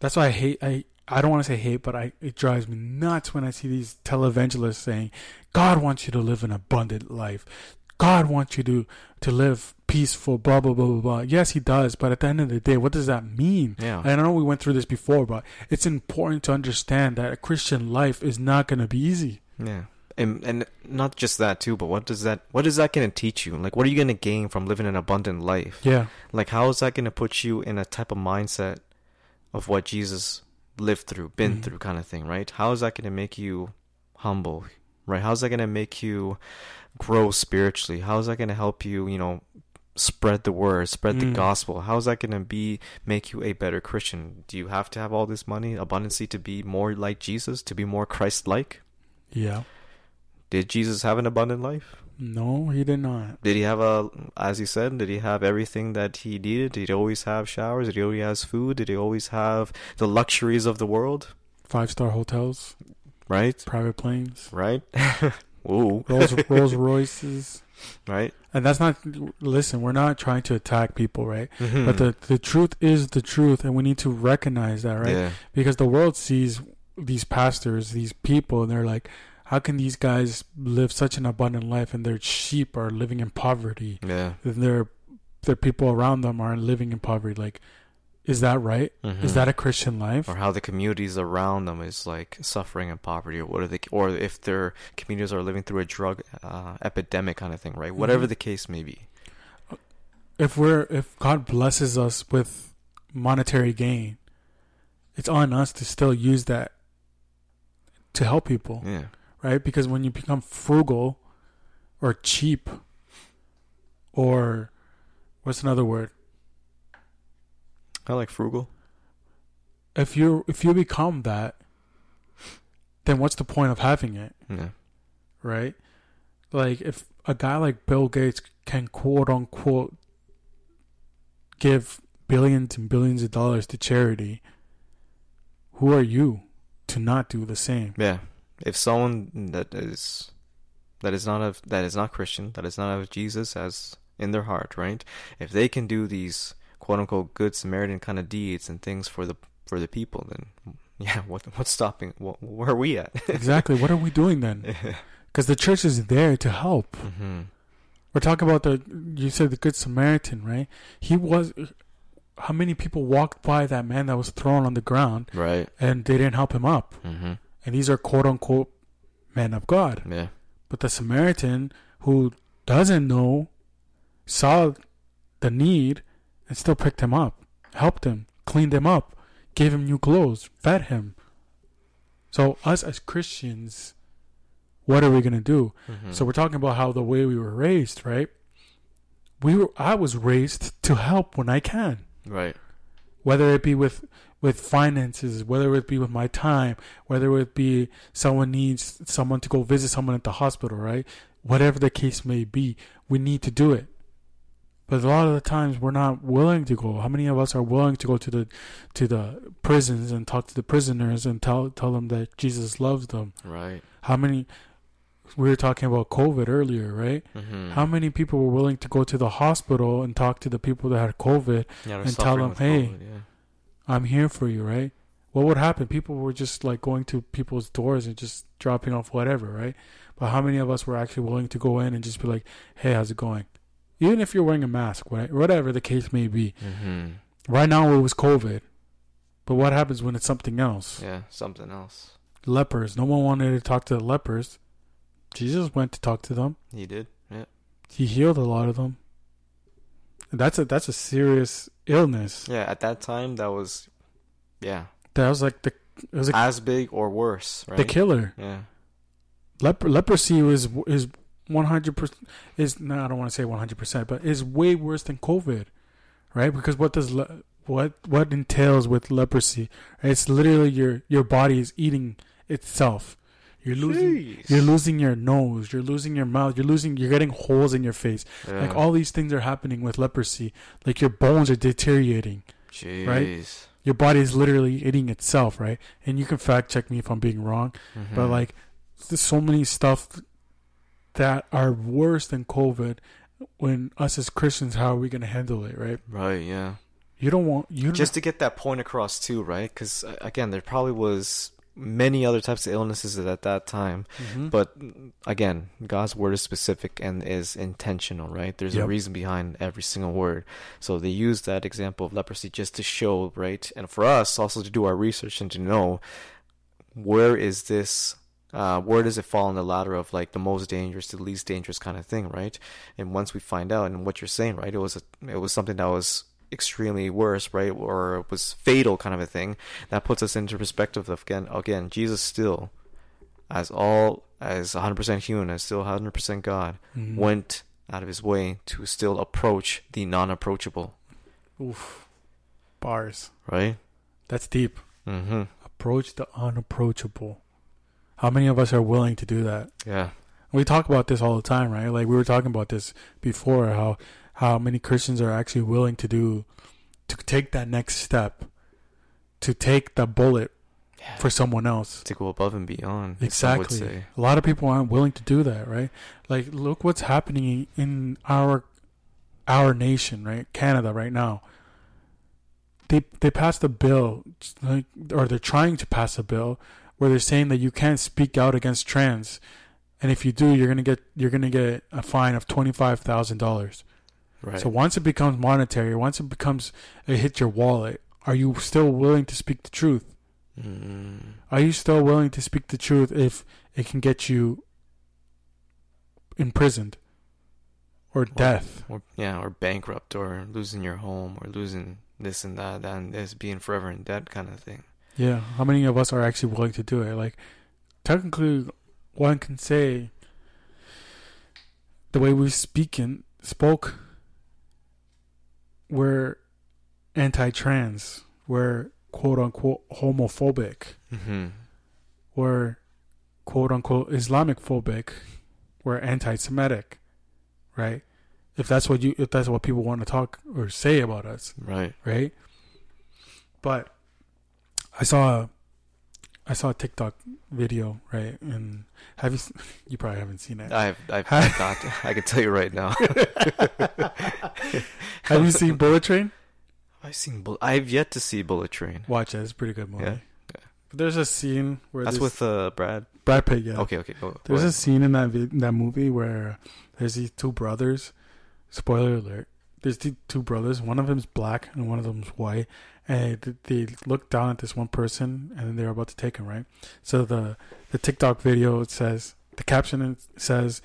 that's why I hate. I I don't want to say hate, but I it drives me nuts when I see these televangelists saying, "God wants you to live an abundant life. God wants you to to live peaceful." Blah blah blah blah blah. Yes, He does, but at the end of the day, what does that mean? yeah. And I know we went through this before, but it's important to understand that a Christian life is not going to be easy. Yeah. And and not just that too, but what does that what is that gonna teach you? Like what are you gonna gain from living an abundant life? Yeah, Like how is that gonna put you in a type of mindset of what Jesus lived through, been Mhm. through kind of thing, right? How is that gonna make you humble? Right? How's that gonna make you grow spiritually? How is that gonna help you, you know, spread the word, spread the Mm. gospel? How is that gonna be make you a better Christian? Do you have to have all this money, abundancy to be more like Jesus, to be more Christ like? yeah. Did Jesus have an abundant life? No, he did not. Did he have a, as he said, did he have everything that he needed? Did he always have showers? Did he always have food? Did he always have the luxuries of the world? Five star hotels, Right? private planes, Right? Ooh. Rolls Rolls Royces. right? And that's not. Listen, we're not trying to attack people, right? Mhm. But the the truth is the truth, and we need to recognize that, right? Yeah. Because the world sees these pastors, these people, and they're like, how can these guys live such an abundant life, and their sheep are living in poverty, Yeah. and their their people around them are living in poverty? Like, is that right? Is Mhm. that a Christian life? or how the communities around them is like suffering and poverty, or what are they, or if their communities are living through a drug uh, epidemic kind of thing, right? Whatever Mhm. the case may be. if we're if God blesses us with monetary gain, it's on us to still use that to help people, Yeah. Right? Because when you become frugal or cheap or what's another word? I like frugal. If you if you become that, then what's the point of having it, Yeah. right? Like if a guy like Bill Gates can quote unquote give billions and billions of dollars to charity, who are you to not do the same? Yeah. If someone that is that is not of that is not Christian, that is not of Jesus as in their heart, right? If they can do these quote unquote good Samaritan kind of deeds and things for the for the people, then yeah, what what's stopping? What, where are we at? Exactly. What are we doing then? Because the church is there to help. hmm We're talking about the you said the good Samaritan, right? He was. How many people walked by that man that was thrown on the ground Right. and they didn't help him up? hmm And these are quote unquote men of God. Yeah. But the Samaritan who doesn't know saw the need and still picked him up, helped him, cleaned him up, gave him new clothes, fed him. So us as Christians, what are we gonna do? Mhm. So we're talking about how the way we were raised, right? We were I was raised to help when I can right. whether it be with with finances, whether it be with my time, whether it be someone needs someone to go visit someone at the hospital, right? Whatever the case may be, we need to do it. But a lot of the times we're not willing to go. How many of us are willing to go to the to the prisons and talk to the prisoners and tell tell them that Jesus loves them? Right. How many we were talking about COVID earlier, right? hmm How many people were willing to go to the hospital and talk to the people that had COVID yeah, and tell them, "Hey, COVID, yeah. I'm here for you, right? What would happen? People were just like going to people's doors and just dropping off whatever, right? But how many of us were actually willing to go in and just be like, "Hey, how's it going?" Even if you're wearing a mask, right? Whatever the case may be. hmm Right now it was COVID, but what happens when it's something else? Yeah, something else. lepers. No one wanted to talk to the lepers. Jesus went to talk to them. He did. Yeah. He healed a lot of them. That's a that's a serious illness. Yeah. At that time, that was, yeah, That was like the it was like as big or worse, right? the killer. Yeah. Leper, leprosy was is one hundred percent is no, I don't want to say one hundred percent, but is way worse than COVID, right? Because what does le- what what entails with leprosy? It's literally your your body is eating itself. You're losing Jeez. you're losing your nose, you're losing your mouth, you're losing you're getting holes in your face. Yeah. Like all these things are happening with leprosy. Like your bones are deteriorating. Jeez. Your body is literally eating itself, right? And you can fact check me if I'm being wrong. But Mhm. like, there's so many stuff that are worse than COVID. When us as Christians, how are we gonna handle it, right? Right. Yeah. You don't want you just to get that point across too right because again there probably was many other types of illnesses at that time. Mhm. but again god's word is specific and is intentional right? There's a reason behind every single word. So they use that example of leprosy just to show right? And for us also to do our research and to know where is this uh, where does it fall on the ladder of like the most dangerous to the least dangerous kind of thing right? And once we find out and what you're saying right it was a, it was something that was extremely worse right or was fatal kind of a thing that puts us into perspective of again again jesus still as all as 100% human as still 100% god Mhm. went out of his way to still approach the non-approachable Oof. Bars. right That's deep. mm-hmm Approach the unapproachable. How many of us are willing to do that? yeah We talk about this all the time, right? Like we were talking about this before. How how many Christians are actually willing to do to take that next step, to take the bullet for someone else. to go above and beyond Exactly. A lot of people aren't willing to do that, right? Like, look what's happening in our our nation, right? Canada right now. They they passed a bill, like, or they're trying to pass a bill where they're saying that you can't speak out against trans, and if you do, you're gonna get you're gonna get a fine of twenty five thousand dollars. Right So once it becomes monetary, once it becomes it hits your wallet, are you still willing to speak the truth? mm, Are you still willing to speak the truth if it can get you imprisoned or death? or yeah or bankrupt or losing your home or losing this and that and this being forever in debt kind of thing Yeah. How many of us are actually willing to do it? Like, technically, one can say the way we speak and spoke, we're anti-trans, we're quote unquote homophobic, mm-hmm. We're quote unquote Islamic phobic, we're anti-Semitic, right? If that's what you, if that's what people want to talk or say about us, right. right? But I saw a, I saw a TikTok video, right? And have you? You probably haven't seen it. i've i've, I've got i can tell you right now have you seen Bullet Train? i've seen i've yet to see bullet train Watch it; it's a pretty good movie. Yeah, But there's a scene where that's with uh brad Brad Pitt. Yeah. okay okay go, go There's a scene in that vid- that movie where there's these two brothers. Spoiler alert. There's two brothers. One of them's black and one of them's white. And th- they look down at this one person and then they're about to take him, right? So the the TikTok video it says the caption says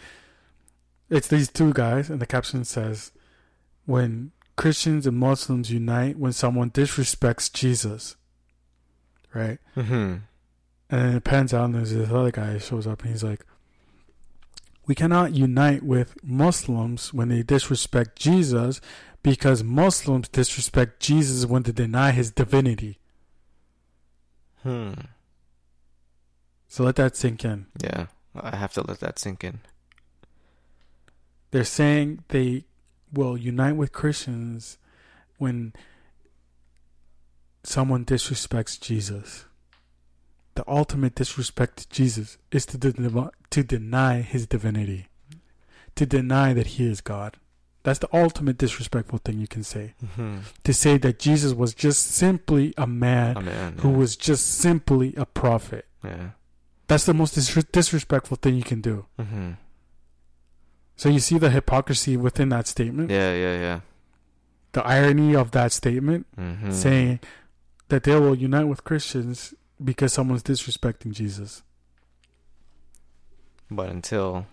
it's these two guys and the caption says when Christians and Muslims unite when someone disrespects Jesus. Right? mm-hmm And then it pans out, and there's this other guy who shows up, and he's like, "We cannot unite with Muslims when they disrespect Jesus, because Muslims disrespect Jesus when they deny His divinity." hmm So let that sink in. yeah i have to let that sink in They're saying they will unite with Christians when someone disrespects Jesus. The ultimate disrespect to Jesus is to, de- to deny his divinity, to deny that he is God. That's the ultimate disrespectful thing you can say. mm-hmm To say that Jesus was just simply a man oh man who yeah. was just simply a prophet. yeah That's the most dis- disrespectful thing you can do. mm-hmm So you see the hypocrisy within that statement? yeah yeah yeah the irony of that statement mm-hmm saying that they will unite with Christians because someone's disrespecting Jesus. But until,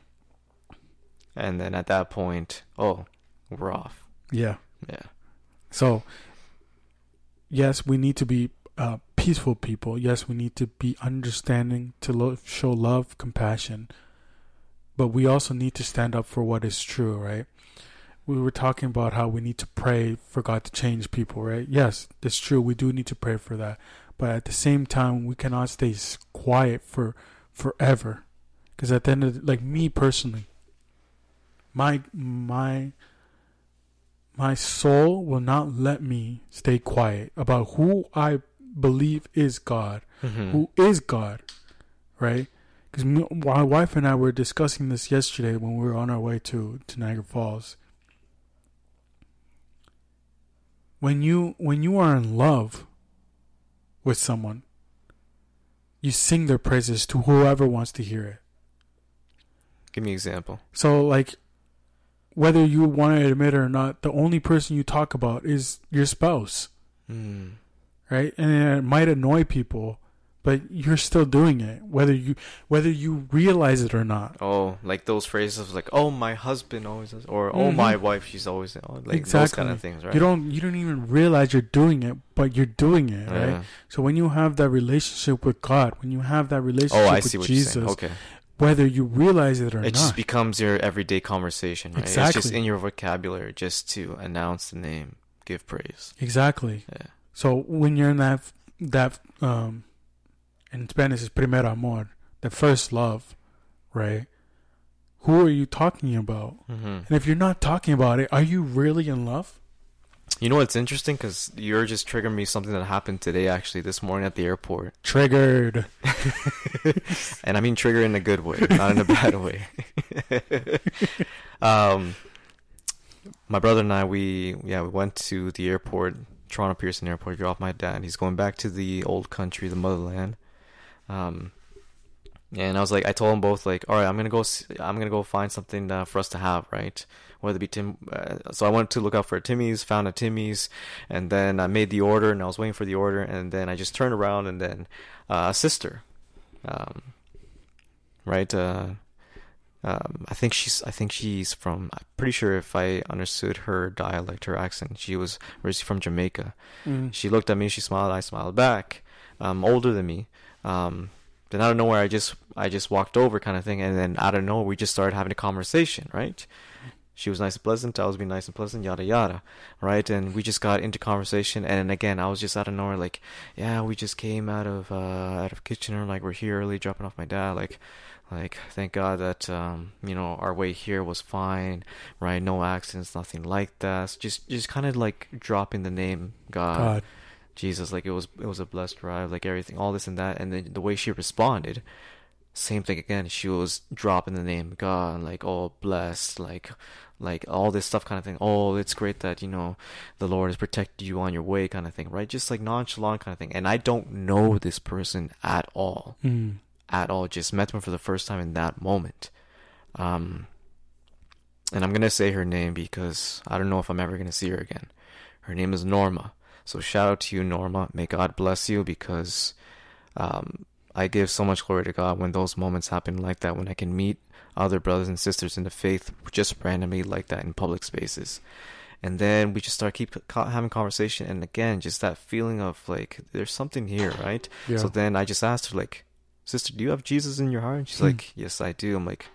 and then at that point, oh, we're off. Yeah. Yeah. So, yes, we need to be uh, peaceful people. Yes, we need to be understanding, to lo- show love, compassion. But we also need to stand up for what is true, right? We were talking about how we need to pray for God to change people, right? Yes, that's true. We do need to pray for that. But at the same time, we cannot stay quiet for forever. Because at the end of the, like me personally, my my my soul will not let me stay quiet about who I believe is God, Mhm. who is God, right? Because my wife and I were discussing this yesterday when we were on our way to, to Niagara Falls. When you when you are in love with someone, you sing their praises to whoever wants to hear it. Give me an example. So like whether you want to admit it or not, the only person you talk about is your spouse, Mm. right? And it might annoy people, but you're still doing it whether you whether you realize it or not. Oh, like those phrases like, "Oh, my husband always does," or "Oh, Mhm. my wife, she's always," oh, like those kind of things, right? You don't you don't even realize you're doing it, but you're doing it, right? So when you have that relationship with God, when you have that relationship Oh, I with see what Jesus, you're saying. Okay, whether you realize it or it not, It just becomes your everyday conversation, right? It's just Exactly. in your vocabulary, just to announce the name, give praise. exactly. Yeah. So when you're in that that um in Spanish is primer amor, the first love, right? Who are you talking about? hmm And if you're not talking about it, are you really in love? You know what's interesting? Because you're just triggering me something that happened today, actually, this morning at the airport. Triggered. and I mean trigger in a good way, not in a bad way. um, my brother and I, we yeah, we went to the airport, Toronto Pearson Airport. Dropped my dad. He's going back to the old country, the motherland. Um, and I was like, I told them both like, all right, I'm gonna go, I'm gonna go find something uh, for us to have, right? Whether it be Tim, uh, so I went to look out for a Timmy's, found a Timmy's, and then I made the order, and I was waiting for the order, and then I just turned around, and then uh, a sister, um, right? Uh, um, I think she's, I think she's from. I'm pretty sure if I understood her dialect, her accent, she was originally from Jamaica. Mm. She looked at me, she smiled, I smiled back. Um, older than me. Um, then out of nowhere, I just I just walked over, kind of thing, and then out of nowhere, we just started having a conversation, right? She was nice and pleasant, I was being nice and pleasant, yada yada, right? And we just got into conversation, and again, I was just out of nowhere, like, yeah, we just came out of uh, out of Kitchener, like we're here early, dropping off my dad, like. Like, thank God that um, you know our way here was fine, right? No accidents, nothing like that. So just, just kind of like dropping the name God, God. Jesus, like it was it was a blessed ride, like everything, all this and that, and then the way she responded, same thing again. She was dropping the name God, like oh blessed, like like all this stuff kind of thing. Oh, it's great that you know the Lord has protected you on your way, kind of thing, right? Just like nonchalant kind of thing. And I don't know this person at all, Mm. at all. Just met them for the first time in that moment. Um, and I'm gonna say her name because I don't know if I'm ever gonna see her again. Her name is Norma. So shout out to you, Norma. May God bless you because um, I give so much glory to God when those moments happen like that, when I can meet other brothers and sisters in the faith just randomly like that in public spaces. And then we just start keep having conversation, and again, just that feeling of like there's something here, right? Yeah. So then I just asked her like, "Sister, do you have Jesus in your heart?" And she's Hmm. like, "Yes, I do." I'm like,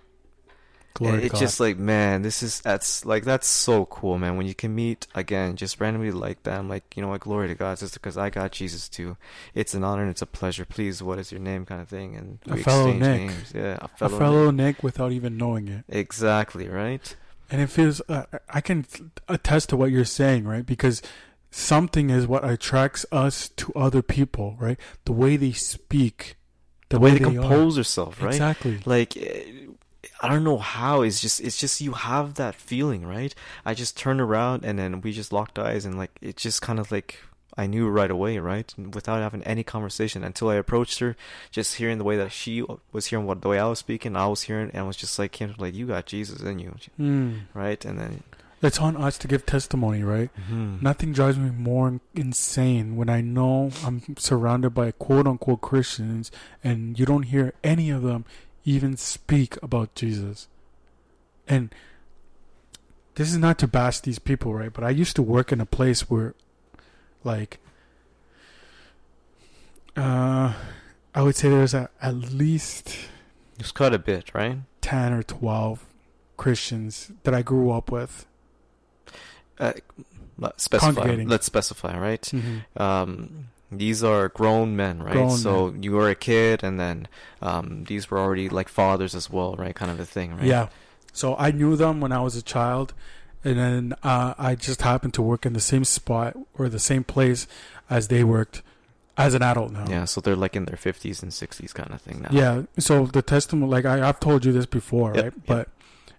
Glory it's God. just like man this is that's like that's so cool man when you can meet again just randomly like that i'm like you know what glory to god sister because i got jesus too it's an honor and it's a pleasure please what is your name kind of thing and A fellow exchange Nick. names yeah a a fellow, fellow Nick. Nick without even knowing it. exactly right And it feels, uh, I can attest to what you're saying, right? Because something is what attracts us to other people, right? The way they speak, the way they are. compose herself right Exactly. like eh, I don't know how it's just it's just you have that feeling right I just turned around and then we just locked eyes and like it just kind of like I knew right away right without having any conversation until I approached her just hearing the way that she was hearing what the way I was speaking I was hearing and I was just like him like you got Jesus in you Mm. right and then It's on us to give testimony, right? Mhm. Nothing drives me more insane when I know I'm surrounded by quote unquote Christians and you don't hear any of them even speak about Jesus. And this is not to bash these people, right? But I used to work in a place where, like, uh, I would say there's a, at least It's quite a bit, right? 10 or 12 Christians that I grew up with. Let's specify. Congregating. Let's specify, right? Mm-hmm. Um, these are grown men, right? Grown so you were a kid, and then um, these were already like fathers as well, right? Kind of a thing, right? Yeah. So I knew them when I was a child, and then uh, I just happened to work in the same spot or the same place as they worked as an adult now. Yeah. So they're like in their fifties and sixties, kind of thing now. Yeah. So the testimony, like I, I've told you this before, Yep, right? yep. But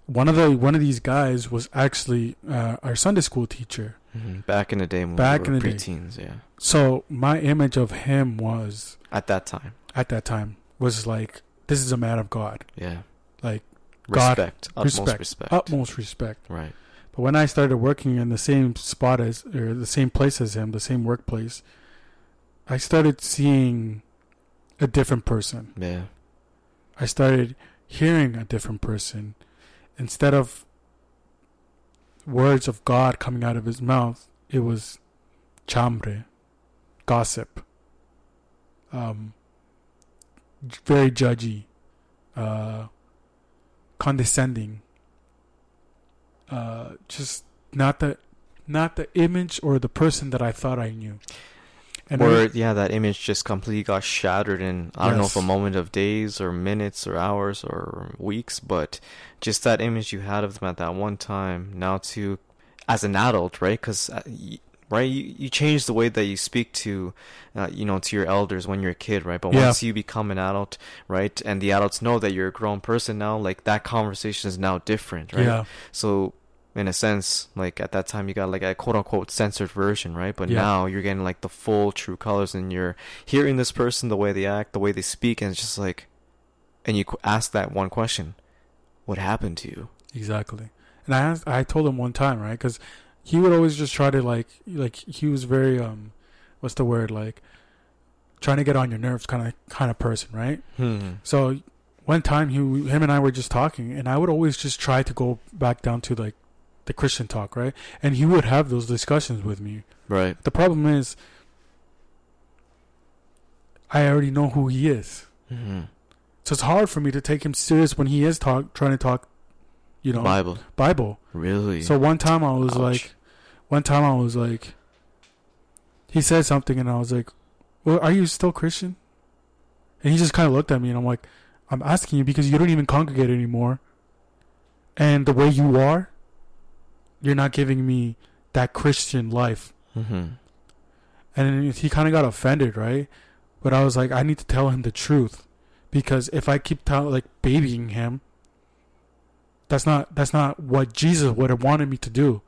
one of the one of these guys was actually uh, our Sunday school teacher. Mhm. Back in the day when Back we were in the day. preteens, yeah. So my image of him was At that time, at that time was like this is a man of God, yeah. like God- Respect, utmost respect, respect. utmost respect. Right. But when I started working in the same spot as or the same place as him, the same workplace, I started seeing a different person. Yeah. I started hearing a different person instead of words of God coming out of his mouth. It was chambre, gossip, um, very judgy, uh, condescending. Uh, just not the, not the image or the person that I thought I knew. And I- or yeah, that image just completely got shattered in I don't know if a moment of days or minutes or hours or weeks, but just that image you had of them at that one time. Now to as an adult, right? Because right, you, you change the way that you speak to, uh, you know, to your elders when you're a kid, right? But Yeah. once you become an adult, right, and the adults know that you're a grown person now, like that conversation is now different, right? yeah, So in a sense, like at that time you got like a quote unquote censored version, right? But Yeah. now you're getting like the full true colors and you're hearing this person, the way they act, the way they speak, and it's just like, and you ask that one question, what happened to you? Exactly. And I asked, I told him one time, right? Because he would always just try to like, like he was very um, what's the word like, trying to get on your nerves, kind of kind of person, right? Hmm. So one time he, him and I were just talking, and I would always just try to go back down to like the Christian talk, right? And he would have those discussions with me. Right. The problem is, I already know who he is, hmm so it's hard for me to take him serious when he is talk trying to talk, you know, Bible. Bible. Really? So one time I was Ouch. like, one time I was like, he said something and I was like, well, are you still Christian? And he just kind of looked at me and I'm like, I'm asking you because you don't even congregate anymore. And the way you are, you're not giving me that Christian life. hmm And he kind of got offended, right? But I was like, I need to tell him the truth because if I keep tell, like babying him, that's not that's not what Jesus would have wanted me to do,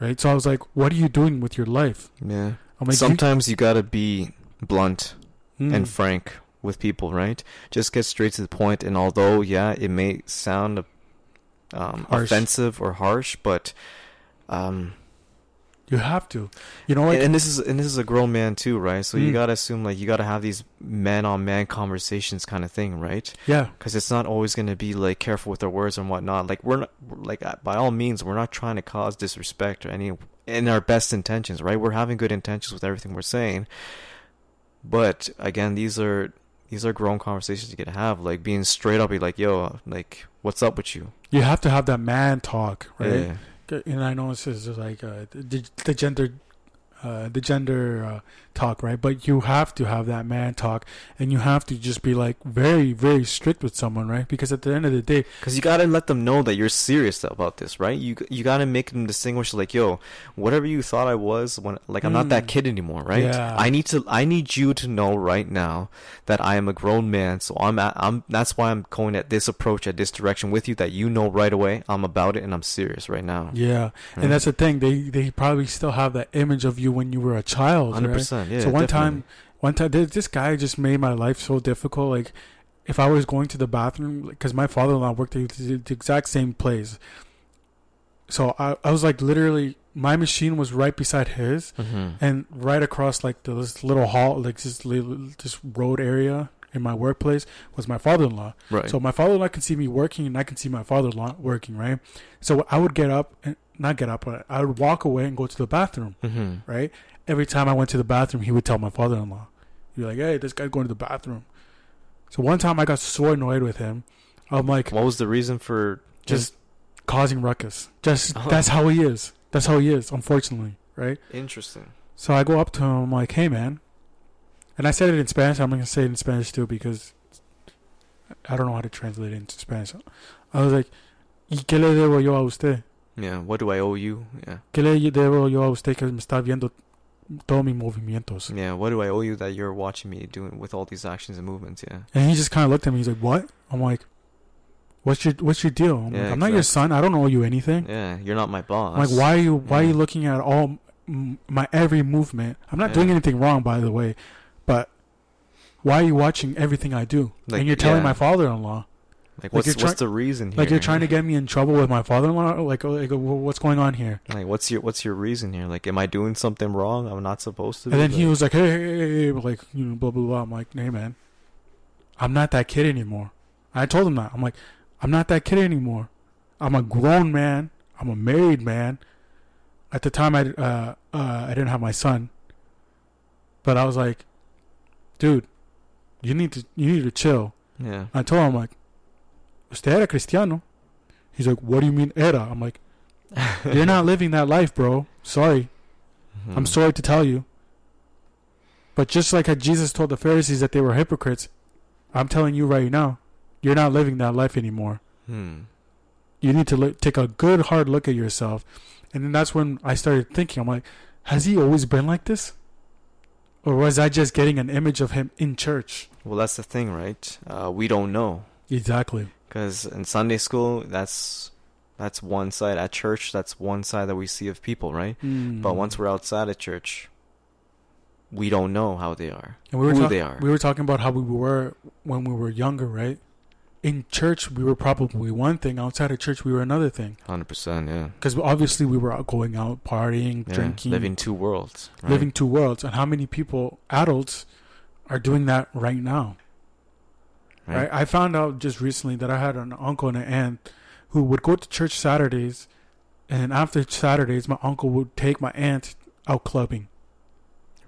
right? So I was like, what are you doing with your life? Yeah. I'm like, Sometimes you gotta be blunt Mm. and frank with people, right? Just get straight to the point. And although, yeah, it may sound um, offensive or harsh, but um, you have to, you know, like and, this is and this is a grown man too, right? So you Mm. gotta assume like you gotta have these man on man conversations kind of thing, right? yeah, Because it's not always gonna be like careful with our words and whatnot. Like we're not like uh, by all means we're not trying to cause disrespect or any in our best intentions, right? We're having good intentions with everything we're saying. But again, these are these are grown conversations you get to have, like being straight up, be like, "Yo, like, what's up with you?" you have to have that man talk, right? Yeah. and I know this is just like uh, the, the gender, uh, the gender uh, talk, right? But you have to have that man talk, and you have to just be like very, very strict with someone, right? Because at the end of the day, Because you gotta let them know that you're serious about this, right? You you gotta make them distinguish, like, yo, whatever you thought I was, when like I'm not that Mm. kid anymore, right? Yeah. I need to I need you to know right now that I am a grown man, so I'm at, I'm that's why I'm going at this approach at this direction with you. That you know right away I'm about it and I'm serious right now. yeah, Right? and that's the thing. They they probably still have that image of you when you were a child, hundred right? Yeah. so one definitely. time, one time, this guy just made my life so difficult. Like, if I was going to the bathroom, because my father-in-law worked at the the exact same place, So I, I was like literally my machine was right beside his Mm-hmm. and right across like the, this little hall like this little this road area in my workplace was my father-in-law. Right. So my father-in-law can see me working and I can see my father-in-law working, right? So I would get up and not get up, but I would walk away and go to the bathroom, mm-hmm. right? Every time I went to the bathroom, he would tell my father-in-law, "You're like, hey, this guy's going to the bathroom." So one time I got so annoyed with him, I'm like, What was the reason for just causing ruckus. Just Oh. that's how he is. That's how he is, unfortunately, right? Interesting. So I go up to him, I'm like, "Hey, man," and I said it in Spanish. I'm gonna say it in Spanish too because I don't know how to translate it into Spanish. I was like, "¿Y qué le debo yo a usted? Yeah. What do I owe you? Yeah. ¿Qué le debo yo a usted que me está viendo todos mis movimientos?" Yeah. What do I owe you that you're watching me doing with all these actions and movements? Yeah. And he just kind of looked at me. He's like, "What?" I'm like, "What's your What's your deal?" I'm, Yeah, like, I'm not your son. I don't owe you anything. Yeah. You're not my boss. I'm like, why are you Why are you looking at all my every movement? I'm not Yeah. doing anything wrong, by the way, but why are you watching everything I do? Like, and you're telling yeah. my father-in-law, Like, like what's you're what's the reason here? like you're trying to get me in trouble with my father-in-law. Like, like what's going on here? Like, what's your what's your reason here? Like, am I doing something wrong? I'm not supposed to. And then he was like, hey, hey, hey, hey, like you know, blah blah blah. I'm like, hey man, I'm not that kid anymore. I told him that. I'm like, I'm not that kid anymore. I'm a grown man. I'm a married man. At the time, I uh, uh, I didn't have my son, but I was like, dude, you need to you need to chill. Yeah. I told him like, usted era cristiano. He's like, what do you mean era? I'm like, you're not living that life, bro. Sorry. I'm Mhm. sorry to tell you. But just like how Jesus told the Pharisees that they were hypocrites, I'm telling you right now, you're not living that life anymore. Hmm. You need to look, take a good hard look at yourself. And then that's when I started thinking, I'm like, has he always been like this? Or was I just getting an image of him in church? Well, that's the thing, right? Uh, we don't know Exactly. Because in Sunday school, that's that's one side. At church, that's one side that we see of people, right? Mm. But once we're outside of church, we don't know how they are, and we were who talk- they are. we were talking about how we were when we were younger, right? In church, we were probably one thing. Outside of church, we were another thing. Hundred percent, yeah. Because obviously we were out going out, partying, yeah. drinking, living two worlds, right? living two worlds. And how many people, adults, are doing that right now? Right? I, I found out just recently that I had an uncle and an aunt who would go to church Saturdays, and after Saturdays, my uncle would take my aunt out clubbing.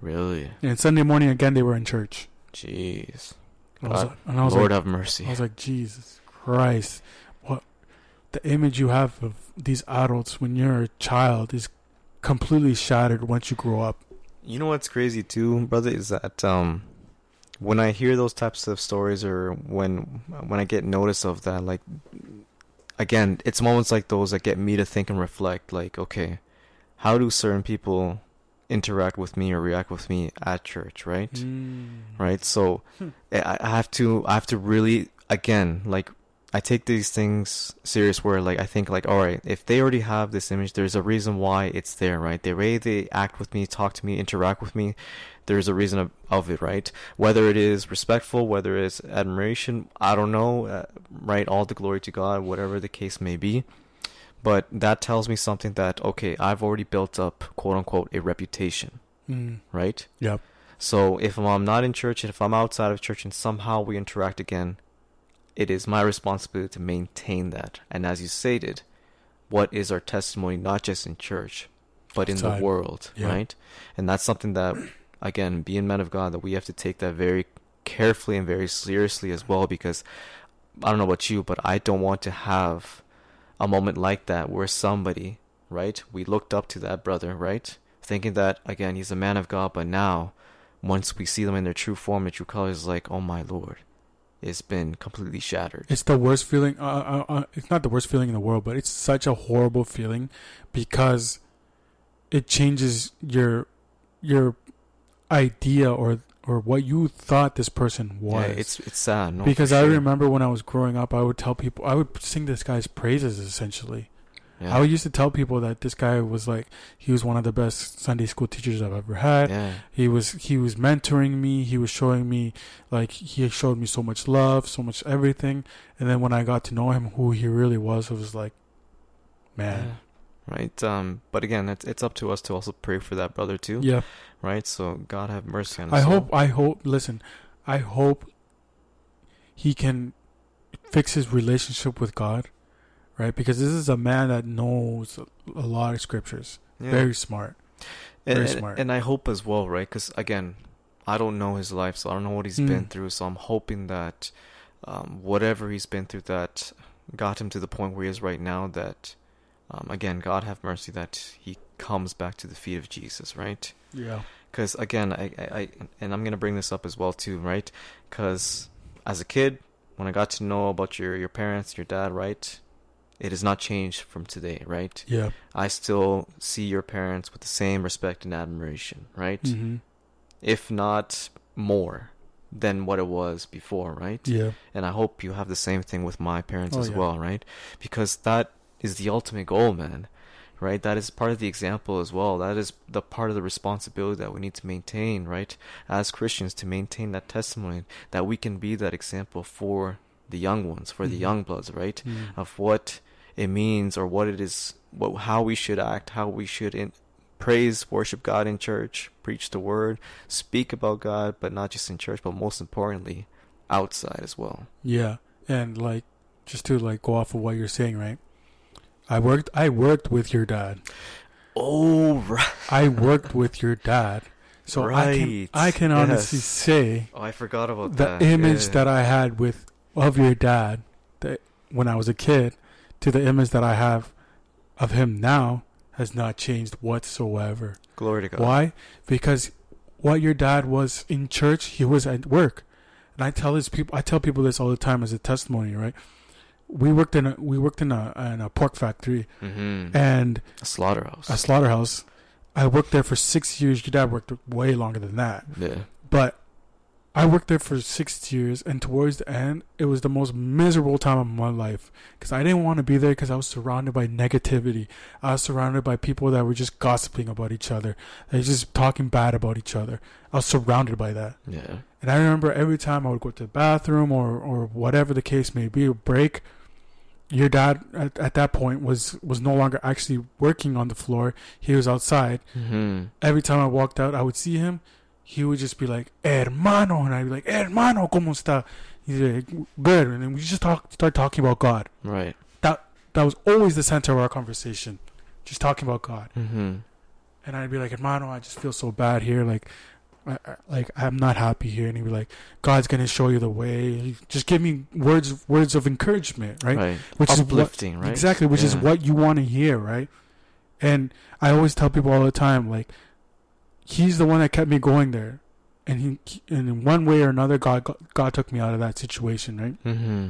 Really, And Sunday morning again, they were in church. jeez. And I was, and I was Lord like, have mercy. I was like, Jesus Christ, what the image you have of these adults when you're a child is completely shattered once you grow up. You know what's crazy too, brother, is that um, when I hear those types of stories, or when when I get notice of that, like again, it's moments like those that get me to think and reflect. Like, okay, how do certain people interact with me or react with me at church, right? Right. So Hmm. I, I have to I have to really again like I take these things serious where like I think like all right if they already have this image there's a reason why it's there right the way they act with me talk to me interact with me there's a reason of, of it right whether it is respectful whether it's admiration I don't know uh, right all the glory to God whatever the case may be but that tells me something that okay I've already built up quote unquote a reputation Mm. right Yep. so if I'm not in church and if I'm outside of church and somehow we interact again, it is my responsibility to maintain that. And as you stated, what is our testimony not just in church, but in the world, Yeah. right? And that's something that again, being men of God, that we have to take that very carefully and very seriously as well because I don't know about you, but I don't want to have a moment like that where somebody, right? We looked up to that brother, right? Thinking that again he's a man of God, but now once we see them in their true form, their true colors, like, oh my lord, it's been completely shattered. It's the worst feeling. Uh, uh, uh, it's not the worst feeling in the world, but it's such a horrible feeling because it changes your your idea or or what you thought this person was. Yeah, it's it's sad. No, because for I remember when I was growing up, I would tell people, I would sing this guy's praises essentially. Yeah. I used to tell people that this guy was like, he was one of the best Sunday school teachers I've ever had. yeah, He was he was mentoring me. He was showing me like he showed me so much love, so much everything. And then when I got to know him, who he really was, it was like, man, right? Um, but again, it's it's up to us to also pray for that brother too, Yeah. right? So God have mercy on I us. all. hope. I hope. Listen, I hope he can fix his relationship with God, right? Because this is a man that knows a lot of scriptures. Yeah. Very smart. and, very and- smart. And I hope as well, right? Because again, I don't know his life, so I don't know what he's been Mm. through. So I'm hoping that um, whatever he's been through, that got him to the point where he is right now. That um, again, God have mercy that he comes back to the feet of Jesus, right? Yeah. Because again, I, I, I, and I'm gonna bring this up as well too, right? Because as a kid, when I got to know about your your parents, your dad, right? It has not changed from today, right? Yeah. I still see your parents with the same respect and admiration, right? hmm If not more than what it was before, right? Yeah. And I hope you have the same thing with my parents Oh, as yeah. well, right? Because that is the ultimate goal, man. Right? That is part of the example as well. That is the part of the responsibility that we need to maintain, right? As Christians to maintain that testimony that we can be that example for the young ones, for the Mhm. young bloods, right? Mm. Of what it means or what it is, what, how we should act, how we should in, praise, worship God in church, preach the word, speak about God, but not just in church, but most importantly, outside as well. Yeah, and like just to like go off of what you're saying, right? I worked. I worked with your dad. Oh, right. I worked with your dad, so I can I can honestly Yes. say Oh, I forgot about that the that. image Yeah. that I had with of your dad that when I was a kid to the image that I have of him now has not changed whatsoever. Glory to God. Why? Because what your dad was in church, he was at work. And I tell his people I tell people this all the time as a testimony, right? We worked in a we worked in a in a pork factory Mm-hmm. and A slaughterhouse. a slaughterhouse. I worked there for six years. Your dad worked way longer than that. yeah. But I worked there for six years, and towards the end, it was the most miserable time of my life because I didn't want to be there because I was surrounded by negativity. I was surrounded by people that were just gossiping about each other. They were just talking bad about each other. I was surrounded by that, Yeah. and I remember every time I would go to the bathroom or or whatever the case may be, break. Your dad at, at that point was was no longer actually working on the floor. He was outside, Mm-hmm. every time I walked out, I would see him. He would just be like, "Hermano," and I'd be like, "Hermano, cómo está?" He's like, "Good," and then we just talk, start talking about God. Right. That that was always the center of our conversation, just talking about God. Mm-hmm. And I'd be like, "Hermano, I just feel so bad here. Like, I, I, like I'm not happy here." And he'd be like, "God's gonna show you the way. Just give me words, words of encouragement, right? Right. Which is what, Uplifting, right? Exactly, which is what you want to hear, right? And I always tell people all the time, like, he's the one that kept me going there, and he, and in one way or another, God, God took me out of that situation, right? Mm-hmm.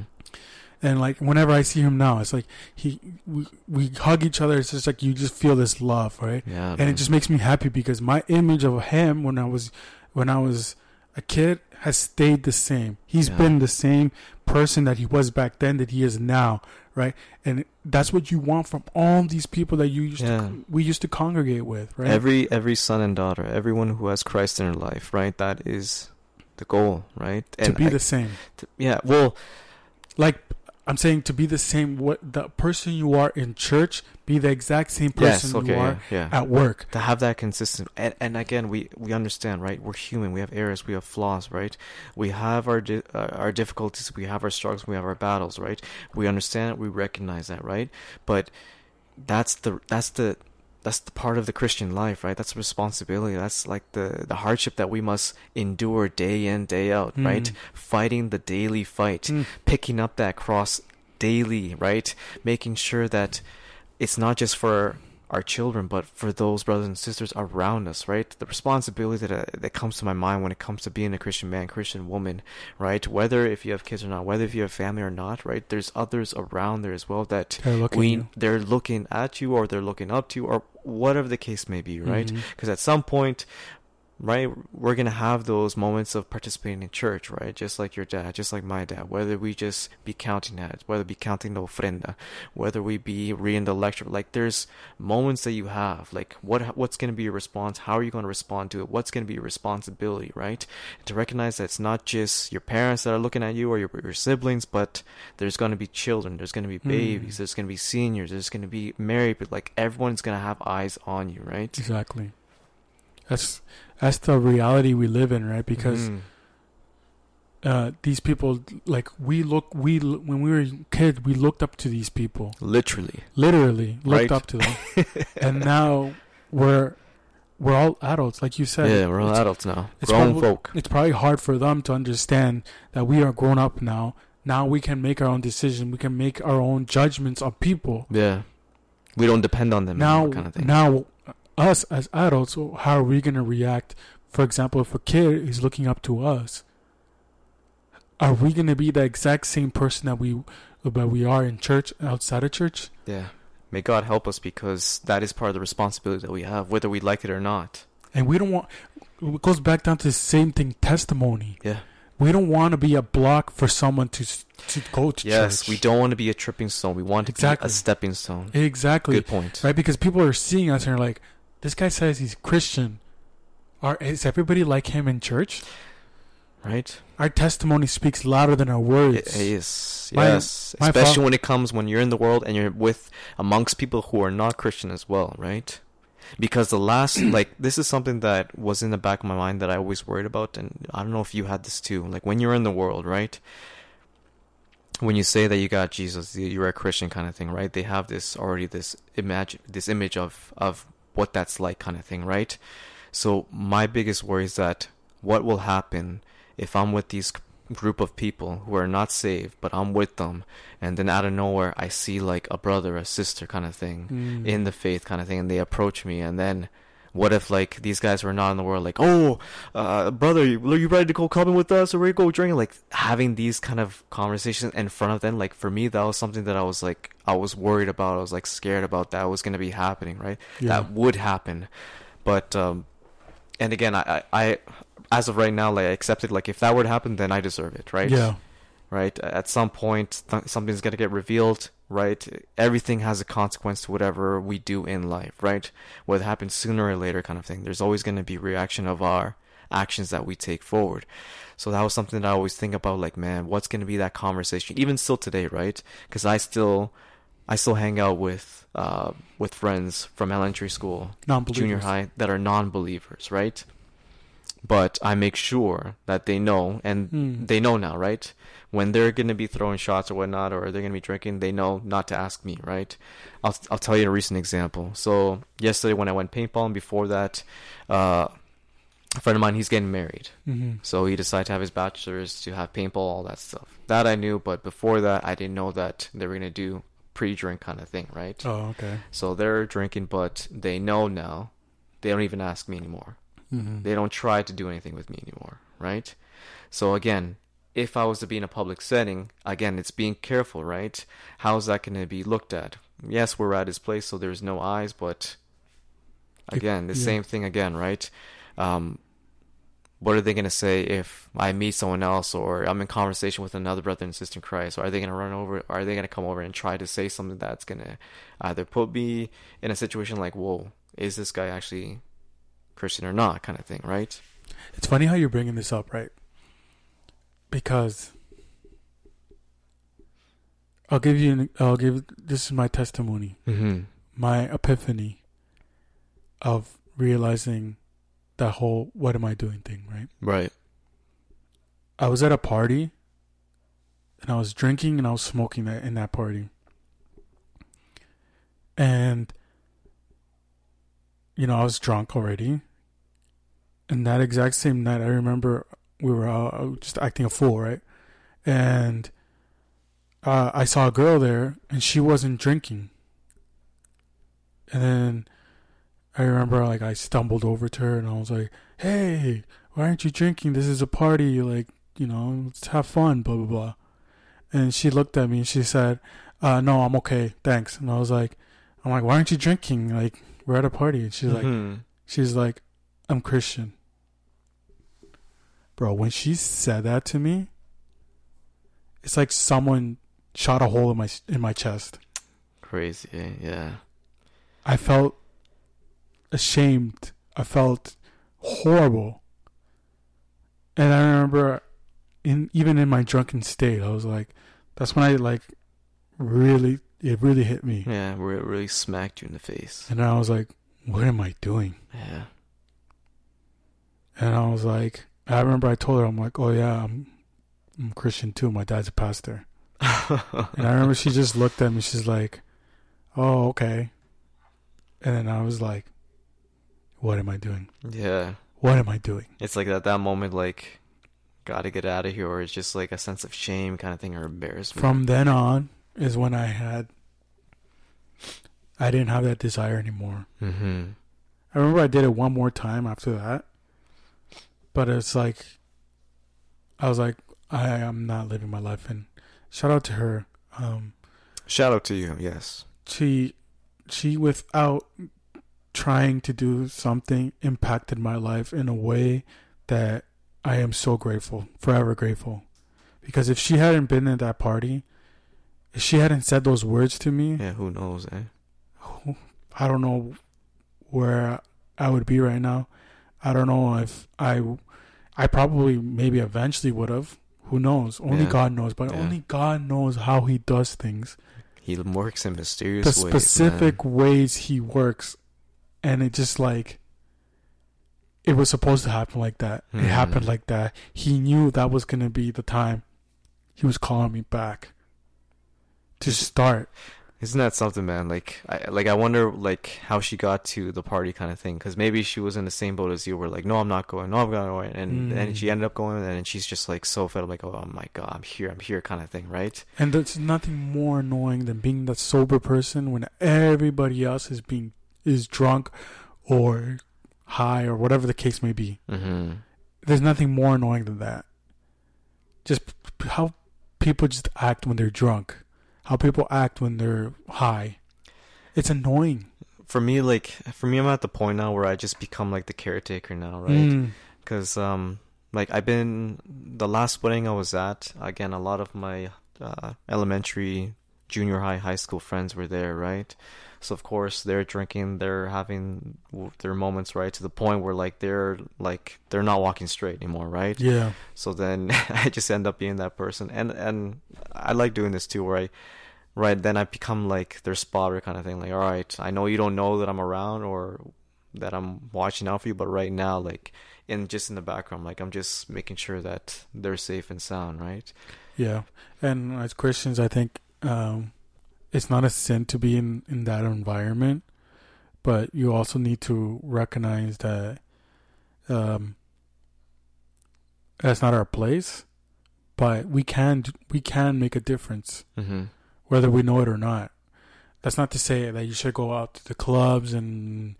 And like, whenever I see him now, it's like he, we, we hug each other. It's just like you just feel this love, right? Yeah. and man. it just makes me happy because my image of him when I was when I was a kid has stayed the same. He's Yeah. been the same person that he was back then that he is now, right? And that's what you want from all these people that you used Yeah. to we used to congregate with, right? Every every son and daughter, everyone who has Christ in their life, right? That is the goal, right? to be I- the same. to- yeah. Well, Like I'm saying to be the same what the person you are in church be the exact same yes. person Okay. you are Yeah. yeah. at work. to have that consistent and, and again we we understand right we're human we have errors we have flaws right we have our di- uh, our difficulties we have our struggles we have our battles right we understand it we recognize that right but that's the that's the that's the part of the Christian life, right? That's a responsibility. That's like the the hardship that we must endure day in, day out, right? Mm. Fighting the daily fight Mm. picking up that cross daily, right? Making sure that it's not just for our children, but for those brothers and sisters around us, right? The responsibility that, uh, that comes to my mind when it comes to being a Christian man, Christian woman, right? Whether if you have kids or not, whether if you have family or not, right? There's others around there as well that They're looking we they're looking at you or they're looking up to you or whatever the case may be, right? Mm-hmm. Because at some point, right? We're gonna have those moments of participating in church, right? Just like your dad, just like my dad. Whether we just be counting at, whether we be counting the ofrenda, whether we be reading the lecture, like there's moments that you have. Like what what's gonna be your response? How are you gonna respond to it? What's gonna be your responsibility, right? And to recognize that it's not just your parents that are looking at you or your your siblings, but there's gonna be children, there's gonna be babies, Mm. there's gonna be seniors, there's gonna be married, but like everyone's gonna have eyes on you, right? Exactly. That's that's the reality we live in, right? Because Mhm. uh, these people, like we look, we when we were kids, we looked up to these people, literally. literally looked Right. up to them, and now we're we're all adults, like you said. yeah, we're all adults now. it's Grown probably- folk. It's probably hard for them to understand that we are grown up now. Now we can make our own decision. We can make our own judgments of people. Yeah. We don't depend on them now, kind of thing. now, us as adults, how are we going to react? For example, if a kid is looking up to us, are we going to be the exact same person that we that we are in church, outside of church? yeah. May God help us because that is part of the responsibility that we have, whether we like it or not. And we don't want. It goes back down to the same thing: testimony. Yeah. We don't want to be a block for someone to to go to Yes, church. we don't want to be a tripping stone. We want to Exactly. be a stepping stone. Exactly. Good point. Right? Because people are seeing us and are like, this guy says he's Christian. Are is everybody like him in church? Right? Our testimony speaks louder than our words. is. My- yes. my Especially fa- when it comes when you're in the world and you're with amongst people who are not Christian as well, right? Because the last like this is something that was in the back of my mind that I always worried about and I don't know if you had this too. Like when you're in the world, right? When you say that you got Jesus, you- you're a Christian kind of thing, right? They have this already this image this image of of what that's like kind of thing, right? So my biggest worry is that what will happen if I'm with these group of people who are not saved, but I'm with them, and then out of nowhere I see like a brother, a sister kind of thing Mm. in the faith kind of thing, and they approach me, and then what if like these guys were not in the world, like oh, uh, brother, you, are you ready to go clubbing with us, or to go drinking? Like having these kind of conversations in front of them, like for me that was something that I was like I was worried about, I was like scared about that was gonna be happening, right? yeah. that would happen. But um and again I, I I as of right now like I accepted like if that were to happen then I deserve it, right? Yeah. Right? At some point th- something's going to get revealed, right? Everything has a consequence to whatever we do in life, right? Whether it happens sooner or later kind of thing. There's always going to be reaction of our actions that we take forward. So that was something that I always think about like man, what's going to be that conversation even still today, right? Cuz I still I still hang out with uh, with friends from elementary school, junior high that are non-believers, right? But I make sure that they know, and Hmm. they know now, right? When they're gonna be throwing shots or whatnot, or they're gonna be drinking, they know not to ask me, right? I'll I'll tell you a recent example. So yesterday when I went paintballing, before that, uh, a friend of mine he's getting married, Mhm. so he decided to have his bachelor's to have paintball, all that stuff. That I knew, but before that, I didn't know that they were gonna do pre-drink kind of thing, right? Oh, okay. So they're drinking, but they know now. They don't even ask me anymore. Mhm. They don't try to do anything with me anymore, right? So again, if I was to be in a public setting, again, it's being careful, right? How's that going to be looked at? Yes, we're at his place, so there's no eyes, but again, the Yeah. same thing again, right? Um, what are they going to say if I meet someone else or I'm in conversation with another brother and sister in Christ? Are they going to run over? Are they going to come over and try to say something that's going to either put me in a situation like, whoa, is this guy actually Christian or not, kind of thing, right? It's funny how you're bringing this up, right? Because I'll give you. An, I'll give. This is my testimony, Mm-hmm. my epiphany of realizing that whole "what am I doing" thing, right? Right. I was at a party, and I was drinking and I was smoking that in that party, and you know I was drunk already. And that exact same night, I remember we were uh, just acting a fool, right? And uh, I saw a girl there, and she wasn't drinking. And then I remember, like, I stumbled over to her, and I was like, "Hey, why aren't you drinking? This is a party. Like, you know, let's have fun." Blah blah blah. And she looked at me and she said, uh, "No, I'm okay, thanks." And I was like, "I'm like, why aren't you drinking? Like, we're at a party." And she's like, Mhm. she's like, "I'm Christian." Bro, when she said that to me, it's like someone shot a hole in my in my chest. Crazy. Yeah. I felt ashamed. I felt horrible. And I remember in even in my drunken state, I was like that's when I like really it really hit me. Yeah, where it really smacked you in the face. And I was like, what am I doing? Yeah. And I was like, I remember I told her, I'm like, oh yeah, I'm, I'm Christian too. My dad's a pastor. and I remember she just looked at me. She's like, oh, okay. And then I was like, what am I doing? Yeah. What am I doing? It's like at that moment, like, gotta get out of here, or it's just like a sense of shame kind of thing or embarrassment. From then on is when I had, I didn't have that desire anymore. Mm-hmm. I remember I did it one more time after that, but it's like, I was like, I am not living my life. And shout out to her. Um, Shout out to you. Yes. she, she without trying to do something impacted my life in a way that I am so grateful, forever grateful. Because if she hadn't been at that party, if she hadn't said those words to me, Yeah. Who knows? Eh. I don't know where I would be right now. I don't know if I, I probably maybe eventually would have. Who knows? Only Yeah. God knows. But Yeah. only God knows how He does things. He works in mysterious the ways. specific man. ways He works, and it just like. It was supposed to happen like that. It Mhm. happened like that. He knew that was gonna be the time. He was calling me back. To start. Isn't that something, man? Like, I like I wonder like how she got to the party kind of thing. Because maybe she was in the same boat as you, where like, no, I'm not going, no, I'm not going, and Mm. and she ended up going, and she's just like so fed up, like, oh my god, I'm here, I'm here, kind of thing, right? And there's nothing more annoying than being that sober person when everybody else is being is drunk or high or whatever the case may be. Mm-hmm. There's nothing more annoying than that. Just how people just act when they're drunk, how people act when they're high. It's annoying. For me, like, for me, I'm at the point now where I just become like the caretaker now, right? Mm. because um like I've been the last wedding I was at again a lot of my uh, elementary junior high high school friends were there right so of course they're drinking they're having their moments right to the point where like they're like they're not walking straight anymore right Yeah. so then I just end up being that person and and I like doing this too where I right then I become like their spotter kind of thing like all right I know you don't know that I'm around or that I'm watching out for you but right now like in just in the background like I'm just making sure that they're safe and sound right Yeah. And as Christians, I think um, it's not a sin to be in, in that environment, but you also need to recognize that um, that's not our place. But we can we can make a difference, mm-hmm. whether we know it or not. That's not to say that you should go out to the clubs and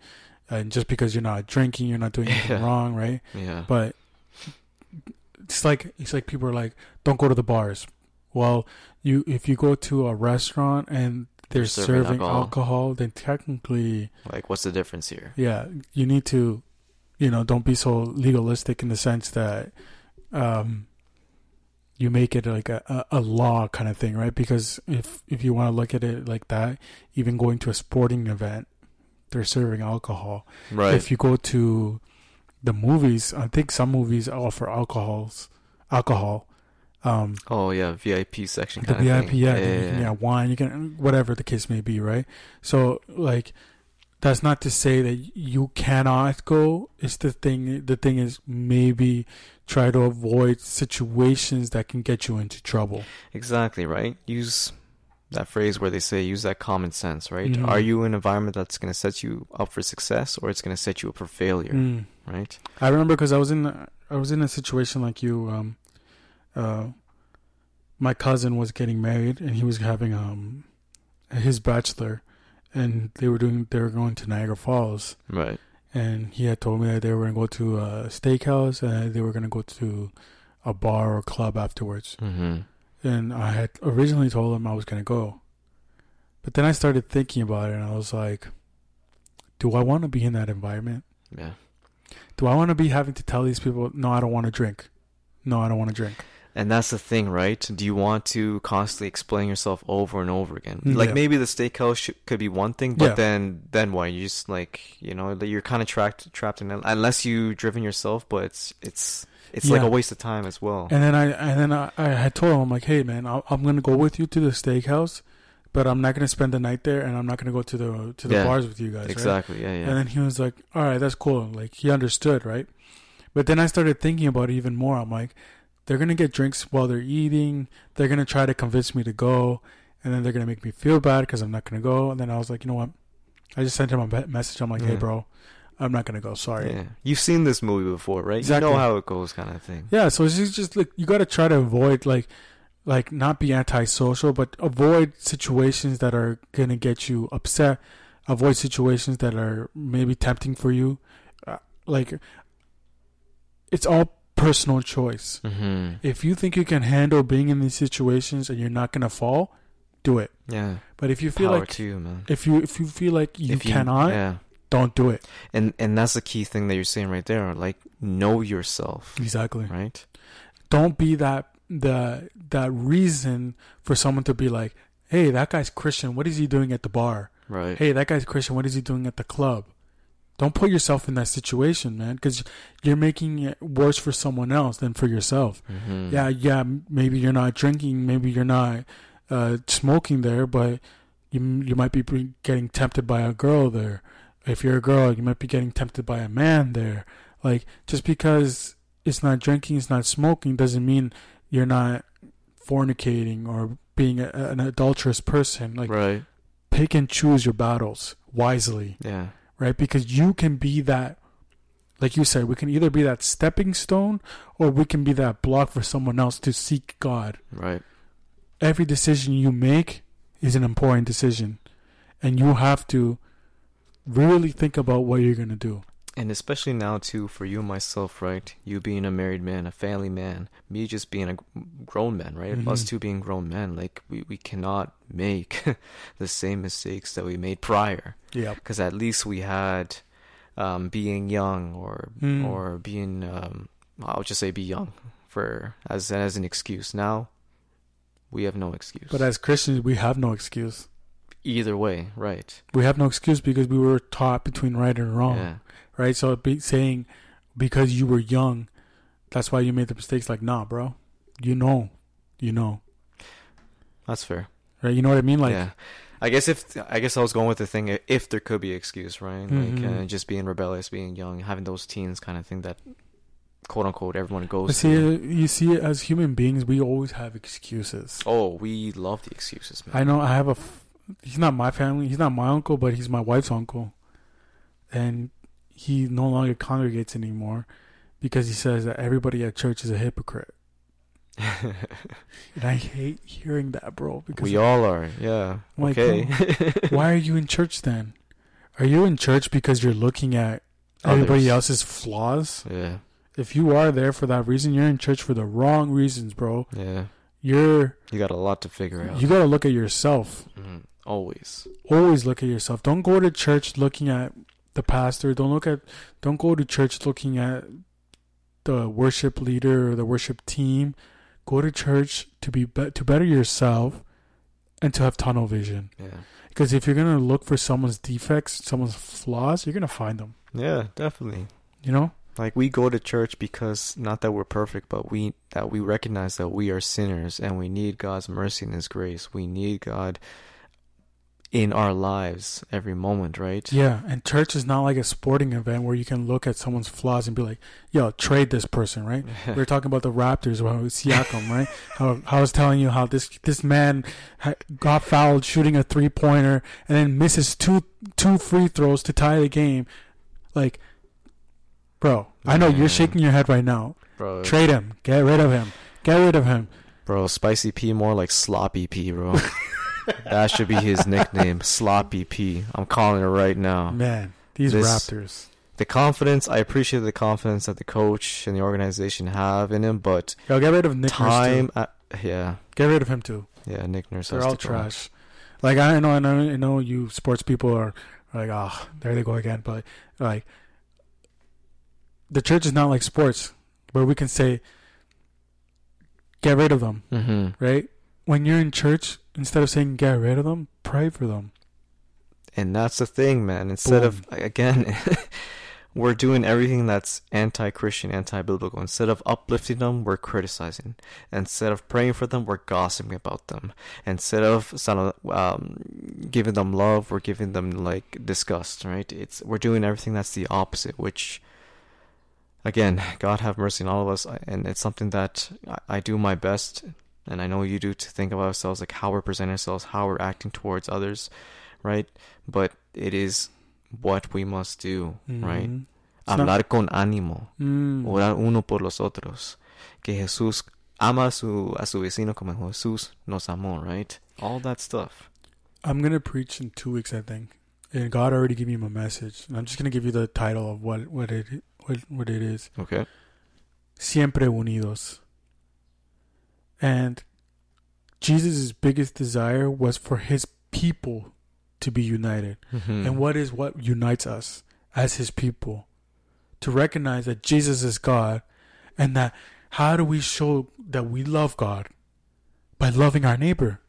and just because you're not drinking, you're not doing anything Yeah. wrong, right? yeah but it's like it's like people are like don't go to the bars well you if you go to a restaurant and they're Serving serving, alcohol. alcohol. then technically like what's the difference here yeah you need to you know don't be so legalistic in the sense that um you make it like a, a, a law kind of thing right because if if you want to look at it like that even going to a sporting event they're serving alcohol right if you go to the movies, I think some movies offer alcohols, alcohol. Um, oh yeah VIP section the of VIP, yeah, you can get wine, you can whatever the case may be, right? So like, that's not to say that you cannot go. It's the thing. The thing is maybe try to avoid situations that can get you into trouble. Exactly, right? Use that phrase where they say use that common sense, right? Mhm. Are you in an environment that's going to set you up for success or it's going to set you up for failure, Mm. right? I remember because I was in I was in a situation like you. Um, uh, my cousin was getting married and he was having um his bachelor, and they were doing they were going to Niagara Falls, Right. and he had told me that they were gonna go to a steakhouse and they were gonna go to a bar or club afterwards. Mm-hmm. And I had originally told him I was gonna go, but then I started thinking about it and I was like, do I want to be in that environment? Yeah. Do I want to be having to tell these people, no, I don't want to drink? no, I don't want to drink. And that's the thing, right? Do you want to constantly explain yourself over and over again? Mm, Like yeah. maybe the steakhouse sh- could be one thing, but Yeah. then then what? You just like you know that you're kind of trapped trapped in it unless you driven yourself. But it's it's it's like a waste of time as well. And then I and then I, I had told him I'm like, hey man, I'll, I'm gonna go with you to the steakhouse, but I'm not gonna spend the night there, and I'm not gonna go to the to the Yeah. bars with you guys. Right? exactly. Yeah. Yeah. And then he was like, all right, that's cool. Like he understood, right? But then I started thinking about it even more. I'm like, they're gonna get drinks while they're eating. They're gonna try to convince me to go, and then they're gonna make me feel bad because I'm not gonna go. And then I was like, you know what? I just sent him a message. I'm like, hey, bro, I'm not gonna go. Sorry. yeah. You've seen this movie before, right? Exactly. You know how it goes, kind of thing. Yeah, so it's just, like you got to try to avoid like like not be antisocial, but avoid situations that are gonna get you upset. Avoid situations that are maybe tempting for you. Uh, like it's all personal choice. Mm-hmm. If you think you can handle being in these situations and you're not gonna fall, do it. Yeah. But if you feel Power like you, if you if you feel like you If cannot, Yeah. don't do it. And and that's the key thing that you're saying right there. Like know yourself, Exactly. right? don't be that the that reason for someone to be like, "Hey, that guy's Christian. What is he doing at the bar? Right. Hey, that guy's Christian. What is he doing at the club?" Don't put yourself in that situation, man, because you're making it worse for someone else than for yourself. Mm-hmm. Yeah, yeah. Maybe you're not drinking. Maybe you're not uh, smoking there, but you you might be getting tempted by a girl there. If you're a girl, you might be getting tempted by a man there. Like just because it's not drinking, it's not smoking, doesn't mean you're not fornicating or being a, an adulterous person. Like right. pick and choose your battles wisely, Yeah. Right? Because you can be that. Like you said, we can either be that stepping stone or we can be that block for someone else to seek God Right. every decision you make is an important decision and you have to really think about what you're going to do And especially now too, for you and myself, right? You being a married man, a family man, me just being a grown man, right? Us Mhm. two being grown men, like we, we cannot make the same mistakes that we made prior. yeah Because at least we had um, being young or Mm. or being um, I'll just say be young for as as an excuse. Now we have no excuse. but as christians we have no excuse either way, right? we have no excuse because we were taught between right and wrong Yeah. Right so be saying because you were young that's why you made the mistakes like nah bro you know you know That's fair. right you know what i mean like yeah. I guess if I guess I was going with the thing if there could be excuse, right? Like Mhm. uh, just being rebellious, being young, having those teens kind of thing that quote unquote everyone goes but see through. you see as human beings we always have excuses Oh, we love the excuses, man. I know I have a. F- he's not my family. He's not my uncle, but he's my wife's uncle, and he no longer congregates anymore because he says that everybody at church is a hypocrite, and I hate hearing that, bro. Because we all are, yeah. I'm like, okay. why are you in church then? Are you in church because you're looking at everybody Others. else's flaws? yeah, If you are there for that reason, you're in church for the wrong reasons, bro. yeah. You're You got a lot to figure out. you got to look at yourself. Mhm. Always. always look at yourself. Don't go to church looking at the pastor. Don't look at don't go to church looking at the worship leader or the worship team. Go to church to be, be to better yourself and to have tunnel vision. Yeah. Because if you're gonna look for someone's defects, someone's flaws, you're gonna find them. Yeah, definitely. You know? Like we go to church because not that we're perfect, but we that we recognize that we are sinners and we need God's mercy and His grace. We need God in our lives every moment, right? Yeah. And church is not like a sporting event where you can look at someone's flaws and be like, "Yo, trade this person," right? we are talking about the Raptors was Siakam, right? How, how I was telling you how this this man got fouled shooting a three pointer and then misses two two free throws to tie the game. Like, bro, I know Man. you're shaking your head right now. bro. Trade him. Get rid of him. Get rid of him. Bro, Spicy P more like Sloppy P, bro. that should be his nickname, Sloppy P. I'm calling it right now. Man, these This- Raptors. The confidence, I appreciate the confidence that the coach and the organization have in him, but Yo, get rid of Nick Nurse time, too. at, yeah, Get rid of him too. yeah, Nick Nurse They're has all trash. Like I know, I know, I know. You sports people are like, oh, there they go again. But like, the church is not like sports, where we can say, get rid of them, Mm-hmm. right? When you're in church, instead of saying get rid of them, pray for them. And that's the thing, man. Instead of again, we're doing everything that's anti-Christian, anti-biblical. Instead of uplifting them, we're criticizing. Instead of praying for them, we're gossiping about them. Instead of um, giving them love, we're giving them like disgust. Right? It's we're doing everything that's the opposite. Which, again, God have mercy on all of us. And it's something that I, I do my best, and I know you do, to think of ourselves like how we're presenting ourselves, how we're acting towards others right? But it is what we must do, right? Mhm. Hablar con ánimo, Mm. orar uno por los otros. Que Jesús ama a su, a su vecino como Jesús nos amó, right? All that stuff. I'm gonna preach in two weeks, I think, and God already gave me my message. And I'm just gonna give you the title of what what it what what it is. Okay. Siempre unidos. And Jesus' biggest desire was for his people to be united. Mm-hmm. And what is what unites us as his people? To recognize that Jesus is God and that how do we show that we love God? By loving our neighbor.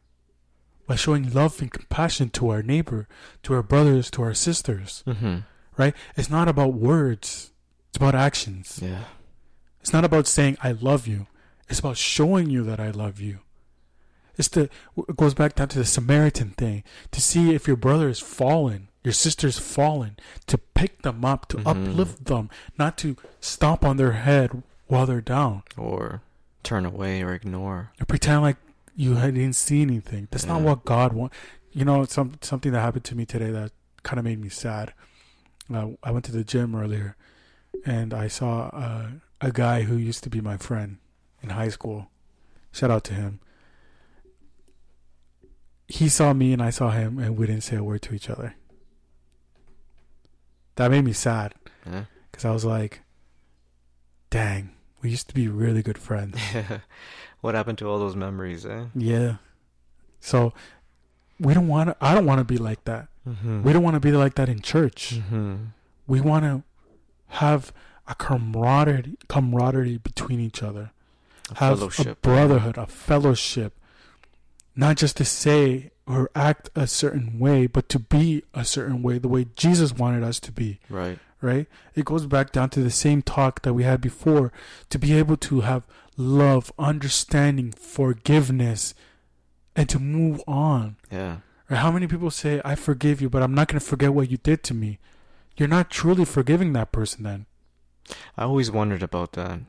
By showing love and compassion to our neighbor, to our brothers, to our sisters. Mm-hmm. Right? It's not about words. It's about actions. Yeah. It's not about saying I love you. It's about showing you that I love you. It's the it goes back down to the Samaritan thing to see if your brother is fallen, your sister's fallen, to pick them up, to Mhm. uplift them, not to stomp on their head while they're down Or turn away or ignore. or pretend like you didn't see anything. That's not what God wants. You know, some something that happened to me today that kind of made me sad. Uh, I went to the gym earlier, and I saw uh, a guy who used to be my friend in high school. Shout out to him. He saw me and I saw him, and we didn't say a word to each other. That made me sad because I was like, "Dang, we used to be really good friends." what happened to all those memories, eh? Yeah. So we don't want to. I don't want to be like that. Mm-hmm. We don't want to be like that in church. Mm-hmm. We want to have a camaraderie, camaraderie between each other. Have a fellowship. brotherhood, a fellowship. Not just to say or act a certain way, but to be a certain way, the way Jesus wanted us to be. Right. Right? It goes back down to the same talk that we had before. To be able to have love, understanding, forgiveness, and to move on. Yeah. Or how many people say, I forgive you, but I'm not going to forget what you did to me? You're not truly forgiving that person then. I always wondered about that.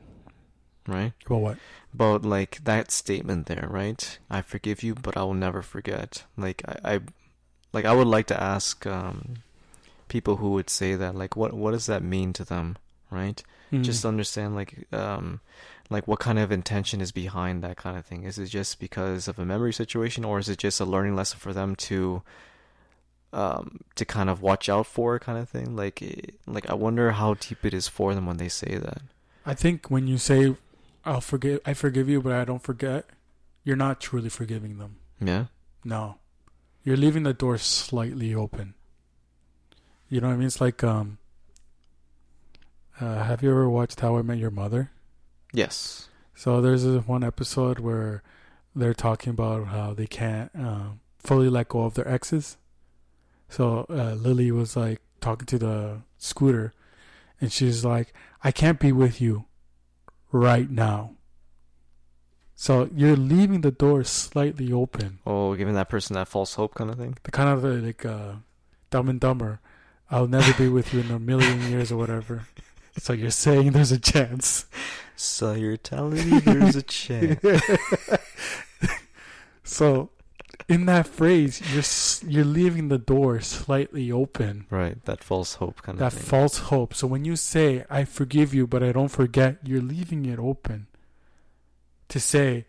Right? About what? About like that statement there, right? I forgive you, but I will never forget. Like I, I like I would like to ask um people who would say that, like what what does that mean to them, right? Mm. Just understand like um like what kind of intention is behind that kind of thing. Is it just because of a memory situation or is it just a learning lesson for them to um to kind of watch out for kind of thing? Like eh, like I wonder how deep it is for them when they say that. I think when you say, I'll forgive, I forgive you, but I don't forget, you're not truly forgiving them. Yeah? No. You're leaving the door slightly open. You know what I mean? It's like, um, uh, have you ever watched How I Met Your Mother? Yes. So there's this one episode where they're talking about how they can't uh, fully let go of their exes. So uh, Lily was like talking to the scooter, and she's like, "I can't be with you right now." So you're leaving the door slightly open, Oh, giving that person that false hope kind of thing. the kind of uh, like uh, Dumb and Dumber. I'll never be with you in a million years or whatever. So you're saying there's a chance. So you're telling me there's a chance. so, in that phrase, you're you're leaving the door slightly open. right, that false hope kind That of That false hope. So when you say "I forgive you, but I don't forget," you're leaving it open. To say,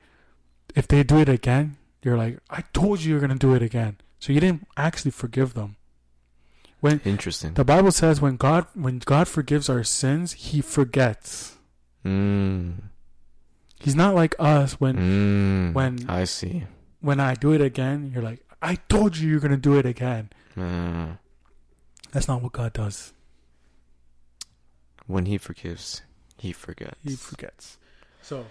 if they do it again, you're like, "I told you you're gonna do it again." So you didn't actually forgive them. When Interesting. the Bible says, when God when God forgives our sins, He forgets. Mm. He's not like us when Mm. when- I see. When I do it again, you're like, I told you you're gonna do it again. Uh, That's not what God does. when he forgives, he forgets. He forgets. So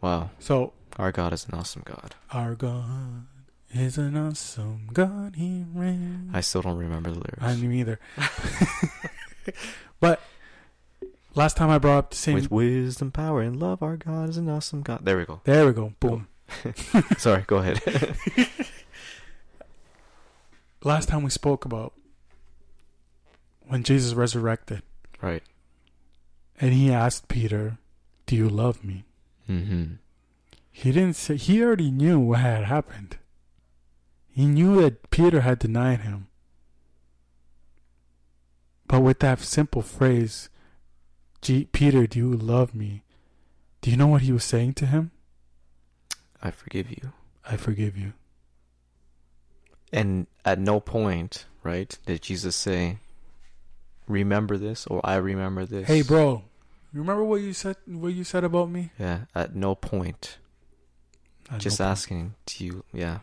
Wow. So Our God is an awesome God. our God is an awesome God. He reigns. I still don't remember the lyrics. I didn't either. but last time I brought up the same. With wisdom, power, and love, our God is an awesome God. There we go. there we go. Boom. Sorry, go ahead. Last time we spoke about when Jesus resurrected, right. and he asked Peter, "Do you love me?" Mm-hmm. He didn't say. He already knew what had happened. He knew that Peter had denied him. But with that simple phrase, Peter, do you love me? Do you know what he was saying to him? I forgive you. I forgive you. And at no point, right, did Jesus say, "Remember this," or "I remember this." Hey, bro, remember what you said? What you said about me? Yeah. At no point. I Just know. asking to you. Yeah.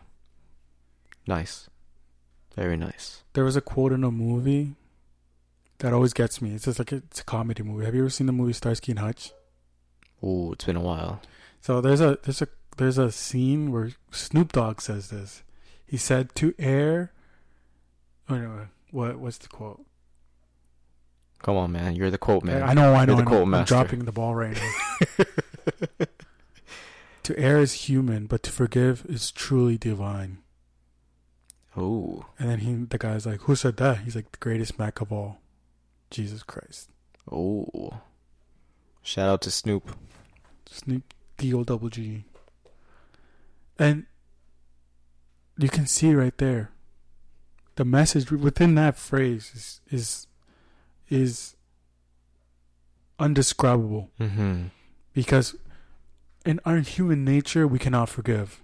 Nice. Very nice. There was a quote in a movie that always gets me. It's just like a, it's a comedy movie. Have you ever seen the movie Starsky and Hutch? Oh, it's been a while. So there's a there's a there's a scene where Snoop Dogg says this. He said to air. Oh no, what what's the quote? Come on, man. You're the quote man. I know, I know, You're the I know. quote I'm master. dropping the ball right now. to err is human, but to forgive is truly divine. Ooh. And then he, the guy's like, "Who said that?" He's like, "The greatest Mac of all, Jesus Christ." Oh. Shout out to Snoop. Snoop D O double G. And you can see right there the message within that phrase is is is undescribable Mm-hmm. because in our human nature we cannot forgive.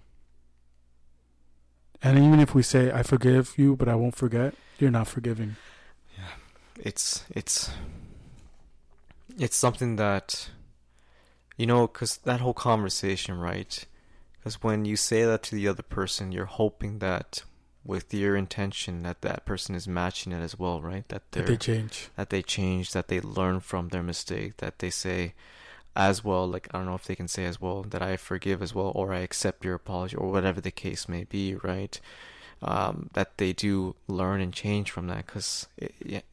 And even if we say I forgive you but I won't forget, you're not forgiving. Yeah it's it's it's something that you know, because that whole conversation, right? Because when you say that to the other person, you're hoping that with your intention that that person is matching it as well, right? That That they're change. that they change, that they learn from their mistake, that they say as well, like I don't know if they can say as well that I forgive as well, or I accept your apology, or whatever the case may be, right? Um, that they do learn and change from that, because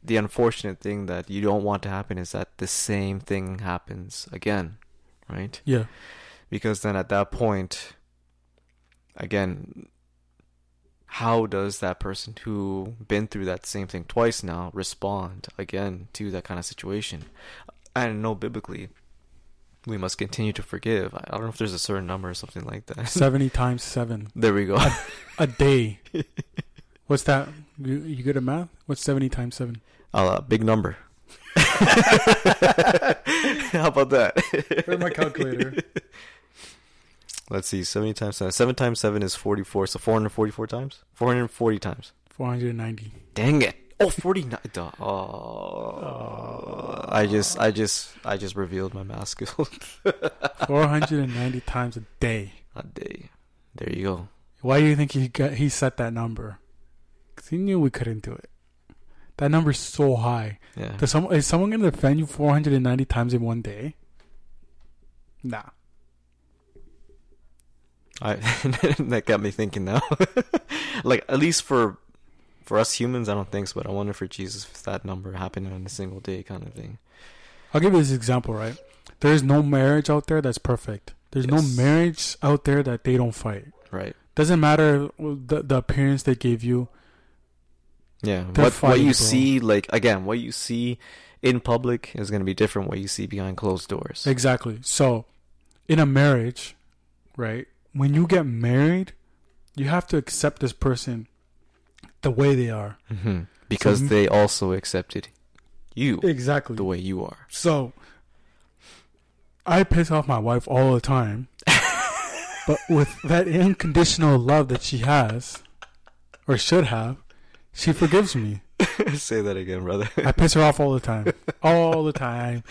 the unfortunate thing that you don't want to happen is that the same thing happens again, right? Yeah. because then at that point again how does that person who been through that same thing twice now respond again to that kind of situation i know biblically we must continue to forgive i don't know if there's a certain number or something like that 70 times 7 there we go a day. What's that? You, you good at math? What's 70 times 7? uh, big number how about that Where's my calculator? Let's see 70 times 7 7 times 7 is 44 so 444 times 440 times 490. Dang it. Oh, 49. Duh. Oh. I just, I just, I just revealed my math skills. 490 times a day. A day. There you go. Why do you think he got he set that number? Because he knew we couldn't do it. That number's so high. Yeah. Does some, is someone going to defend you 490 times in one day? Nah. I, that got me thinking now. like, at least for, for us humans, I don't think so, but I wonder for Jesus if that number happened in a single day kind of thing. I'll give you this example, right? There is no marriage out there that's perfect. There's no marriage out there that they don't fight. Right. Doesn't matter the, the appearance they gave you. Yeah. They're What, what you bro. see, like, again, what you see in public is going to be different what you see behind closed doors. Exactly. So, in a marriage, right? When you get married, you have to accept this person the way they are. hmm Because So- they also accepted you Exactly. the way you are. So, I piss off my wife all the time, but with that unconditional love that she has, or should have, she forgives me. Say that again, brother. I piss her off all the time, all the time.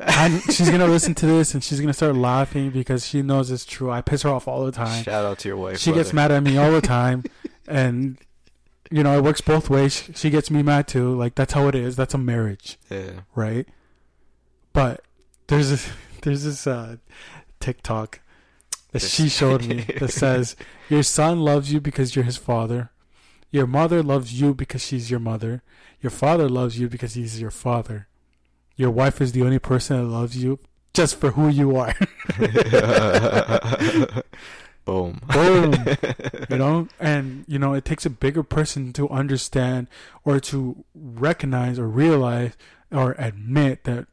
And she's gonna listen to this and she's gonna start laughing because she knows it's true. I piss her off all the time. Shout out to your wife. she gets mad at me all the time, and you know it works both ways. She gets me mad too. Like that's how it is. That's a marriage, Yeah. right? But there's this there's this uh, TikTok that she showed me that says, Your son loves you because you're his father. Your mother loves you because she's your mother. Your father loves you because he's your father. Your wife is the only person that loves you just for who you are. Boom. Boom. you know and you know it takes a bigger person to understand or to recognize or realize or admit that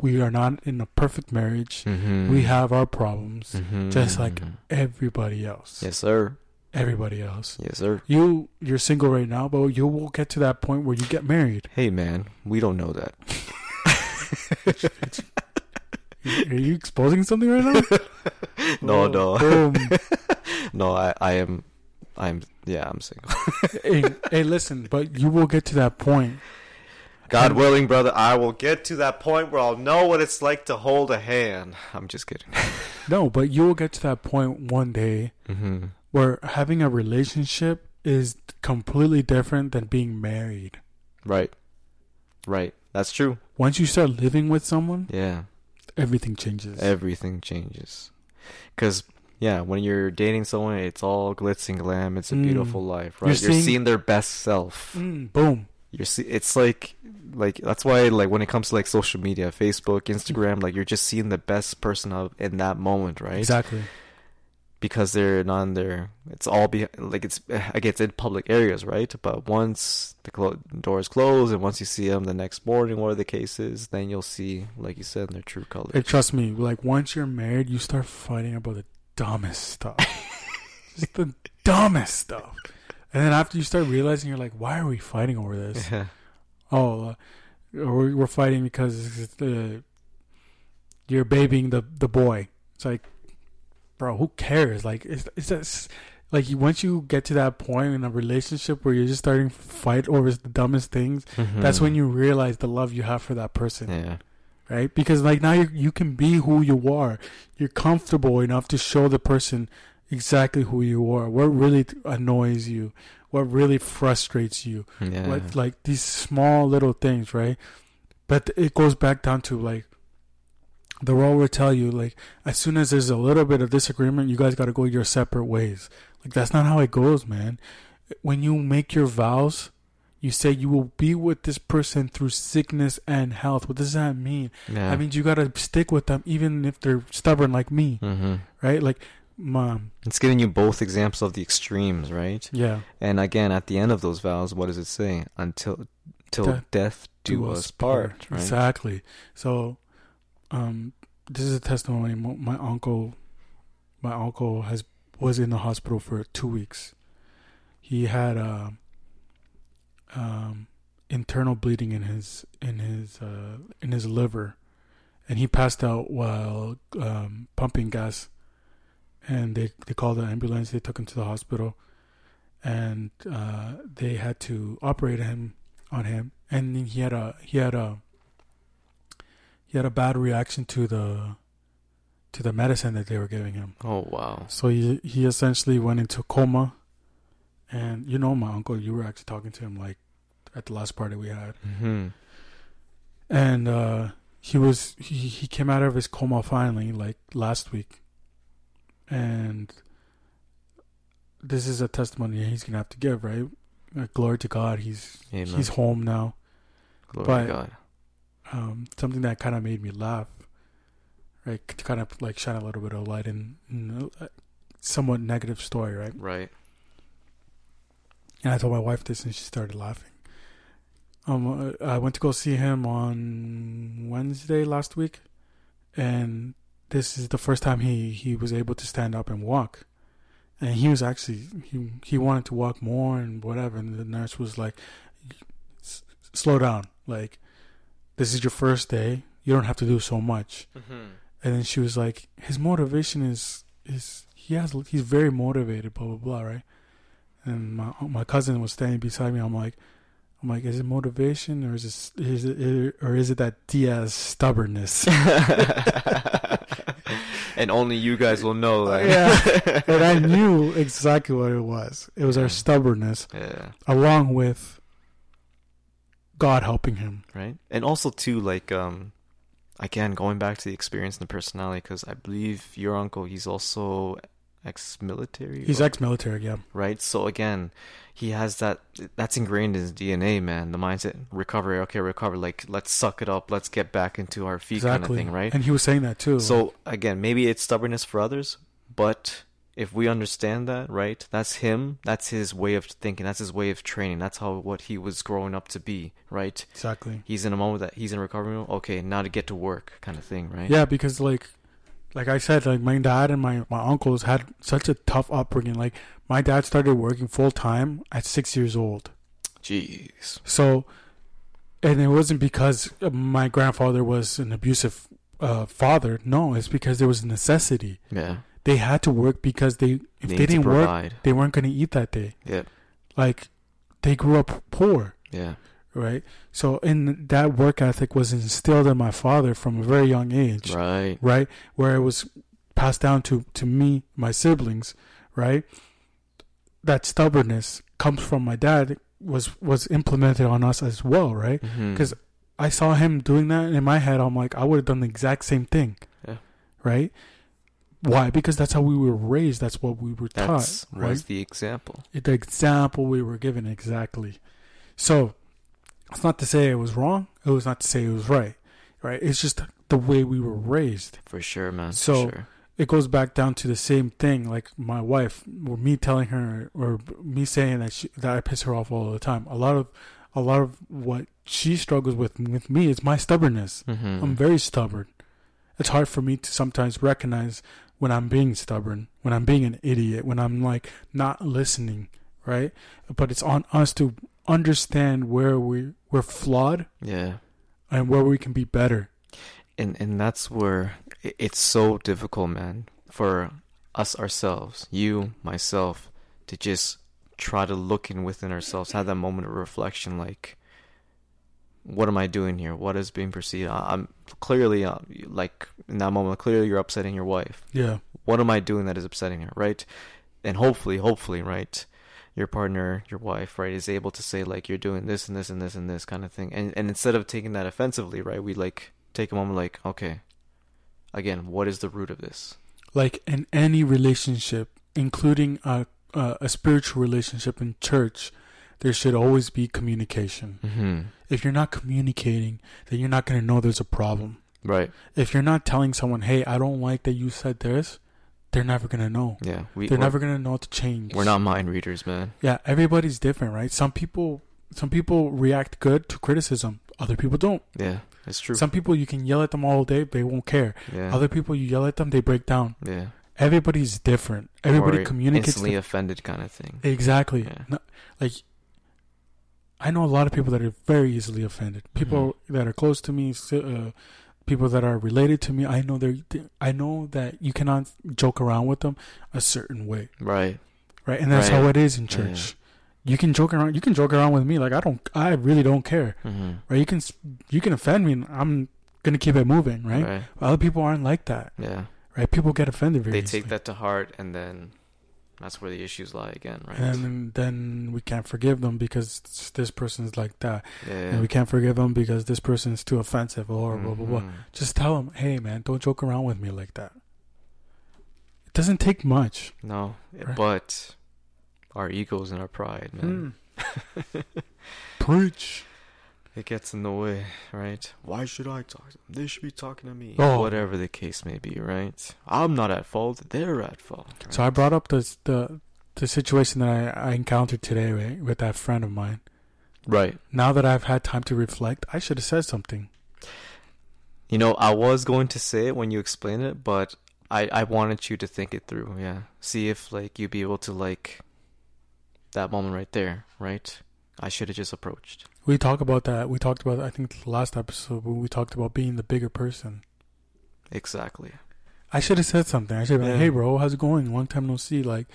we are not in a perfect marriage Mhm. we have our problems Mhm. just like everybody else Yes, sir. everybody else Yes, sir. you you're single right now but you will get to that point where you get married Hey, man, we don't know that. are you exposing something right now No, Oh, no. boom. No, I, I am, I'm, yeah, I'm single. hey, hey listen but you will get to that point God And- willing, brother, I will get to that point where I'll know what it's like to hold a hand. I'm just kidding. no but you will get to that point one day Mm-hmm. where having a relationship is completely different than being married. Right. Right. That's true. Once you start living with someone, Yeah. everything changes. Everything changes. Because, yeah, when you're dating someone, it's all glitz and glam. It's a Mm. beautiful life, You're right? You're, seeing- seeing their best self. Mm, boom. You're see, it's like, like that's why, like when it comes to like social media, Facebook, Instagram, like you're just seeing the best person of in that moment, right? Exactly. Because they're not in there. It's all be like it's again it's in public areas, right? But once the clo- doors close and once you see them the next morning, whatever the cases then you'll see, like you said, their true colors. Hey, trust me, like once you're married, you start fighting about the dumbest stuff. Just the dumbest stuff. And then after you start realizing, you're like, why are we fighting over this? Yeah. oh, uh, we're, we're fighting because uh, you're babying the the boy. It's like, bro, who cares? Like, it's it's just, like once you get to that point in a relationship where you're just starting to fight over the dumbest things, mm-hmm. that's when you realize the love you have for that person, Yeah. right? Because like now you you can be who you are. You're comfortable enough to show the person exactly who you are. What really annoys you. What really frustrates you Yeah. like like these small little things, right? But it goes back down to like the role will tell you like as soon as there's a little bit of disagreement, you guys got to go your separate ways. Like that's not how it goes, man. When you make your vows, you say you will be with this person through sickness and health. What does that mean? yeah. I mean, you got to stick with them even if they're stubborn like me, hmm right? Like mom, It's giving you both examples of the extremes, right? yeah. And again, at the end of those vows, what does it say? Until till Death death do us part, right? Exactly. So, um, this is a testimony. My uncle, my uncle has was in the hospital for two weeks. He had uh, um, internal bleeding in his in his uh, in his liver, and he passed out while um, pumping gas. And they they called the ambulance. They took him to the hospital, and uh, they had to operate him on him, and he had a he had a he had a bad reaction to the to the medicine that they were giving him. Oh wow. So he he essentially went into coma, and you know my uncle, you were actually talking to him like at the last party we had, hmm and uh, he was he he came out of his coma finally like last week, and this is a testimony he's gonna have to give, right? Uh, glory to God, he's Amen. he's home now. Glory but- to God. Um, something that kind of made me laugh, right? To kind of like shine a little bit of light in, in a somewhat negative story, right? Right. And I told my wife this, and she started laughing. Um, uh, I went to go see him on Wednesday last week, and this is the first time he he was able to stand up and walk. And he was actually he he wanted to walk more and whatever, and the nurse was like, "S- "Slow down, like." This is your first day. You don't have to do so much. Mm-hmm. And then she was like, his motivation is is he has he's very motivated, blah blah blah, right? And my my cousin was standing beside me. I'm like, I'm like, is it motivation or is it is it or is it that Diaz stubbornness? and only you guys will know that. Yeah. and I knew exactly what it was. It was our stubbornness, Yeah. along with God helping him. Right. And also too, like, um, again, going back to the experience and the personality, because I believe your uncle, he's also ex-military. He's or- ex-military, yeah. right? So again, he has that. That's ingrained in his DNA, man. The mindset, recovery. Okay, recover. Like, let's suck it up. Let's get back into our feet, kind of thing, right? And he was saying that too. So again, maybe it's stubbornness for others, but if we understand that, right? That's him. That's his way of thinking. That's his way of training. That's how what he was growing up to be, right? exactly. He's in a moment that he's in recovery mode. Okay, now to get to work, kind of thing, right? Yeah, because like, like I said, like my dad and my my uncles had such a tough upbringing. Like my dad started working full time at six years old. Jeez. So, and it wasn't because my grandfather was an abusive uh, father. No, it's because there was a necessity. Yeah. They had to work because they if Need they didn't work, they weren't going to eat that day. Yeah. Like they grew up poor, Yeah. right? So, in that work ethic was instilled in my father from a very young age. Right. right? Where it was passed down to to me, my siblings, right? That stubbornness comes from my dad was was implemented on us as well, right? Mhm. 'Cause I saw him doing that and in my head. I'm like, I would have done the exact same thing, Yeah. right? Why? Because that's how we were raised. That's what we were That's taught, right? the example. the example we were given exactly. So it's not to say it was wrong. It was not to say it was right, right? It's just the way we were raised. For sure, man. So- for sure. it goes back down to the same thing like my wife or me telling her or me saying that she, that I piss her off all the time a lot of a lot of what she struggles with with me is my stubbornness Mhm. I'm very stubborn it's hard for me to sometimes recognize when I'm being stubborn when I'm being an idiot when I'm like not listening right but it's on us to understand where we we're flawed yeah. and where we can be better and and that's where it's so difficult man for us ourselves you myself to just try to look in within ourselves have that moment of reflection like what am i doing here? What is being perceived? I'm clearly uh, like in that moment clearly you're upsetting your wife. Yeah. What am i doing that is upsetting her right? And hopefully hopefully right your partner your wife right is able to say like you're doing this and this and this and this kind of thing. And and instead of taking that offensively right we like take a moment like okay again what is the root of this? Like in any relationship, including a a, a spiritual relationship in church, there should always be communication. mm-hmm. If you're not communicating, then you're not going to know there's a problem. right If you're not telling someone, "Hey, I don't like that you said this," they're never going to know. yeah we, They're never going to know to change. we're not mind readers man Yeah, everybody's different, right? Some people some people react good to criticism. Other people don't. yeah it's true Some people you can yell at them all day, they won't care. yeah Other people you yell at them, they break down. yeah Everybody's different. Everybody Or communicates instantly di- offended kind of thing Exactly. Yeah. No, like, I know a lot of people that are very easily offended. People that are close to me, uh, people that are related to me. I know they're. I know that you cannot joke around with them a certain way, right right? And that's Right. how it is in church. You can joke around. You can joke around with me. Like I don't. I really don't care. mm-hmm. Right? You can. You can offend me. and I'm gonna keep it moving. Right? right Other people aren't like that. yeah Right? People get offended very they easily. take that to heart and then that's where the issues lie again right And then we can't forgive them because this person is like that. yeah and we can't forgive them because this person is too offensive or blah blah blah. Mhm. Just tell them, hey man, don't joke around with me like that. It doesn't take much. No, Right. but our egos and our pride, man, Hmm. Preach. It gets in the way, right? Why should I talk? to them? They should be talking to me. Oh. Whatever the case may be, right? I'm not at fault. They're at fault. So I brought up this the the situation that I, I encountered today right, with that friend of mine. right. Now that I've had time to reflect, I should have said something. You know, I was going to say it when you explained it, but I I wanted you to think it through. Yeah, see if like you'd be able to like that moment right there, right? I should have just approached. We talked about that. We talked about I think the last episode when we talked about being the bigger person. Exactly. I should have said something. I should have been like, hey bro, how's it going? Long time no see. Like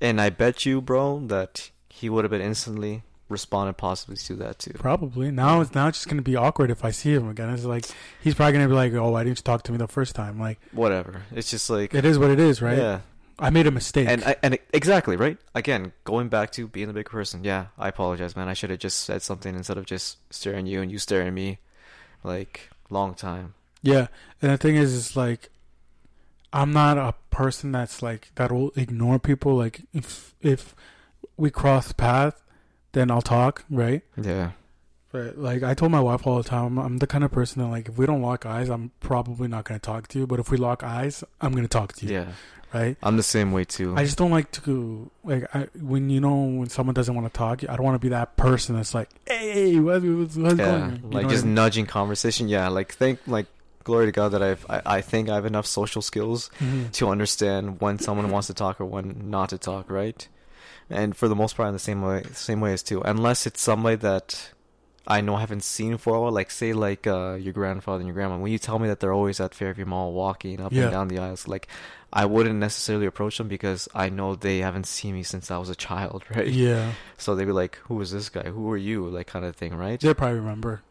And I bet you, bro, that he would have been instantly responded possibly to that too. Probably now it's now it's just gonna be awkward if I see him again. It's like he's probably gonna be like, "Oh, why didn't you talk to me the first time?" Like Whatever. It's just like it is what it is, right? Yeah. I made a mistake. And I, and exactly right. Again, going back to being the big person. Yeah, I apologize, man. I should have just said something instead of just staring you and you staring at me. Like long time. Yeah, and the thing is, is like, I'm not a person that's like that will ignore people. Like if if we cross path, then I'll talk, right? Yeah. But like I told my wife all the time, I'm the kind of person that like if we don't lock eyes, I'm probably not gonna talk to you. But if we lock eyes, I'm gonna talk to you, Yeah. right? I'm the same way too. I just don't like to like I, when you know when someone doesn't want to talk. I don't want to be that person that's like, "Hey, what, what's, what's yeah. going?" on?" You Like just what nudging conversation. Yeah. Like thank like glory to God that I've I, I think I have enough social skills I mean? Mhm. to understand when someone wants to talk or when not to talk, right? And for the most part, in the same way, same way as too. Unless it's somebody that I know I haven't seen for a while, like say like uh, your grandfather and your grandma. When you tell me that they're always at Fairview Mall walking up Yeah. and down the aisles, like I wouldn't necessarily approach them because I know they haven't seen me since I was a child, right? Yeah, So they'd be like, "Who is this guy? Who are you?" Like kind of thing, right? they probably remember.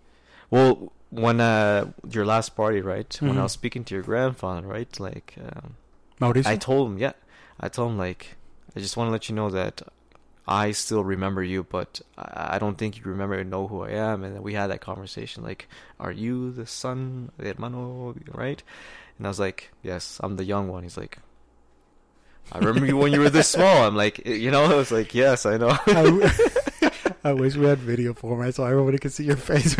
Well, when uh your last party, right? When Mhm. I was speaking to your grandfather, right? Like. Um, Mauricio. I told him, yeah, I told him like, I just want to let you know that I still remember you, but I don't think you remember and know who I am. And then we had that conversation, like, are you the son, the hermano, right? And I was like, yes, I'm the young one. He's like, I remember you when you were this small. I'm like, you know, I was like, yes, I know. I, w- I wish we had video format so everybody could see your face.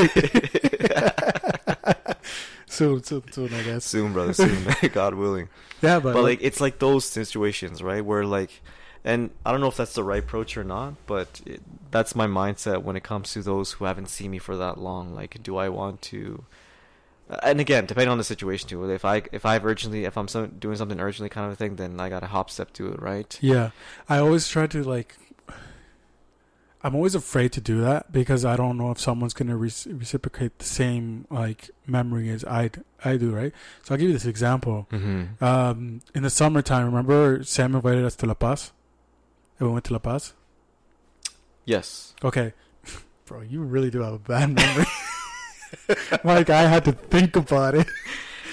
soon, soon, soon, I guess. soon, brother, soon, God willing. Yeah, but, but like it's like those situations right where like and i don't know if that's the right approach or not but it, that's my mindset when it comes to those who haven't seen me for that long like do i want to and again depending on the situation too if i if i've urgently if i'm so, doing something urgently kind of a thing then i gotta hop step to it right Yeah, I always try to like. I'm always afraid to do that because I don't know if someone's gonna re- reciprocate the same like memory as I I do, right? So I'll give you this example. mm-hmm. Um, in the summertime, remember Sam invited us to La Paz. And we went to La Paz. yes Okay, bro, you really do have a bad memory. like I had to think about it.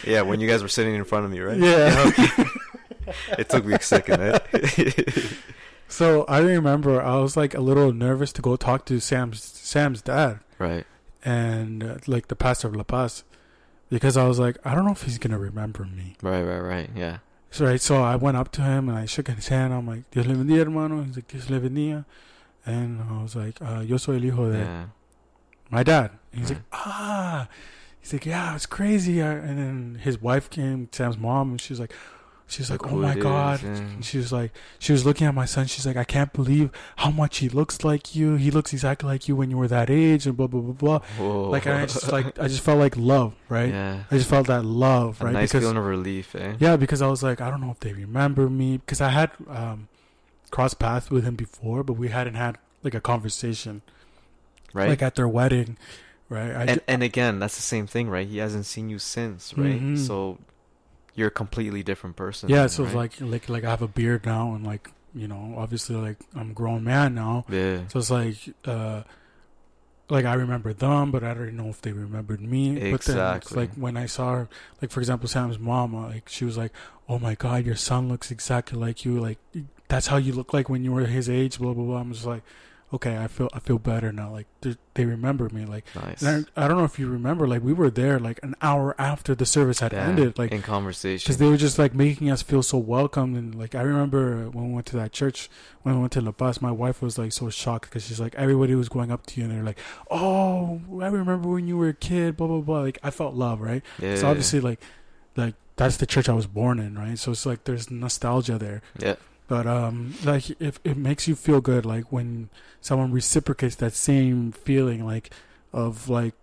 yeah when you guys were sitting in front of me right Yeah. okay. it took me a second eh? So I remember I was like a little nervous to go talk to Sam's Sam's dad. right and uh, like the pastor of La Paz, because I was like, I don't know if he's gonna remember me. right right right yeah So right, so I went up to him and I shook his hand. I'm like, Dios le bendiga, hermano. He's like, Dios le bendiga, and I was like, uh, Yo soy el hijo de yeah my dad. And he's like, Ah, he's like, Yeah, it's crazy. And then his wife came, Sam's mom, and she's like, She's like, Look Oh my is, god. yeah. She was like, she was looking at my son. She's like, I can't believe how much he looks like you. He looks exactly like you when you were that age, and blah blah blah blah. Whoa. Like I just like I just felt like love, right? yeah I just felt that love, a right? nice because feeling of relief eh yeah, because I was like, I don't know if they remember me because I had um, crossed paths with him before, but we hadn't had like a conversation, right like at their wedding, right? I and ju- and again, that's the same thing, right? He hasn't seen you since, right? Mhm. So you're a completely different person. yeah, then, so it's right? like like like I have a beard now, and like you know, obviously like I'm a grown man now, yeah, so it's like uh, like I remember them, but I don't know if they remembered me. But then it's Exactly. like when I saw her, like for example, Sam's mom, like she was like, "Oh my God, your son looks exactly like you. Like that's how you look like when you were his age." Blah blah blah. I'm just like, okay, I feel I feel better now. Like they they remember me. Like nice. and I, I don't know if you remember, like we were there like an hour after the service had ended, like in conversation. because they were just like making us feel so welcome and like i remember when we went to that church when we went to la paz my wife was like so shocked because she's like everybody was going up to you and they're like oh i remember when you were a kid blah blah blah like i felt love right yeah, so obviously like like that's the church i was born in right so it's like there's nostalgia there yeah, but um like if it makes you feel good like when someone reciprocates that same feeling like of like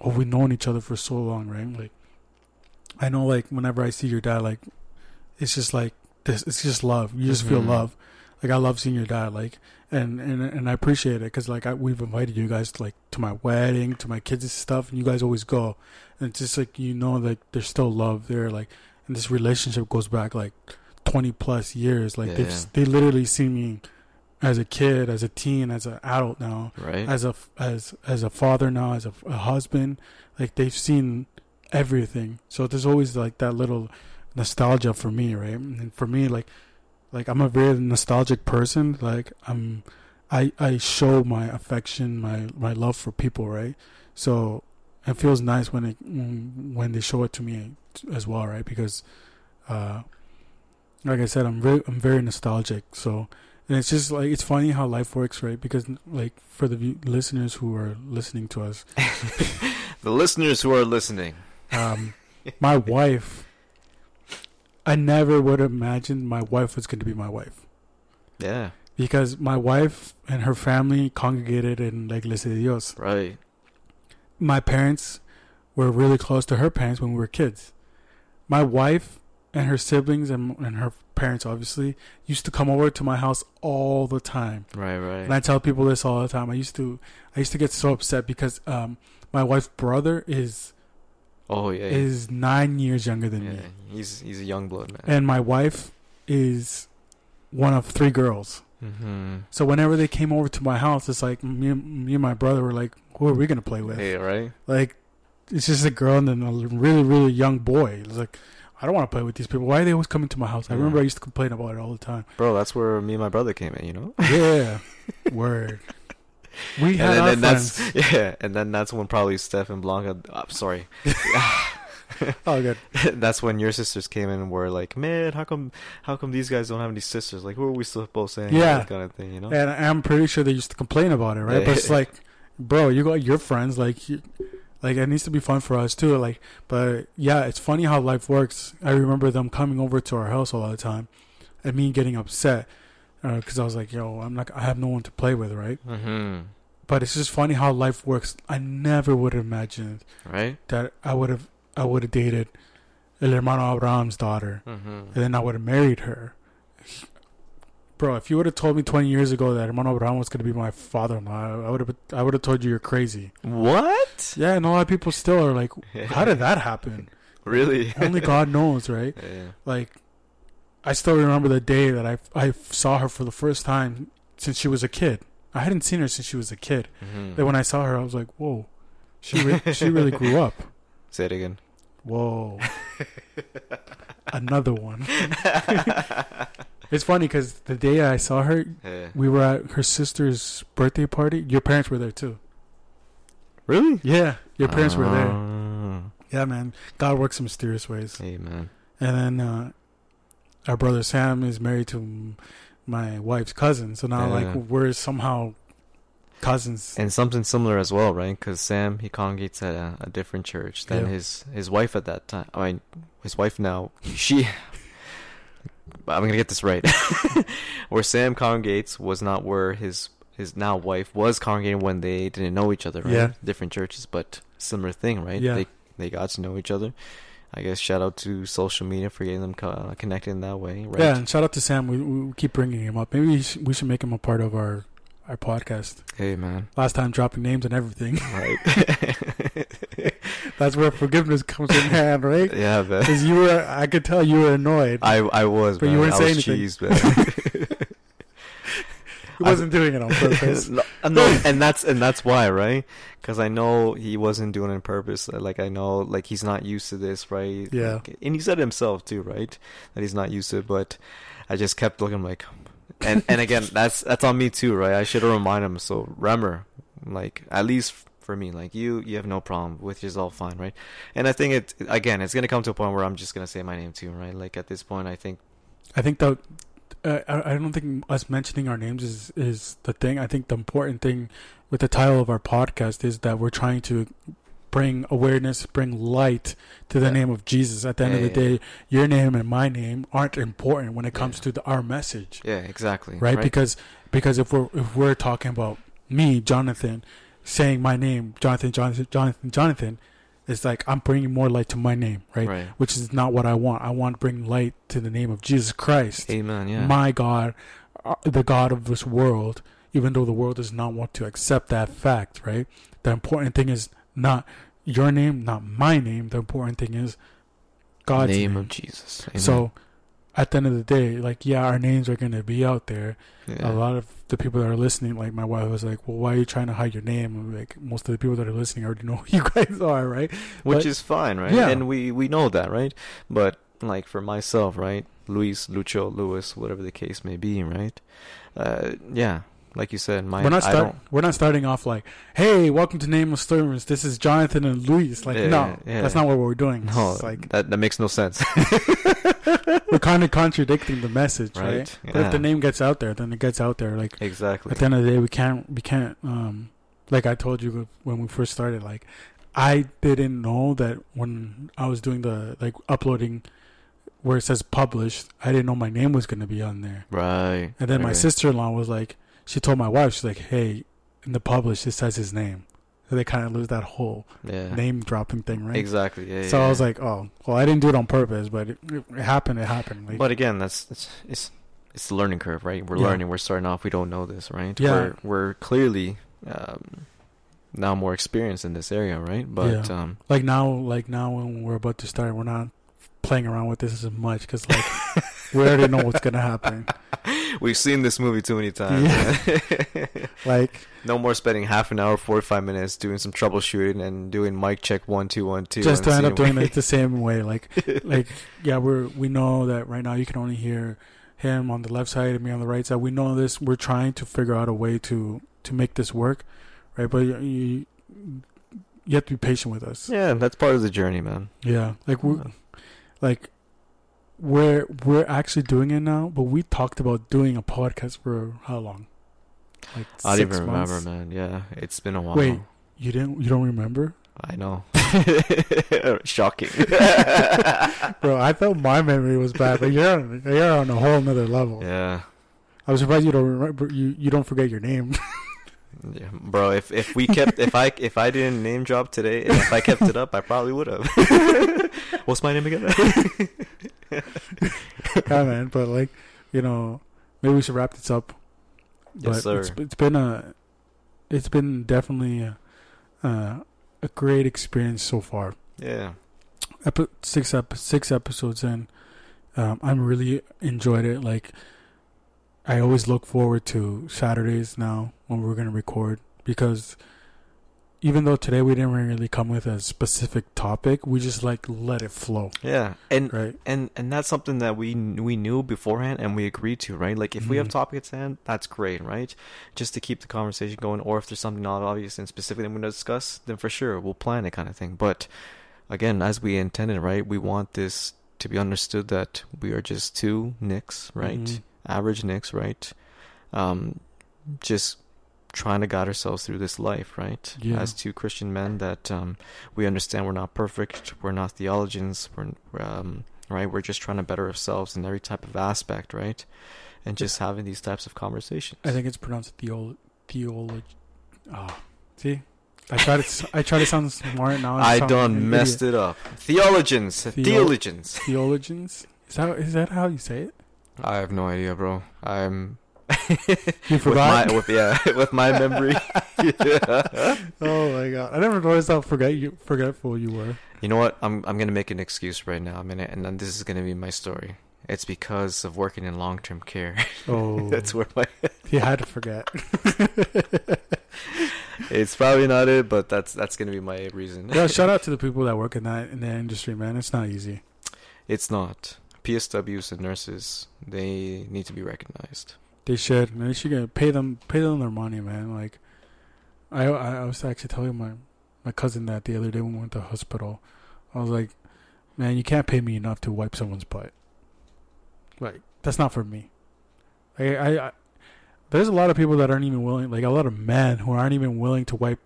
oh we've known each other for so long right? Like i know like whenever i see your dad like it's just like this it's just love. You just feel Mhm. love. Like i love seeing your dad like and and and i appreciate it because like I, we've invited you guys to, like to my wedding to my kids' stuff and you guys always go. And it's just like you know like there's still love there like and this relationship goes back like 20 plus years like Yeah. they've they literally see me as a kid as a teen as an adult now right. as a as as a father now as a, a husband like they've seen everything so there's always like that little nostalgia for me right and for me like like i'm a very nostalgic person like i'm i i show my affection my my love for people right so it feels nice when it when they show it to me as well, right? Because, uh, like I said, I'm very I'm very nostalgic. So, and it's just like it's funny how life works, right? Because like for the listeners who are listening to us, The listeners who are listening. um, my wife, I never would have imagined my wife was going to be my wife. Yeah, Because my wife and her family congregated in La Iglesia de Dios. right. my parents were really close to her parents when we were kids. My wife and her siblings and, and her parents obviously used to come over to my house all the time. Right, right. And I tell people this all the time. I used to I used to get so upset because um, my wife's brother is oh yeah. yeah. is 9 years younger than yeah. me. He's he's a young blood man. And my wife is one of three girls. mm-hmm. So whenever they came over to my house, it's like me, and- me and my brother were like, "Who are we gonna play with?" Hey, right. Like, it's just a girl and then a really, really young boy. It's like, I don't want to play with these people. Why are they always coming to my house? I remember I used to complain about it all the time. Bro, that's where me and my brother came in. You know. Yeah, word. We had and our then, then friends. that's yeah, and then that's when probably Steph and Blanca. I'm sorry. Oh, good. that's when your sisters came in and were like, "Man, how come, how come these guys don't have any sisters? Like, who are we supposed to hang Yeah. with?" Kind of thing, you know? And I'm pretty sure they used to complain about it, right? But it's like, bro, you got your friends. Like, you, like it needs to be fun for us too. Like, but yeah, it's funny how life works. I remember them coming over to our house all the time, and me getting upset because I was like, yo, I'm not. I have no one to play with, right? Mm-hmm. But it's just funny how life works. I never would have imagined Right. that I would have I would have dated El Hermano Abraham's daughter, Mm-hmm. and then I would have married her. Bro, if you would have told me 20 years ago that Hermano Abraham was going to be my father-in-law, I would have I would have told you you're crazy. What? Yeah, and a lot of people still are like, how did that happen? really? Only God knows, right? yeah. Like, I still remember the day that I I saw her for the first time since she was a kid. I hadn't seen her since she was a kid. Mm-hmm. Then when I saw her, I was like, whoa, she re- she really grew up. Say it again. Whoa. Another one. It's funny because the day I saw her, Yeah. we were at her sister's birthday party. Your parents were there too. Really? Yeah, your parents were there. Ah. Yeah, man. God works in mysterious ways. Amen. And then uh, our brother Sam is married to my wife's cousin. So now, Yeah. like, we're somehow cousins. And something similar as well, right? Because Sam he congregates at a, a different church than Yeah. his his wife at that time. I mean, his wife now. She. I'm gonna get this right. where Sam congregates was not where his his now wife was congregating when they didn't know each other, right? Yeah. Different churches, but similar thing, right? Yeah. They they got to know each other. I guess shout out to social media for getting them co- uh, connected in that way, right? Yeah, and shout out to Sam. We, we keep bringing him up. Maybe we should, we should make him a part of our, our podcast. Hey man, Last time dropping names and everything. right? That's where forgiveness comes in hand, right? yeah, man. Because you were, I could tell you were annoyed. I I was, But man. you weren't I saying was anything. cheesed, he wasn't doing it on purpose. no, uh, no, and that's and that's why, right? Because I know he wasn't doing it on purpose. Like I know, like he's not used to this, right? Yeah. Like, and he said it himself too, right? That he's not used to it. But I just kept looking like, and and again, that's that's on me too, right? I should have reminded him. So Remmer, like at least for me, like you, you have no problem with is all fine, right? And I think it again, it's gonna come to a point where I'm just gonna say my name too, right? Like at this point, I think I think that uh, I don't think us mentioning our names is is the thing. I think the important thing with the title of our podcast is that we're trying to bring awareness, bring light to the Yeah. name of Jesus. At the end Yeah, of the yeah, day, your name and my name aren't important when it comes to the, our message, yeah, exactly, right? Because because if we're if we're talking about me, Jonathan, saying my name, Jonathan, Jonathan, Jonathan, Jonathan, is like I'm bringing more light to my name, right? right. Which is not what I want. I want to bring light to the name of Jesus Christ Amen. Yeah. my God, uh, the God of this world, even though the world does not want to accept that fact, right? The important thing is not your name, not my name. The important thing is God's name name. of Jesus. Amen. So, at the end of the day, like, yeah, our names are going to be out there. Yeah. A lot of the people that are listening, like my wife was like, well, why are you trying to hide your name? I'm like, most of the people that are listening already know who you guys are, right? which but- is fine, right? Yeah. And we we know that, right? But like for myself, right? Luis, Lucho, Luis, whatever the case may be, right? Uh, yeah, like you said, my we're not I start, don't. we're not starting off like, "Hey, welcome to Nameless Slurmers. This is Jonathan and Luis." Like, Yeah, no, yeah. that's not what we're doing. No, It's like that that makes no sense. we're kind of contradicting the message, right? Right, But if the name gets out there, then it gets out there. Like exactly. at the end of the day, we can't, we can't. Um, like I told you when we first started, like I didn't know that when I was doing the like uploading where it says published, I didn't know my name was gonna be on there. Right. And then my sister in law was like, she told my wife, she's like, hey, in the published, it says his name. So they kind of lose that whole Yeah. name dropping thing, right? Exactly. Yeah. So yeah. I was like, oh, well, I didn't do it on purpose, but it, it happened. It happened. Like, But again, that's it's it's it's the learning curve, right? We're learning. We're starting off. We don't know this, right? Yeah. We're we're clearly um, now more experienced in this area, right? But um, like now, like now when we're about to start, we're not playing around with this as much because like we already know what's gonna happen. we've seen this movie too many times. man. Like no more spending half an hour, forty five minutes doing some troubleshooting and doing mic check one two one two. just to end up seeing- doing it the same way. Like, like yeah, we're we know that right now you can only hear him on the left side and me on the right side. We know this. We're trying to figure out a way to to make this work, right? But you you, you have to be patient with us. Yeah, that's part of the journey, man. Yeah, like we like we're we're actually doing it now, but we talked about doing a podcast for how long? Like I don't even months? remember, man. Yeah, it's been a while. Wait, you didn't? You don't remember, I know. Shocking. bro? I thought my memory was bad, but you're on, you're on a whole nother level. yeah. I was surprised you don't remember. You you don't forget your name. Yeah, bro. If if we kept if I if I didn't name drop today and if I kept it up, I probably would have. What's my name again? yeah, man. But like, you know, maybe we should wrap this up. But yes, sir. It's, it's been a, it's been definitely a, uh, a great experience so far. Yeah. epi- six ep- six episodes in. Um, I'm really enjoyed it. Like, I always look forward to Saturdays now when we're gonna record because even though today we didn't really come with a specific topic, we just like let it flow, Yeah. And right? and and that's something that we we knew beforehand and we agreed to, right? Like if we have Mhm. topics at hand, that's great, right? Just to keep the conversation going, or if there's something not obvious and specific that we're gonna discuss, then for sure we'll plan it, kind of thing. But again, as we intended, right? We want this to be understood that we are just two Nicks, right? Mhm. Average Nicks, right? Um, just trying to guide ourselves through this life, right? Yeah. As two Christian men, that um, we understand we're not perfect, we're not theologians, we're um, right. We're just trying to better ourselves in every type of aspect, right? And just having these types of conversations. I think it's pronounced theol theology. Oh, see, I try to I try to sound smart now. I done messed it up. Theologians, Theo- theologians. Theologians. Is that is that how you say it? I have no idea, bro. I'm You with forgot. my with yeah with my memory. yeah. oh my god! I never noticed how forget you forgetful you were. You know what? I'm I'm gonna make an excuse right now. I'm gonna, and then this is gonna be my story. It's because of working in long term care. Oh, That's where my. he had to forget. It's probably not it, but that's that's gonna be my reason. yeah, shout out to the people that work in that in that industry, man. It's not easy. It's not. PSWs and nurses, they need to be recognized. They should. Man, they should get, pay them pay them their money, man. Like, I I, I was actually telling my my cousin that the other day when we went to the hospital. I was like, man, you can't pay me enough to wipe someone's butt. Like, that's not for me. I I, I there's a lot of people that aren't even willing, like a lot of men who aren't even willing to wipe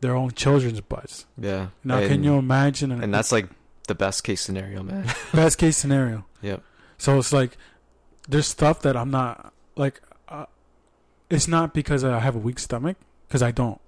their own children's butts. Yeah. Now, and, can you imagine? An, And that's like the best case scenario, man. best case scenario. Yep. So it's like there's stuff that I'm not like. Uh, it's not because I have a weak stomach, because I don't.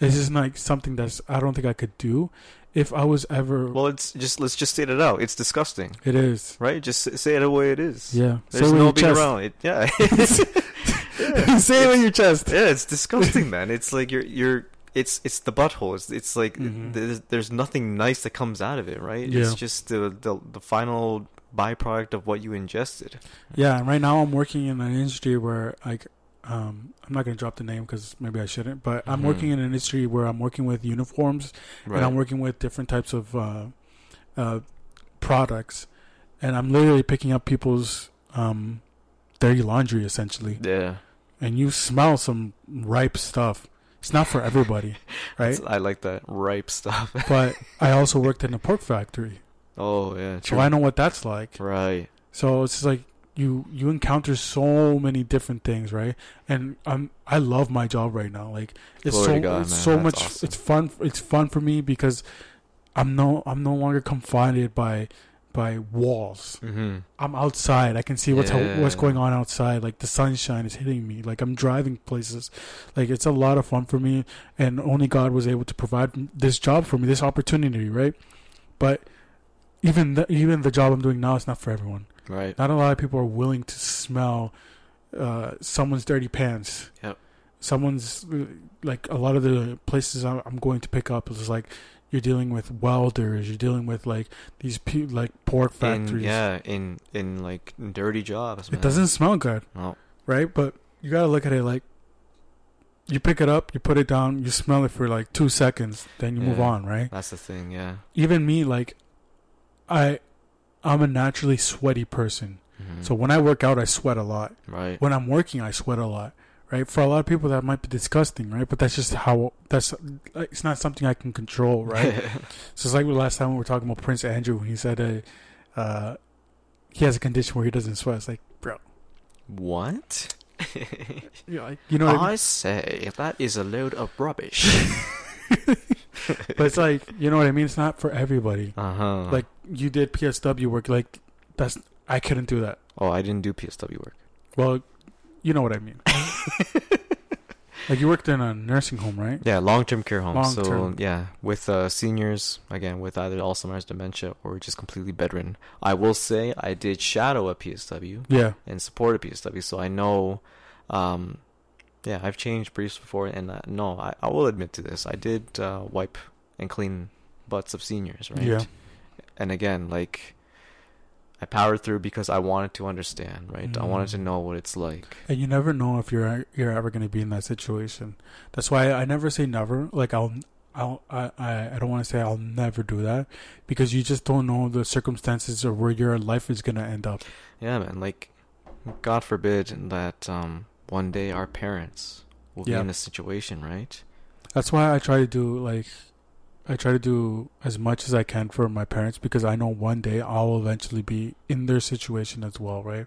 It's just like something that's I don't think I could do if I was ever. Well, it's just let's just state it out. It's disgusting, it is. right? Just say it the way it is. Yeah. There's Say it no with being chest. around it. Yeah. yeah. Say it with your chest. Yeah, it's disgusting, man. It's like you're you're it's it's the butthole. It's it's like Mhm. there's, there's nothing nice that comes out of it, right? Yeah. It's just the, the the final byproduct of what you ingested. Yeah. And right now I'm working in an industry where like. Um, I'm not gonna drop the name because maybe I shouldn't, but I'm Mhm. working in an industry where I'm working with uniforms Right. and I'm working with different types of uh, uh, products, and I'm literally picking up people's um, dirty laundry essentially. yeah. and you smell some ripe stuff. It's not for everybody, right? I like that ripe stuff. but I also worked in a pork factory, oh yeah, true. so I know what that's like. right. So it's like you you encounter so many different things, right? And I'm I love my job right now. Like it's Glory so God, it's man. so That's much. awesome. It's fun. It's fun for me because I'm no I'm no longer confined by by walls. Mm-hmm. I'm outside. I can see what's Yeah. what's going on outside. Like the sunshine is hitting me. Like I'm driving places. Like it's a lot of fun for me. And only God was able to provide this job for me, this opportunity, right? But even the, even the job I'm doing now is not for everyone. Right. Not a lot of people are willing to smell uh, someone's dirty pants. Yep. Someone's like a lot of the places I'm going to pick up is like you're dealing with welders. You're dealing with like these pe- like pork In, factories. yeah, in in like dirty jobs. Man. It doesn't smell good, No. right? But you gotta look at it like you pick it up, you put it down, you smell it for like two seconds, then you move on, right? That's the thing. Yeah. Even me, like I, I'm a naturally sweaty person. Mhm. So when I work out, I sweat a lot. right. When I'm working, I sweat a lot, right? For a lot of people, that might be disgusting, right? But that's just how that's. It's not something I can control, right? so it's like the last time we were talking about Prince Andrew when he said, uh, uh, he has a condition where he doesn't sweat. It's like, bro, what? you know, like, you know what I mean? I say that is a load of rubbish. but it's like you know what I mean. It's not for everybody. uh huh. Like you did PSW work, like that's I couldn't do that. oh, I didn't do PSW work. Well, you know what I mean. like you worked in a nursing home, right? Yeah, long-term care home. Long so yeah, with uh, seniors again with either Alzheimer's, dementia, or just completely bedridden. I will say I did shadow a PSW Yeah. and support a PSW, so I know. Um, yeah, I've changed briefs before, and uh, no, I, I will admit to this. I did uh, wipe and clean butts of seniors, right? Yeah. And again, like. I powered through because I wanted to understand, right? I wanted to Mm. know what it's like. And you never know if you're you're ever going to be in that situation. That's why I never say never. Like I'll I'll I I, I don't want to say I'll never do that because you just don't know the circumstances or where your life is going to end up. Yeah, man. Like, God forbid that um, one day our parents will Yeah. be in a situation, right? That's why I try to do like I try to do as much as I can for my parents because I know one day I'll eventually be in their situation as well, right?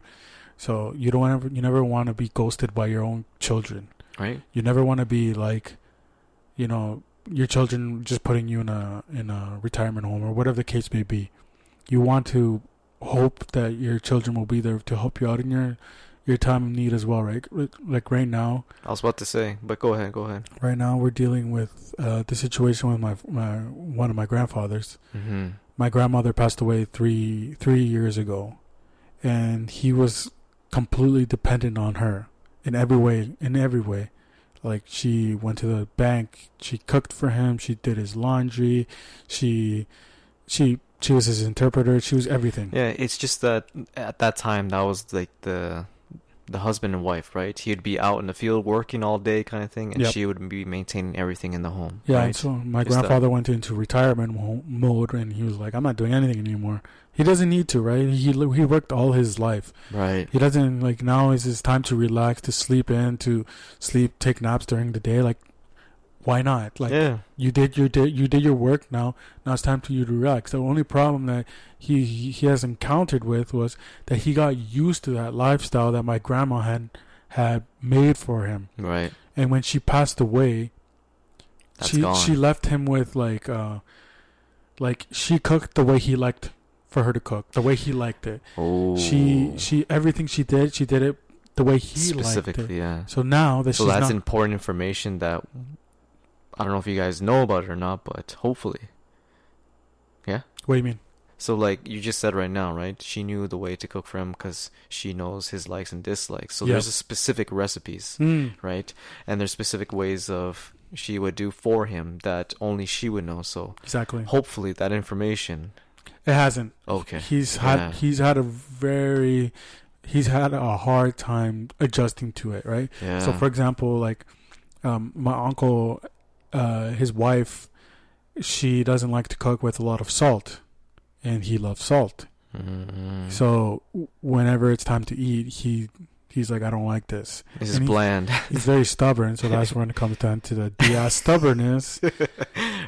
So you don't ever you never want to be ghosted by your own children. Right? You never want to be like, you know, your children just putting you in a in a retirement home or whatever the case may be. You want to hope that your children will be there to help you out in your your time of need as well, right? Like right now, I was about to say, but go ahead, go ahead. right now we're dealing with uh, the situation with my my one of my grandfathers. Mm-hmm. My grandmother passed away three three years ago, and he was completely dependent on her in every way. In every way, like she went to the bank, she cooked for him, she did his laundry, she she she was his interpreter, she was everything. Yeah, it's just that at that time that was like the the husband and wife, right? He'd be out in the field working all day, kind of thing, and Yep. she would be maintaining everything in the home. Yeah, right? and so my Just that- grandfather went into retirement mode, and he was like, "I'm not doing anything anymore." He doesn't need to, right? He he worked all his life. right. He doesn't like now is his time to relax, to sleep in, to sleep, take naps during the day. Like, why not? Like, yeah, you did your did you did your work. Now, now it's time for you to relax. The only problem that he he, has encountered with was that he got used to that lifestyle that my grandma had had made for him, right. and when she passed away, That's she gone. she left him with like uh, like she cooked the way he liked for her to cook, the way he liked it. oh, She she everything she did, she did it the way he liked it. specifically, yeah. So now that So she's that's not, important information that I don't know if you guys know about it or not, but hopefully. Yeah? What do you mean? So like you just said right now, right? She knew the way to cook for him because she knows his likes and dislikes. So Yeah. there's a specific recipes, Mm. right? And there's specific ways of she would do for him that only she would know. So Exactly. hopefully that information. It hasn't. Okay. He's had Yeah. he's had a very he's had a hard time adjusting to it, right? Yeah. So for example, like um my uncle uh his wife she doesn't like to cook with a lot of salt and he loves salt. Mhm. So whenever it's time to eat, he he's like, I don't like this. This is he- bland. He's very stubborn, so that's when it comes down to the Diaz stubbornness.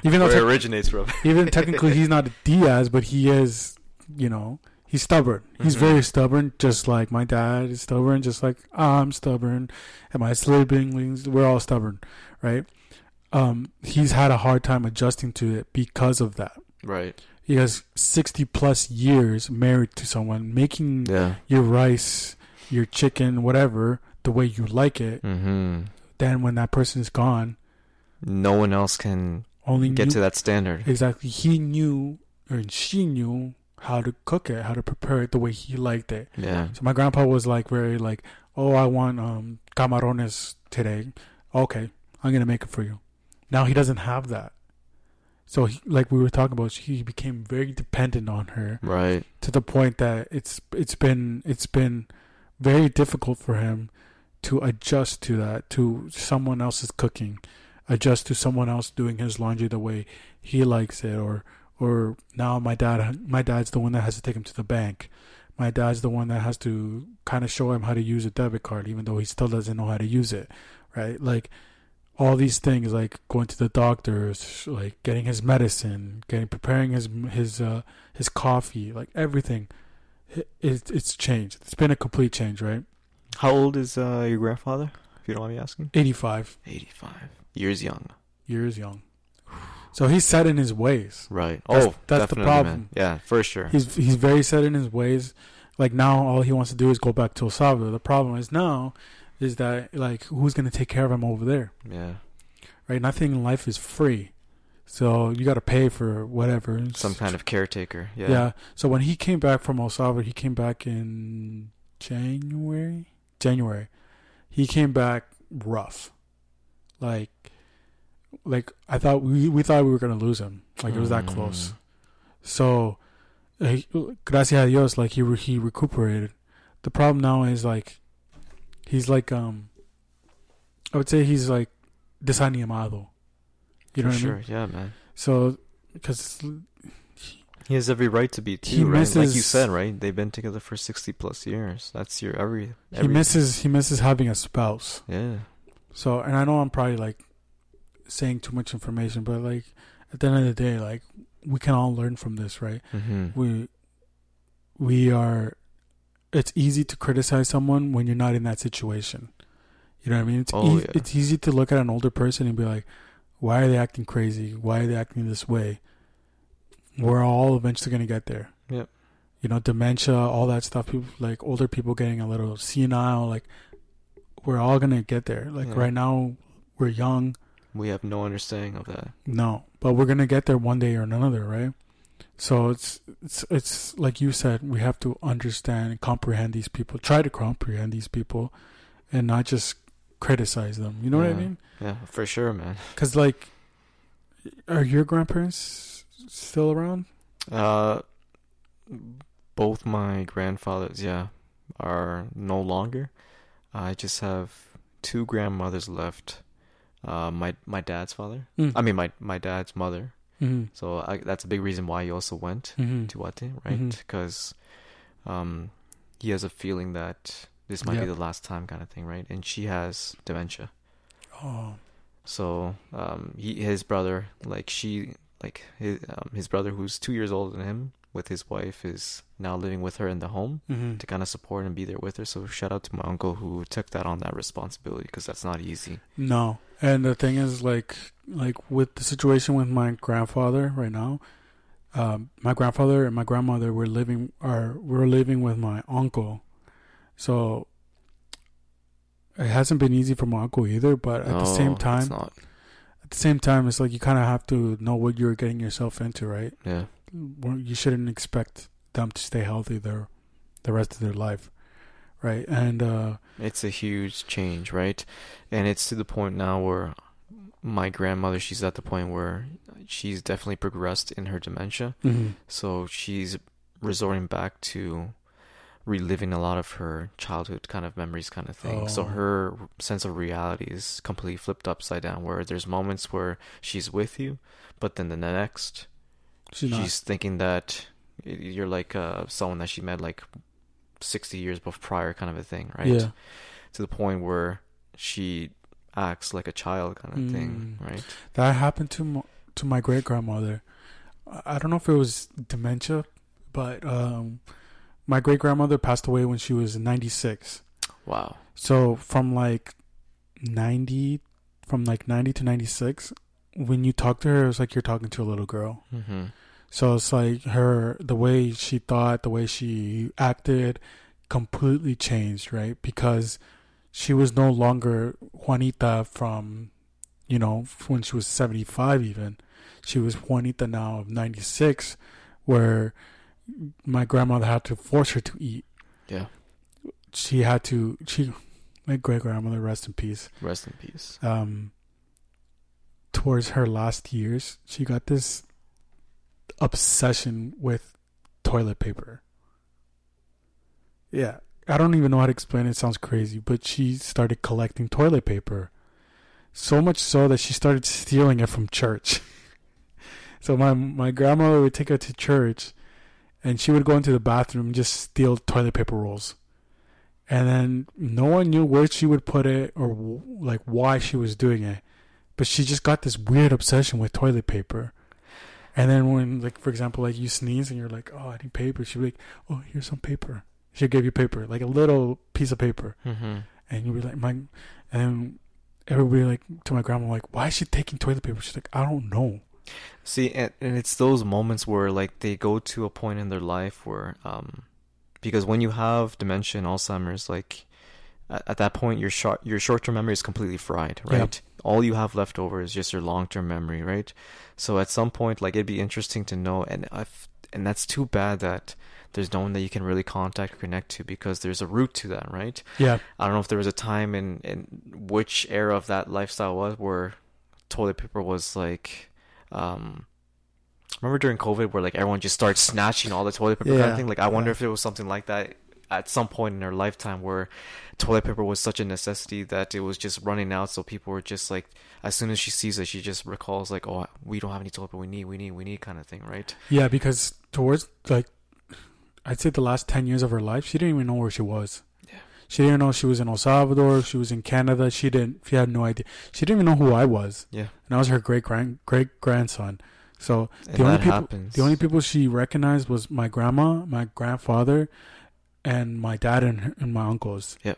Even though it tec- originates from. even technically he's not a Diaz, but he is, you know, he's stubborn. He's Mhm. very stubborn, just like my dad is stubborn, just like I'm stubborn, and my siblings, we're all stubborn, right? Um, he's had a hard time adjusting to it because of that. Right. He has 60 plus years married to someone, making Yeah. your rice, your chicken, whatever, the way you like it. Mm-hmm. Then when that person is gone, No one else can only get you- to that standard. Exactly. He knew or she knew how to cook it, how to prepare it the way he liked it. Yeah. So my grandpa was like very like, "Oh, I want um camarones today." Okay, I'm gonna make it for you. Now he doesn't have that. So he, like we were talking about, he became very dependent on her Right. to the point that it's it's been it's been very difficult for him to adjust to that to someone else's cooking adjust to someone else doing his laundry the way he likes it or or now my dad my dad's the one that has to take him to the bank my dad's the one that has to kind of show him how to use a debit card even though he still doesn't know how to use it right like all these things like going to the doctors like getting his medicine getting preparing his his uh his coffee like everything it, it, it's changed it's been a complete change right How old is uh, your grandfather? If you don't mind me asking. 85 Eighty-five. Years young. years young so he's set in his ways Right. That's- oh, that's the problem. Man. Yeah, for sure. he's he's very set in his ways like now all he wants to do is go back to El Salvador the problem is now is that like who's going to take care of him over there yeah. right nothing in life is free so you got to pay for whatever Some kind of caretaker. Yeah. Yeah. So when he came back from El Salvador, he came back in January. January. He came back rough. Like like I thought we we thought we were gonna lose him. Like it was that close. Mm. So uh, gracias a Dios, like he he recuperated. The problem now is like he's like um I would say he's like desanimado. You know for what sure. I mean? Yeah, man. So because He has every right to be too, He right? like you said, right? They've been together for sixty plus years. That's your every. he every misses he misses having a spouse. Yeah. So, and I know I'm probably like saying too much information, but like at the end of the day, like we can all learn from this, right? Mm-hmm. We we are. It's easy to criticize someone when you're not in that situation. You know what I mean? It's Oh, ea- yeah. it's easy to look at an older person and be like, "Why are they acting crazy? Why are they acting this way?" We're all eventually gonna get there. Yep. You know, dementia, all that stuff. People like older people getting a little senile. Like, we're all gonna get there. Like Yeah. right now, we're young. We have no understanding of that. No, but we're gonna get there one day or another, right? So it's it's it's like you said, we have to understand and comprehend these people. Try to comprehend these people, and not just criticize them. You know what I mean? Yeah, for sure, man. Because like, are your grandparents still around? Uh, both my grandfathers, yeah, are no longer. I just have two grandmothers left. Uh, my my dad's father. Mm. I mean, my my dad's mother. Mm-hmm. So I, that's a big reason why he also went Mm-hmm. to Wate, right? Mhm. Because um, he has a feeling that this might Yeah. be the last time, kind of thing, right? And she has dementia. Oh, So um, he his brother, like she, like his um, his brother, who's two years older than him, with his wife, is now living with her in the home mm-hmm. to kind of support and be there with her. So shout out to my uncle who took that on that responsibility because that's not easy. no. And the thing is, like, like with the situation with my grandfather right now, um, my grandfather and my grandmother were living are we're living with my uncle, so it hasn't been easy for my uncle either. But at the No, same it's time, not. at the same time, it's like you kind of have to know what you're getting yourself into, right? Yeah, You shouldn't expect them to stay healthy their the rest of their life, right? And uh, it's a huge change, right? And it's to the point now where my grandmother, she's at the point where she's definitely progressed in her dementia. So she's resorting back to reliving a lot of her childhood kind of memories kind of thing. So Oh. her sense of reality is completely flipped upside down where there's moments where she's with you, but then the next she's she's, thinking that you're like uh, someone that she met like 60 years before prior kind of a thing, right? Yeah. To the point where she acts like a child kind of thing, Mm. right? That happened to m- to my great grandmother. I don't know if it was dementia, but um, my great grandmother passed away when she was 96. Wow. So from like 90, from like 90 to 96, when you talk to her, it's like you're talking to a little girl. Mm-hmm. So it's like her, the way she thought, the way she acted completely changed, right? Because she was no longer Juanita from, you know, when she was 75 even. She was Juanita now of 96, where my grandmother had to force her to eat. Yeah. She had to, she, my great grandmother, rest in peace Rest in peace. um, towards her last years, she got this obsession with toilet paper. Yeah, I don't even know how to explain it. it sounds crazy, but she started collecting toilet paper. So much so that she started stealing it from church. so my my grandmother would take her to church, and she would go into the bathroom and just steal toilet paper rolls. And then no one knew where she would put it or like why she was doing it, but she just got this weird obsession with toilet paper. And then when, like, for example, like you sneeze and you're like, "Oh, I need paper," she'd be like, "Oh, here's some paper." She'll give you paper, like a little piece of paper, Mm-hmm. and you'd be like, "My," and everybody like to my grandma like, "Why is she taking toilet paper?" She's like, "I don't know." See, and, and it's those moments where like they go to a point in their life where, um, because when you have dementia and Alzheimer's, like at, at that point your short your short term memory is completely fried, right? All you have left over is just your long term memory, right? So at some point, like it'd be interesting to know, and I've, and that's too bad that there's no one that you can really contact or connect to because there's a root to that, right? Yeah, I don't know if there was a time in in which era of that lifestyle was where toilet paper was like um remember during COVID where like everyone just started snatching all the toilet paper kind Yeah. of thing? Like I wonder Yeah. if it was something like that at some point in their lifetime where toilet paper was such a necessity that it was just running out so people were just like as soon as she sees it she just recalls like oh we don't have any toilet paper we need we need we need kind of thing right yeah, because towards like, I'd say the last ten years of her life, she didn't even know where she was. Yeah. She didn't know she was in El Salvador. She was in Canada. She didn't. She had no idea. She didn't even know who I was. yeah and I was her great grand great grandson. So and the only that people happens the only people she recognized was my grandma, my grandfather, and my dad and, her- and my uncles. Yep.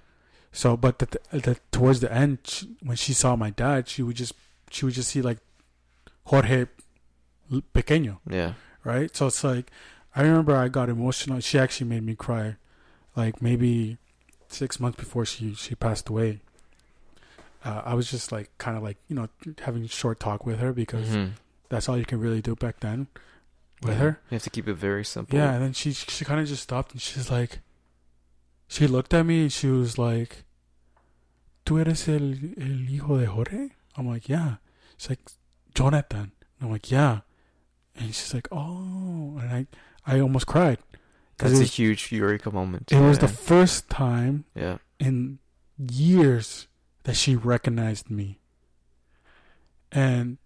So, but the, the, towards the end, she, when she saw my dad, she would just she would just see like Jorge pequeño, yeah right? So it's like I remember I got emotional. She actually made me cry, like maybe six months before she she passed away. Uh, I was just like kind of like you know having short talk with her because Mhm. that's all you can really do back then with Yeah. her. you have to keep it very simple Yeah, and then she she kind of just stopped and she's like, she looked at me and she was like, "¿Tú eres el el hijo de Jorge?" I'm like, "Yeah." She's like, "Jonathan." I'm like, "Yeah," and she's like, "Oh," and I I almost cried that's it a huge eureka moment it was the first time yeah in years that she recognized me. And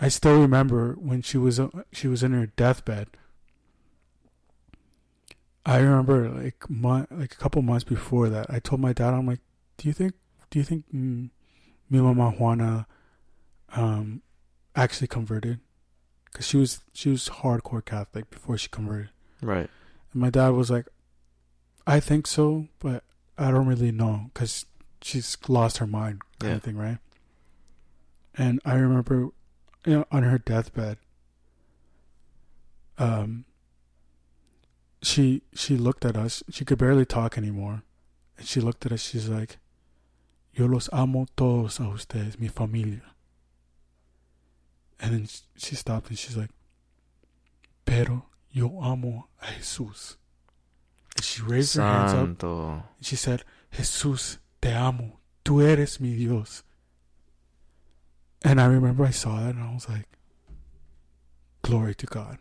I still remember when she was she was in her deathbed. I remember like my, like a couple months before that, I told my dad, I'm like, "Do you think do you think mm, mi mama Juana um actually converted?" Cuz she was she was hardcore Catholic before she converted. right And my dad was like, I think so, but I don't really know because she's lost her mind, kind Yeah. of thing, right? And I remember, you know, on her deathbed, um, she she looked at us. She could barely talk anymore, and she looked at us. She's like, "Yo los amo todos a ustedes, mi familia." And then she stopped and she's like, "Pero yo amo a Jesús." And she raised her hands up and she said, Jesús, te amo. Tú eres mi Dios. And I remember I saw that and I was like, glory to God.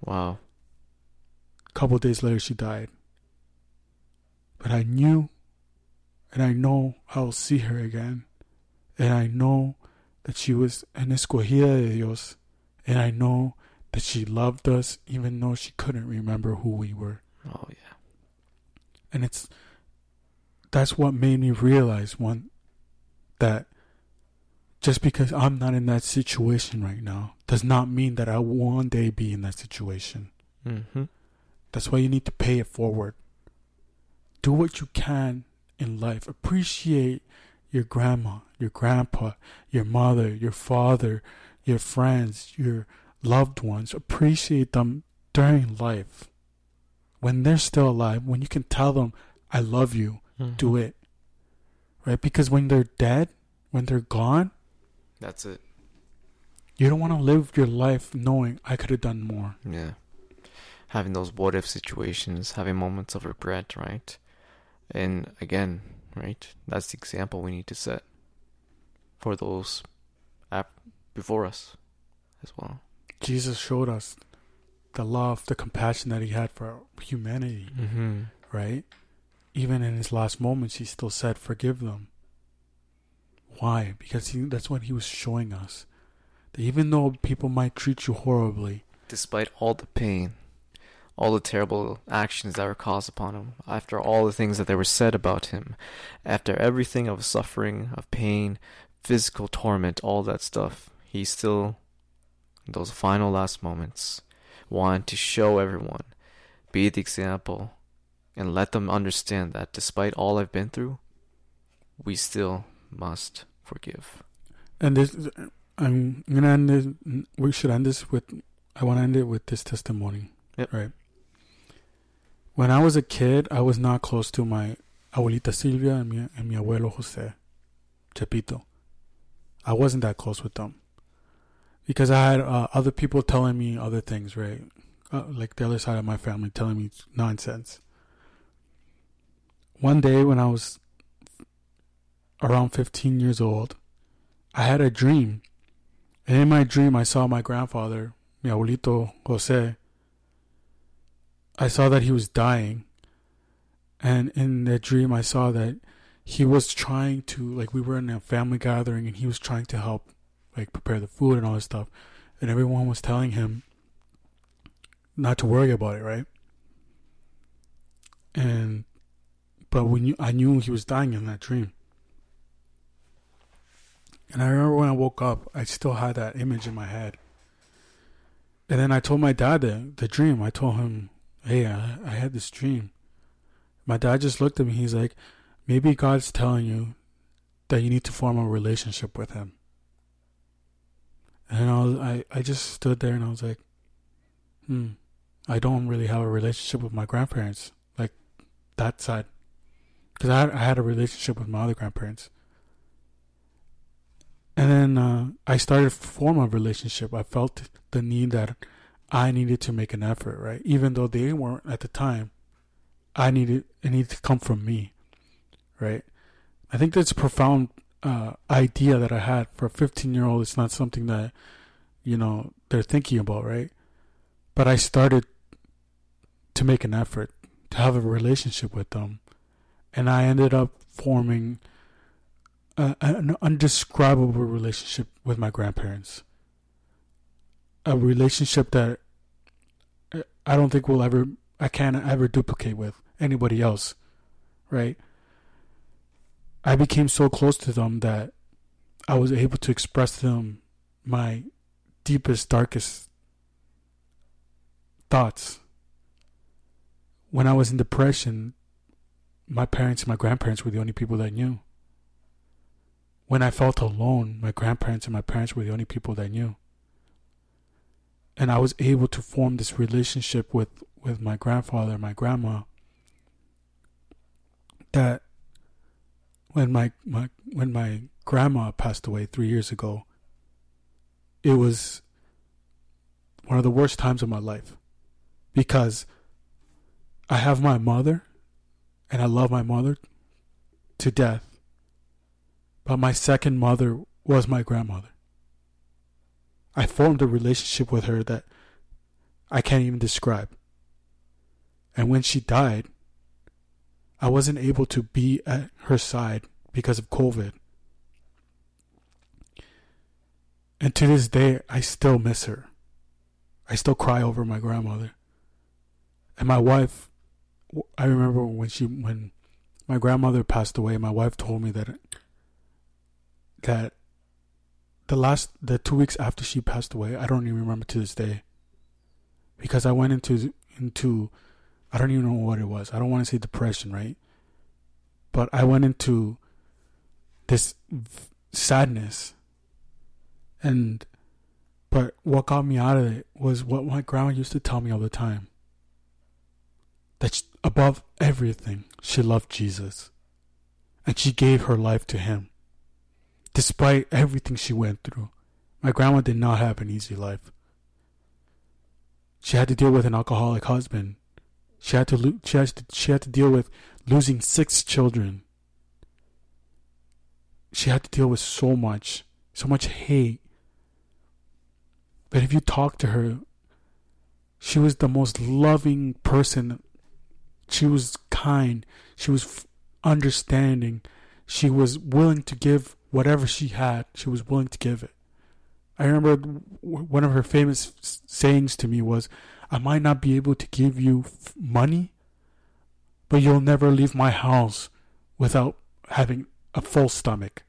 Wow. A couple days later, she died. But I knew and I know I'll see her again. And I know that she was an escogida de Dios. And I know that she loved us even though she couldn't remember who we were. Oh yeah. And it's that's what made me realize one that just because I'm not in that situation right now does not mean that I will one day be in that situation. Mm-hmm. That's why you need to pay it forward. Do what you can in life. Appreciate your grandma, your grandpa, your mother, your father, your friends, your loved ones. Appreciate them during life. When they're still alive, when you can tell them, I love you, Mm-hmm. do it. Right? Because when they're dead, when they're gone, That's it. you don't want to live your life knowing I could have done more. Yeah. Having those what if situations, having moments of regret, right? And again, right? That's the example we need to set for those before us as well. Jesus showed us the love, the compassion that he had for humanity, Mm-hmm. right? Even in his last moments, he still said, Forgive them. Why? Because he, that's what he was showing us. That even though people might treat you horribly, Despite all the pain, all the terrible actions that were caused upon him, after all the things that they were said about him, after everything of suffering, of pain, physical torment, all that stuff, he still, in those final last moments, wanted to show everyone, be the example, and let them understand that despite all I've been through, we still must forgive. and this, I'm gonna end this. We should end this with. I want to end it with this testimony. Yep. Right. When I was a kid, I was not close to my abuelita Silvia and mi, and mi abuelo Jose, Chepito. I wasn't that close with them because I had uh, other people telling me other things, right? Uh, like the other side of my family telling me nonsense. One day when I was around 15 years old, I had a dream. And in my dream, I saw my grandfather, mi abuelito Jose. I saw that he was dying. And in that dream, I saw that he was trying to, like, we were in a family gathering and he was trying to help, like, prepare the food and all this stuff. And everyone was telling him not to worry about it, right? And, but we knew, I knew he was dying in that dream. And I remember when I woke up, I still had that image in my head. And then I told my dad the, the dream. I told him, hey, I, I had this dream. My dad just looked at me. He's like, maybe God's telling you that you need to form a relationship with Him. And I, was, I, I just stood there and I was like, hmm, I don't really have a relationship with my grandparents, like that side. Because I I had a relationship with my other grandparents. And then uh, I started to form a relationship. I felt the need that I needed to make an effort, right? Even though they weren't at the time, I needed it needed to come from me, right? I think that's a profound uh, idea that I had for a 15 year old. It's not something that you know they're thinking about, right? But I started to make an effort to have a relationship with them, and I ended up forming a, an undescribable relationship with my grandparents. A relationship that I don't think we'll ever, I can't ever duplicate with anybody else, right? I became so close to them that I was able to express to them my deepest, darkest thoughts. When I was in depression, my parents and my grandparents were the only people that knew. When I felt alone, my grandparents and my parents were the only people that knew. And I was able to form this relationship with, with my grandfather and my grandma that when my, my when my grandma passed away three years ago, it was one of the worst times of my life because I have my mother and I love my mother to death. But my second mother was my grandmother. I formed a relationship with her that I can't even describe. And when she died, I wasn't able to be at her side because of COVID. And to this day, I still miss her. I still cry over my grandmother. And my wife I remember when she when my grandmother passed away. My wife told me that that the last the two weeks after she passed away, I don't even remember to this day because I went into into I don't even know what it was. I don't want to say depression, right? But I went into this sadness and but what got me out of it was what my grandma used to tell me all the time that she, above everything, she loved Jesus. And she gave her life to him. Despite everything she went through. My grandma did not have an easy life. She had to deal with an alcoholic husband. She had to lo- she had to, she had to deal with losing six children. She had to deal with so much, so much hate. But if you talk to her, she was the most loving person she was kind. She was understanding. She was willing to give whatever she had. She was willing to give it. I remember one of her famous sayings to me was, I might not be able to give you money, but you'll never leave my house without having a full stomach.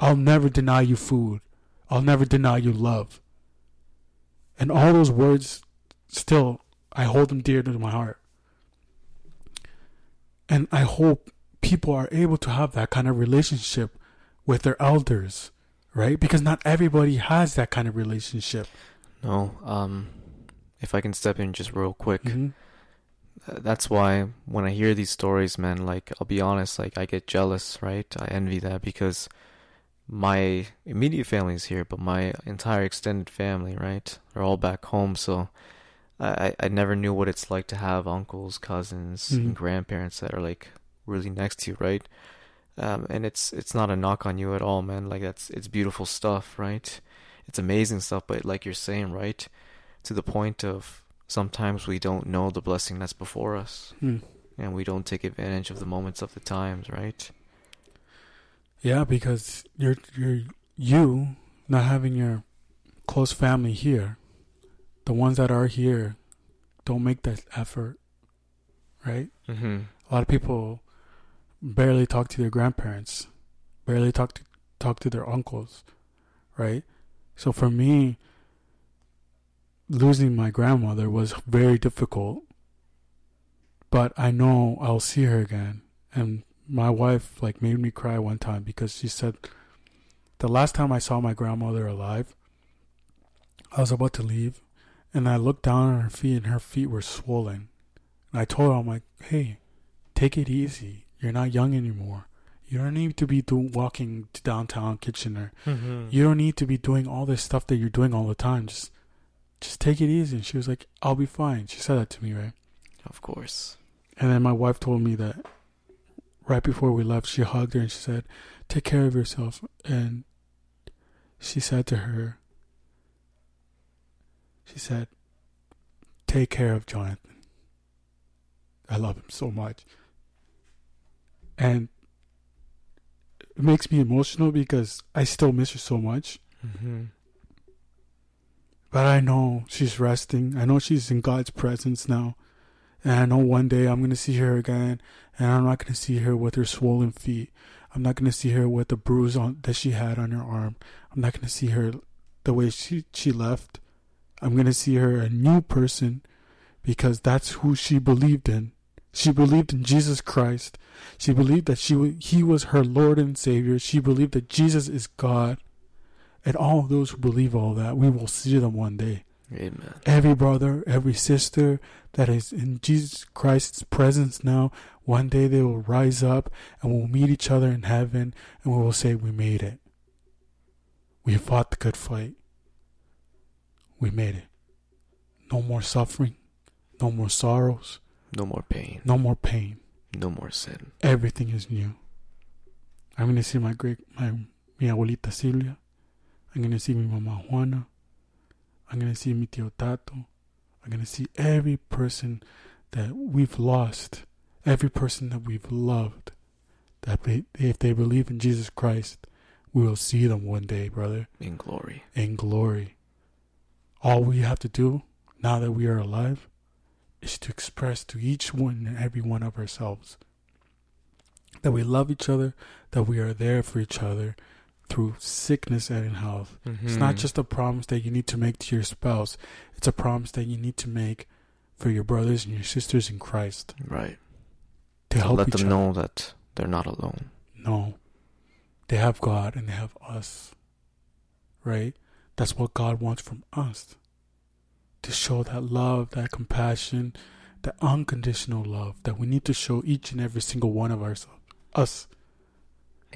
I'll never deny you food. I'll never deny you love. And all those words, still, I hold them dear to my heart. And I hope people are able to have that kind of relationship with their elders, right? Because not everybody has that kind of relationship. No, um, if I can step in just real quick. Mm-hmm. That's why when I hear these stories, man, like I'll be honest, like I get jealous, right? I envy that because my immediate family is here, but my entire extended family, right? They're all back home, so I, I never knew what it's like to have uncles, cousins, mm-hmm. and grandparents that are like really next to you, right? Um, and it's it's not a knock on you at all, man. Like that's it's beautiful stuff, right? It's amazing stuff, but like you're saying, right, to the point of sometimes we don't know the blessing that's before us, mm. and we don't take advantage of the moments of the times, right? Yeah, because you're you're you not having your close family here the ones that are here don't make that effort, right? Mm-hmm. A lot of people barely talk to their grandparents, barely talk to talk to their uncles, right? So for me, losing my grandmother was very difficult. But I know I'll see her again, and my wife like made me cry one time because she said the last time I saw my grandmother alive, I was about to leave and I looked down on her feet, and her feet were swollen. And I told her, I'm like, hey, take it easy. You're not young anymore. You don't need to be doing walking to downtown Kitchener. Mm-hmm. You don't need to be doing all this stuff that you're doing all the time. Just, just take it easy. And she was like, I'll be fine. She said that to me, right? Of course. And then my wife told me that right before we left, she hugged her and she said, "Take care of yourself." And she said to her, she said, Take care of Jonathan. I love him so much. And it makes me emotional because I still miss her so much. Mm-hmm. But I know she's resting. I know she's in God's presence now. And I know one day I'm going to see her again. And I'm not going to see her with her swollen feet. I'm not going to see her with the bruise on that she had on her arm. I'm not going to see her the way she, she left. I'm going to see her a new person because that's who she believed in. She believed in Jesus Christ. She believed that she he was her Lord and Savior. She believed that Jesus is God. And all those who believe all that, we will see them one day. Amen. Every brother, every sister that is in Jesus Christ's presence now, one day they will rise up and we'll meet each other in heaven and we will say, We made it. We fought the good fight. We made it. No more suffering. No more sorrows. No more pain. No more pain. No more sin. Everything is new. I'm gonna see my great my mi abuelita Silvia. I'm gonna see my mama Juana. I'm gonna see mi tío Tato. I'm gonna see every person that we've lost, every person that we've loved. That they, if they believe in Jesus Christ, we will see them one day, brother. In glory. In glory. All we have to do now that we are alive is to express to each one and every one of ourselves that we love each other, that we are there for each other through sickness and in health. It's not Mhm. just a promise that you need to make to your spouse, it's a promise that you need to make for your brothers and your sisters in Christ right. to help Let them other. know that they're not alone. No. They have God and they have us. Right? That's what God wants from us. To show that love, that compassion, that unconditional love that we need to show each and every single one of ourselves. Us.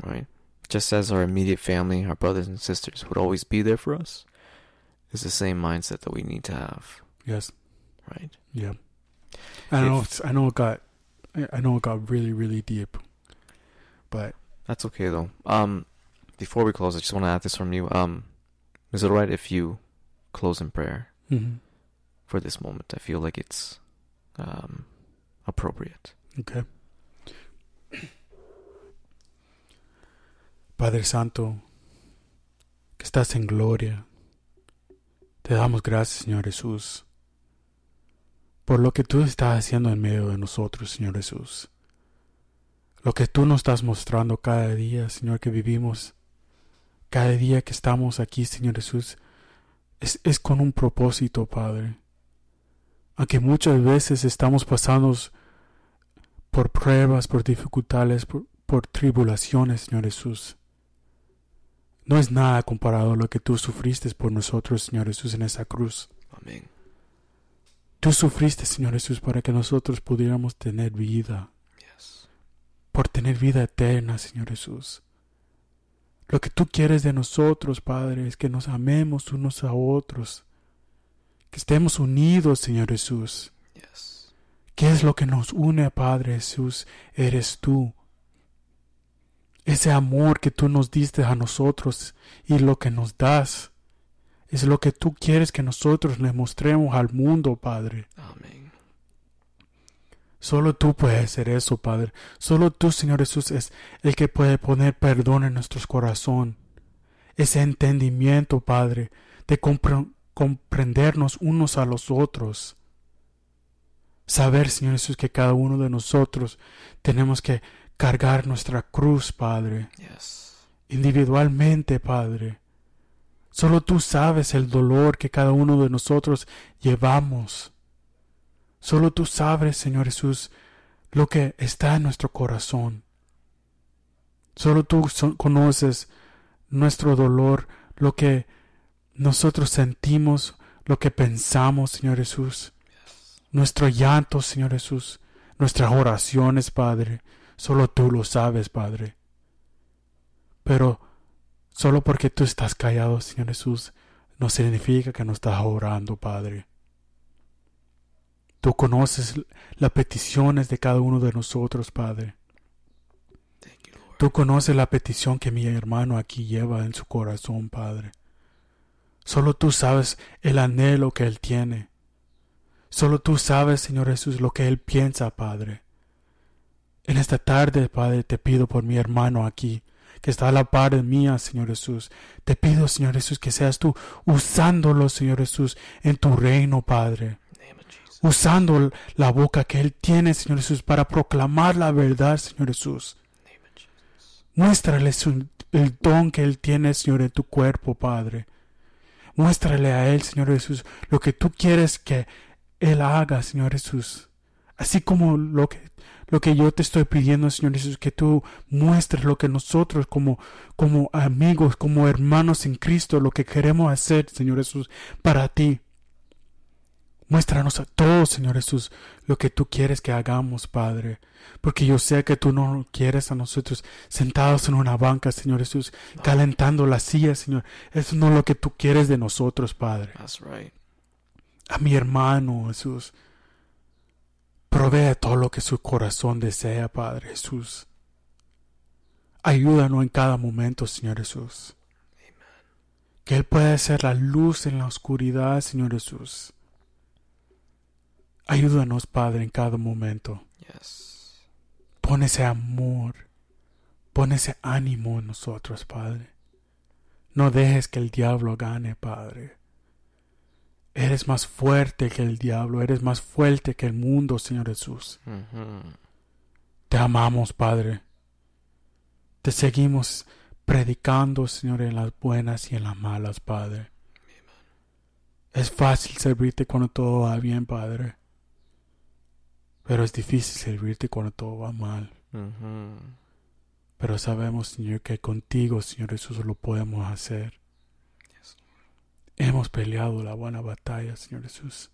Right. Just as our immediate family, our brothers and sisters would always be there for us, is the same mindset that we need to have. Yes. Right. Yeah. I know If- it's, I know it got I know it got really, really deep. But That's okay though. Um, before we close, I just want to add this from you. Um, is it alright if you close in prayer mhm. For this moment? I feel like it's um appropriate. Okay. Padre Santo, que estás en gloria, te damos gracias, Señor Jesús, por lo que tú estás haciendo en medio de nosotros, Señor Jesús. Lo que tú nos estás mostrando cada día, Señor, que vivimos, cada día que estamos aquí, Señor Jesús, es, es con un propósito, Padre. Aunque muchas veces estamos pasando por pruebas, por dificultades, por, por tribulaciones, Señor Jesús. No es nada comparado a lo que tú sufriste por nosotros, Señor Jesús, en esa cruz. Amén. Tú sufriste, Señor Jesús, para que nosotros pudiéramos tener vida, Yes. por tener vida eterna, Señor Jesús. Lo que tú quieres de nosotros, Padre, es que nos amemos unos a otros, que estemos unidos, Señor Jesús. Yes. ¿Qué es lo que nos une, Padre Jesús? Eres tú. Ese amor que tú nos diste a nosotros y lo que nos das es lo que tú quieres que nosotros le mostremos al mundo, Padre. Amén. Solo tú puedes hacer eso, Padre. Solo tú, Señor Jesús, es el que puede poner perdón en nuestros corazón. Ese entendimiento, Padre, de compre- comprendernos unos a los otros. Saber, Señor Jesús, que cada uno de nosotros tenemos que cargar nuestra cruz, Padre, Yes. individualmente, Padre. Solo tú sabes el dolor que cada uno de nosotros llevamos. Solo tú sabes, Señor Jesús, lo que está en nuestro corazón. Solo tú conoces nuestro dolor, lo que nosotros sentimos, lo que pensamos, Señor Jesús. Nuestro llanto, Señor Jesús. Nuestras oraciones, Padre. Solo tú lo sabes, Padre. Pero solo porque tú estás callado, Señor Jesús, no significa que no estás orando, Padre. Tú conoces las peticiones de cada uno de nosotros, Padre. Tú conoces la petición que mi hermano aquí lleva en su corazón, Padre. Solo tú sabes el anhelo que él tiene. Solo tú sabes, Señor Jesús, lo que él piensa, Padre. En esta tarde, Padre, te pido por mi hermano aquí, que está a la par de mía, Señor Jesús. Te pido, Señor Jesús, que seas tú usándolo, Señor Jesús, en tu reino, Padre usando la boca que Él tiene, Señor Jesús, para proclamar la verdad, Señor Jesús. Muéstrale el don que Él tiene, Señor, en tu cuerpo, Padre. Muéstrale a Él, Señor Jesús, lo que tú quieres que Él haga, Señor Jesús. Así como lo que, lo que yo te estoy pidiendo, Señor Jesús, que tú muestres lo que nosotros como, como amigos, como hermanos en Cristo, lo que queremos hacer, Señor Jesús, para ti. Muéstranos a todos, Señor Jesús, lo que tú quieres que hagamos, Padre. Porque yo sé que tú no quieres a nosotros sentados en una banca, Señor Jesús, calentando la silla, Señor. Eso no es lo que tú quieres de nosotros, Padre. That's right. A mi hermano, Jesús. Provee todo lo que su corazón desea, Padre Jesús. Ayúdanos en cada momento, Señor Jesús. Que Él pueda ser la luz en la oscuridad, Señor Jesús. Ayúdanos, Padre, en cada momento. Yes. Pon ese amor, pon ese ánimo en nosotros, Padre. No dejes que el diablo gane, Padre. Eres más fuerte que el diablo, eres más fuerte que el mundo, Señor Jesús. Te amamos, Padre. Te seguimos predicando, Señor, en las buenas y en las malas, Padre. Es fácil servirte cuando todo va bien, Padre. Pero es difícil servirte cuando todo va mal. Pero sabemos, Señor, que contigo, Señor Jesús, lo podemos hacer. Yes. Hemos peleado la buena batalla, Señor Jesús.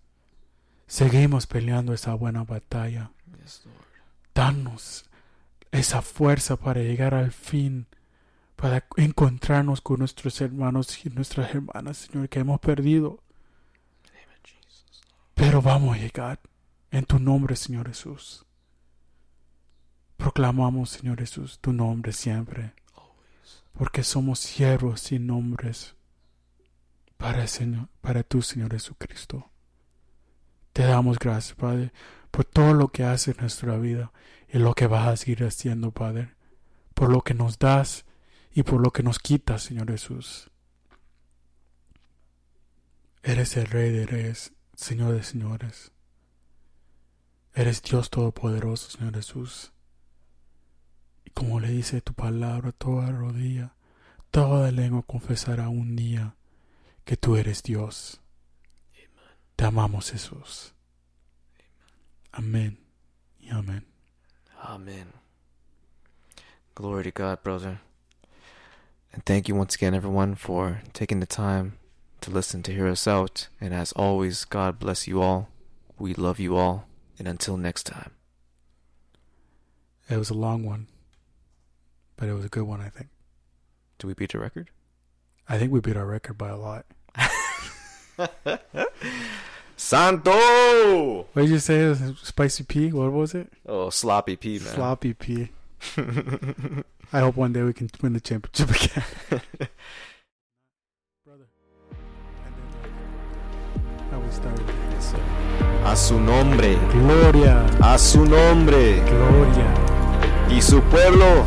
Seguimos peleando esa buena batalla. Yes, Lord. Danos esa fuerza para llegar al fin, para encontrarnos con nuestros hermanos y nuestras hermanas, Señor, que hemos perdido. Pero vamos a llegar en tu nombre, Señor Jesús. Proclamamos, Señor Jesús, tu nombre siempre, porque somos siervos sin nombres para, el Señor, para tu Señor Jesucristo. Te damos gracias, Padre, por todo lo que haces en nuestra vida y lo que vas a seguir haciendo, Padre, por lo que nos das y por lo que nos quitas, Señor Jesús. Eres el Rey de Reyes, Señor de Señores. Eres Dios Todopoderoso, Señor Jesús. Y como le dice tu palabra, toda rodilla, toda lengua confesará un día que tú eres Dios. Te amamos, Jesús. Amén y amén. Amen. Glory to God, brother. And thank you once again, everyone, for taking the time to listen to hear us out. And as always, God bless you all. We love you all. And until next time. It was a long one, but it was a good one, I think. Did we beat a record? I think we beat our record by a lot. Santo! What did you say? Spicy P? What was it? Oh, sloppy P, man. Floppy P. I hope one day we can win the championship again. Brother. And then, how we started. Yes, sir. A su nombre. Gloria. A su nombre. Gloria. Y su pueblo